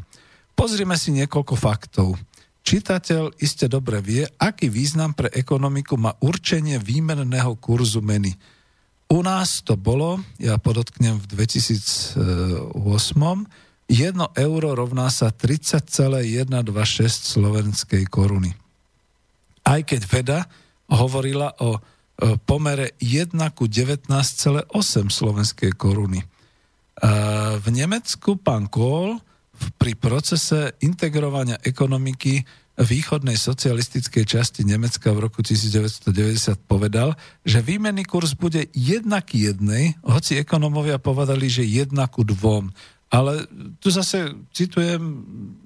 Pozrime si niekoľko faktov. Čitateľ iste dobre vie, aký význam pre ekonomiku má určenie výmenného kurzu meny. U nás to bolo, ja podotknem v 2008, 1 euro rovná sa 30,126 slovenskej koruny. Aj keď veda hovorila o pomere 1 ku 19,8 slovenskej koruny. V Nemecku pán Kohl pri procese integrovania ekonomiky východnej socialistickej časti Nemecka v roku 1990 povedal, že výmenný kurz bude jednak jednej, hoci ekonomovia povedali, že jednak ku dvom. Ale tu zase citujem,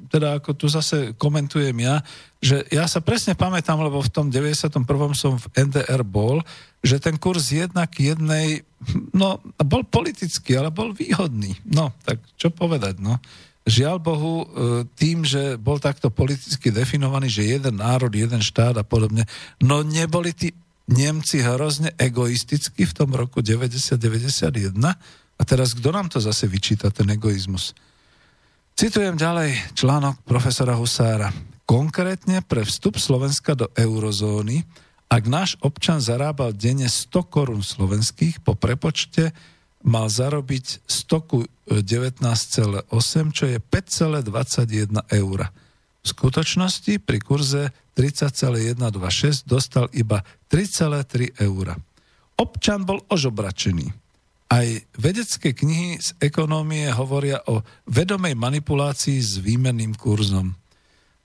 teda ako tu zase komentujem ja, že ja sa presne pamätám, lebo v tom 91. som v NDR bol, že ten kurz jednak jednej, no, bol politický, ale bol výhodný. No, tak čo povedať, no. Žiaľ Bohu, e, tým, že bol takto politicky definovaný, že jeden národ, jeden štát a podobne, no neboli tí Nemci hrozne egoisticky v tom roku 90-91 a teraz kto nám to zase vyčíta, ten egoizmus? Citujem ďalej článok profesora Husára. Konkrétne pre vstup Slovenska do eurozóny, ak náš občan zarábal denne 100 korún slovenských, po prepočte mal zarobiť 119,8, čo je 5,21 eur. V skutočnosti pri kurze 30,126 dostal iba 3,3 eur. Občan bol ožobračený. Aj vedecké knihy z ekonómie hovoria o vedomej manipulácii s výmenným kurzom.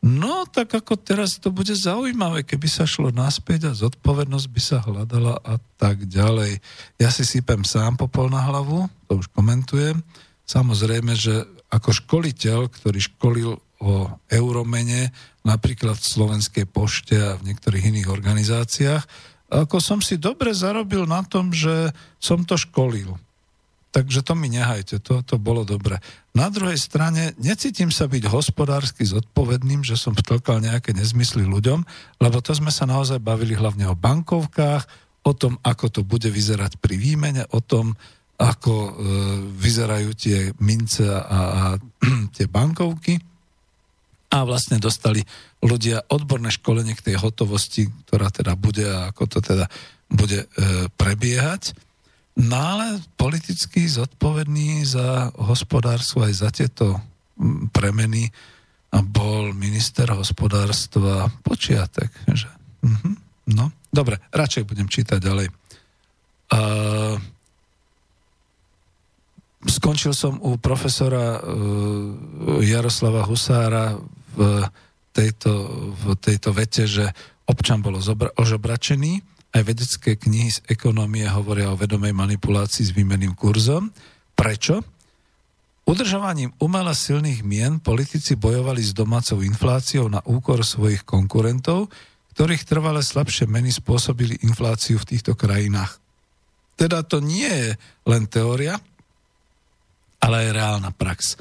No, tak ako teraz to bude zaujímavé, keby sa šlo naspäť a zodpovednosť by sa hľadala a tak ďalej. Ja si sypem sám popol na hlavu, to už komentujem. Samozrejme, že ako školiteľ, ktorý školil o euromene, napríklad v Slovenskej pošte a v niektorých iných organizáciách, ako som si dobre zarobil na tom, že som to školil. Takže to mi nehajte, to, to bolo dobre. Na druhej strane necítim sa byť hospodársky zodpovedným, že som vtlkal nejaké nezmysly ľuďom, lebo to sme sa naozaj bavili hlavne o bankovkách, o tom, ako to bude vyzerať pri výmene, o tom, ako e, vyzerajú tie mince a, a tie bankovky. A vlastne dostali ľudia odborné školenie k tej hotovosti, ktorá teda bude a ako to teda bude e, prebiehať. No ale politicky zodpovedný za hospodárstvo aj za tieto premeny bol minister hospodárstva Počiatek. Že? Mhm. No, dobre, radšej budem čítať ďalej. Uh, skončil som u profesora uh, Jaroslava Husára v tejto, v tejto vete, že občan bol ožobračený aj vedecké knihy z ekonomie hovoria o vedomej manipulácii s výmenným kurzom. Prečo? Udržovaním umela silných mien politici bojovali s domácou infláciou na úkor svojich konkurentov, ktorých trvale slabšie meny spôsobili infláciu v týchto krajinách. Teda to nie je len teória, ale aj reálna prax.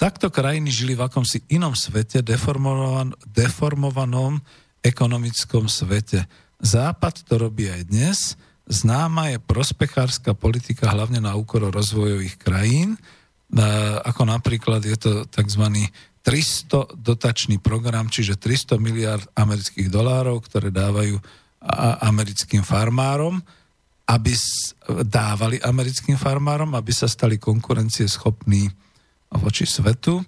Takto krajiny žili v akomsi inom svete, deformovan, deformovanom ekonomickom svete. Západ to robí aj dnes. Známa je prospechárska politika hlavne na úkor rozvojových krajín, ako napríklad je to tzv. 300 dotačný program, čiže 300 miliard amerických dolárov, ktoré dávajú americkým farmárom, aby dávali americkým farmárom, aby sa stali konkurencieschopní voči svetu.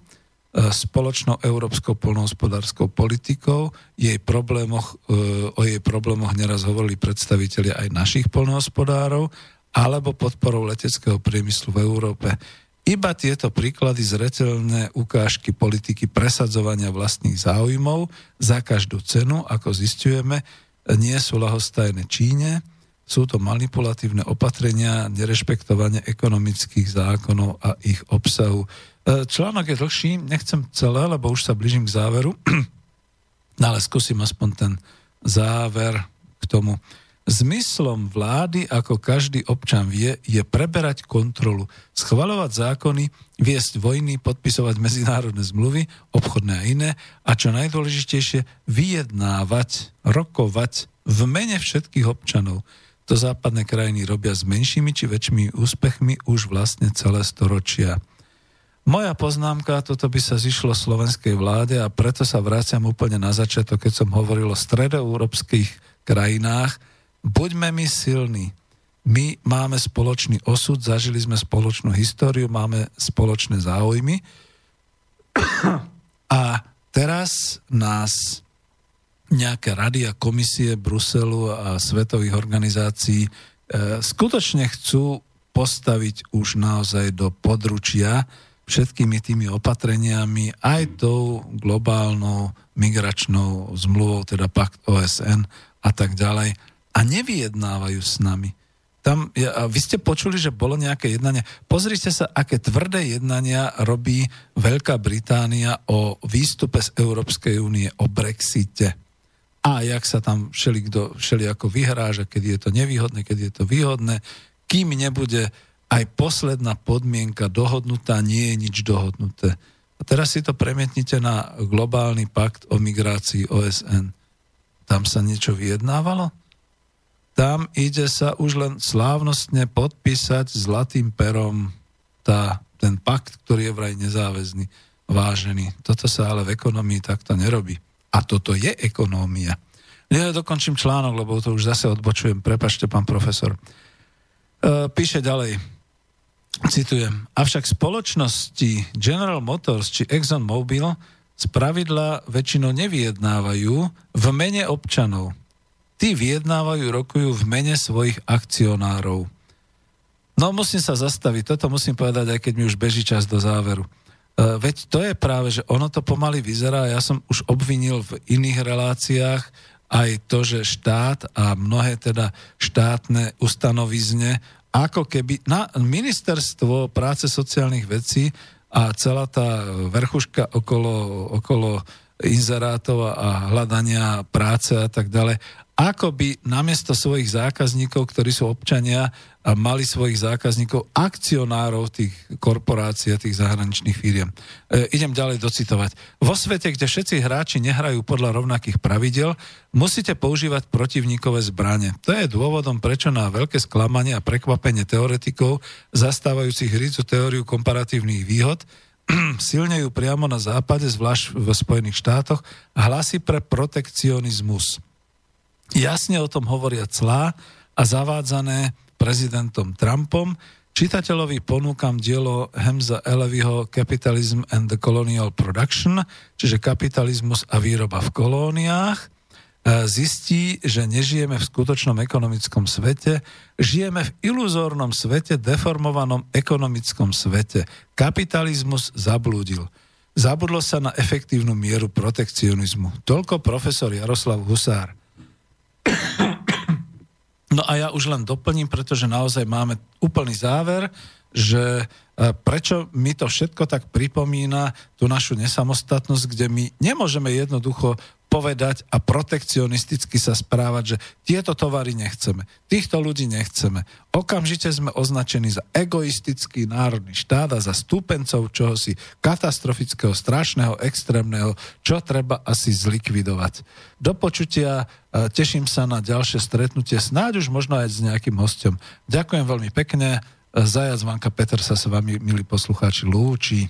E, spoločnou európskou polnohospodárskou politikou. Jej problémoch, e, o jej problémoch neraz hovorili predstavitelia aj našich polnohospodárov, alebo podporou leteckého priemyslu v Európe. Iba tieto príklady zretelné ukážky politiky presadzovania vlastných záujmov za každú cenu, ako zistujeme, nie sú lahostajné Číne, sú to manipulatívne opatrenia, nerešpektovanie ekonomických zákonov a ich obsahu. E, článok je dlhší, nechcem celé, lebo už sa blížim k záveru. No ale skúsim aspoň ten záver k tomu. Zmyslom vlády, ako každý občan vie, je preberať kontrolu, schvalovať zákony, viesť vojny, podpisovať medzinárodné zmluvy, obchodné a iné a čo najdôležitejšie, vyjednávať, rokovať v mene všetkých občanov. To západné krajiny robia s menšími či väčšími úspechmi už vlastne celé storočia. Moja poznámka, toto by sa zišlo slovenskej vláde a preto sa vraciam úplne na začiatok, keď som hovoril o stredoeurópskych krajinách, buďme my silní. My máme spoločný osud, zažili sme spoločnú históriu, máme spoločné záujmy a teraz nás nejaké rady a komisie Bruselu a svetových organizácií e, skutočne chcú postaviť už naozaj do područia všetkými tými opatreniami, aj tou globálnou migračnou zmluvou, teda pakt OSN a tak ďalej a nevyjednávajú s nami. Tam, a vy ste počuli, že bolo nejaké jednanie. Pozrite sa, aké tvrdé jednania robí Veľká Británia o výstupe z Európskej únie, o Brexite. A jak sa tam všeli, kto, všeli ako vyhráža, keď je to nevýhodné, keď je to výhodné, kým nebude aj posledná podmienka dohodnutá, nie je nič dohodnuté. A teraz si to premietnite na globálny pakt o migrácii OSN. Tam sa niečo vyjednávalo? tam ide sa už len slávnostne podpísať zlatým perom tá, ten pakt, ktorý je vraj nezáväzný, vážený. Toto sa ale v ekonomii takto nerobí. A toto je ekonómia. Ja dokončím článok, lebo to už zase odbočujem. Prepašte, pán profesor. E, píše ďalej, citujem, avšak spoločnosti General Motors či Exxon Mobil z pravidla väčšinou nevyjednávajú v mene občanov, tí vyjednávajú, rokujú v mene svojich akcionárov. No musím sa zastaviť, toto musím povedať, aj keď mi už beží čas do záveru. Uh, veď to je práve, že ono to pomaly vyzerá, ja som už obvinil v iných reláciách aj to, že štát a mnohé teda štátne ustanovizne, ako keby na ministerstvo práce sociálnych vecí a celá tá vrchuška okolo, okolo inzerátov a hľadania práce a tak ďalej, ako by namiesto svojich zákazníkov, ktorí sú občania, a mali svojich zákazníkov, akcionárov tých korporácií a tých zahraničných firiem. E, idem ďalej docitovať. Vo svete, kde všetci hráči nehrajú podľa rovnakých pravidel, musíte používať protivníkové zbranie. To je dôvodom, prečo na veľké sklamanie a prekvapenie teoretikov, zastávajúcich hricu teóriu komparatívnych výhod, silne ju priamo na západe, zvlášť v Spojených štátoch, hlasí pre protekcionizmus. Jasne o tom hovoria clá a zavádzané prezidentom Trumpom. Čitateľovi ponúkam dielo Hemza Elevyho Capitalism and the Colonial Production, čiže kapitalizmus a výroba v kolóniách. E, zistí, že nežijeme v skutočnom ekonomickom svete, žijeme v iluzórnom svete, deformovanom ekonomickom svete. Kapitalizmus zablúdil. Zabudlo sa na efektívnu mieru protekcionizmu. Toľko profesor Jaroslav Husár. No a ja už len doplním, pretože naozaj máme úplný záver, že e, prečo mi to všetko tak pripomína tú našu nesamostatnosť, kde my nemôžeme jednoducho povedať a protekcionisticky sa správať, že tieto tovary nechceme, týchto ľudí nechceme. Okamžite sme označení za egoistický národný štát a za stúpencov čohosi katastrofického, strašného, extrémneho, čo treba asi zlikvidovať. Do počutia, e, teším sa na ďalšie stretnutie, snáď už možno aj s nejakým hostom. Ďakujem veľmi pekne, e, Zajac Vanka Peter sa s vami, milí poslucháči, lúči.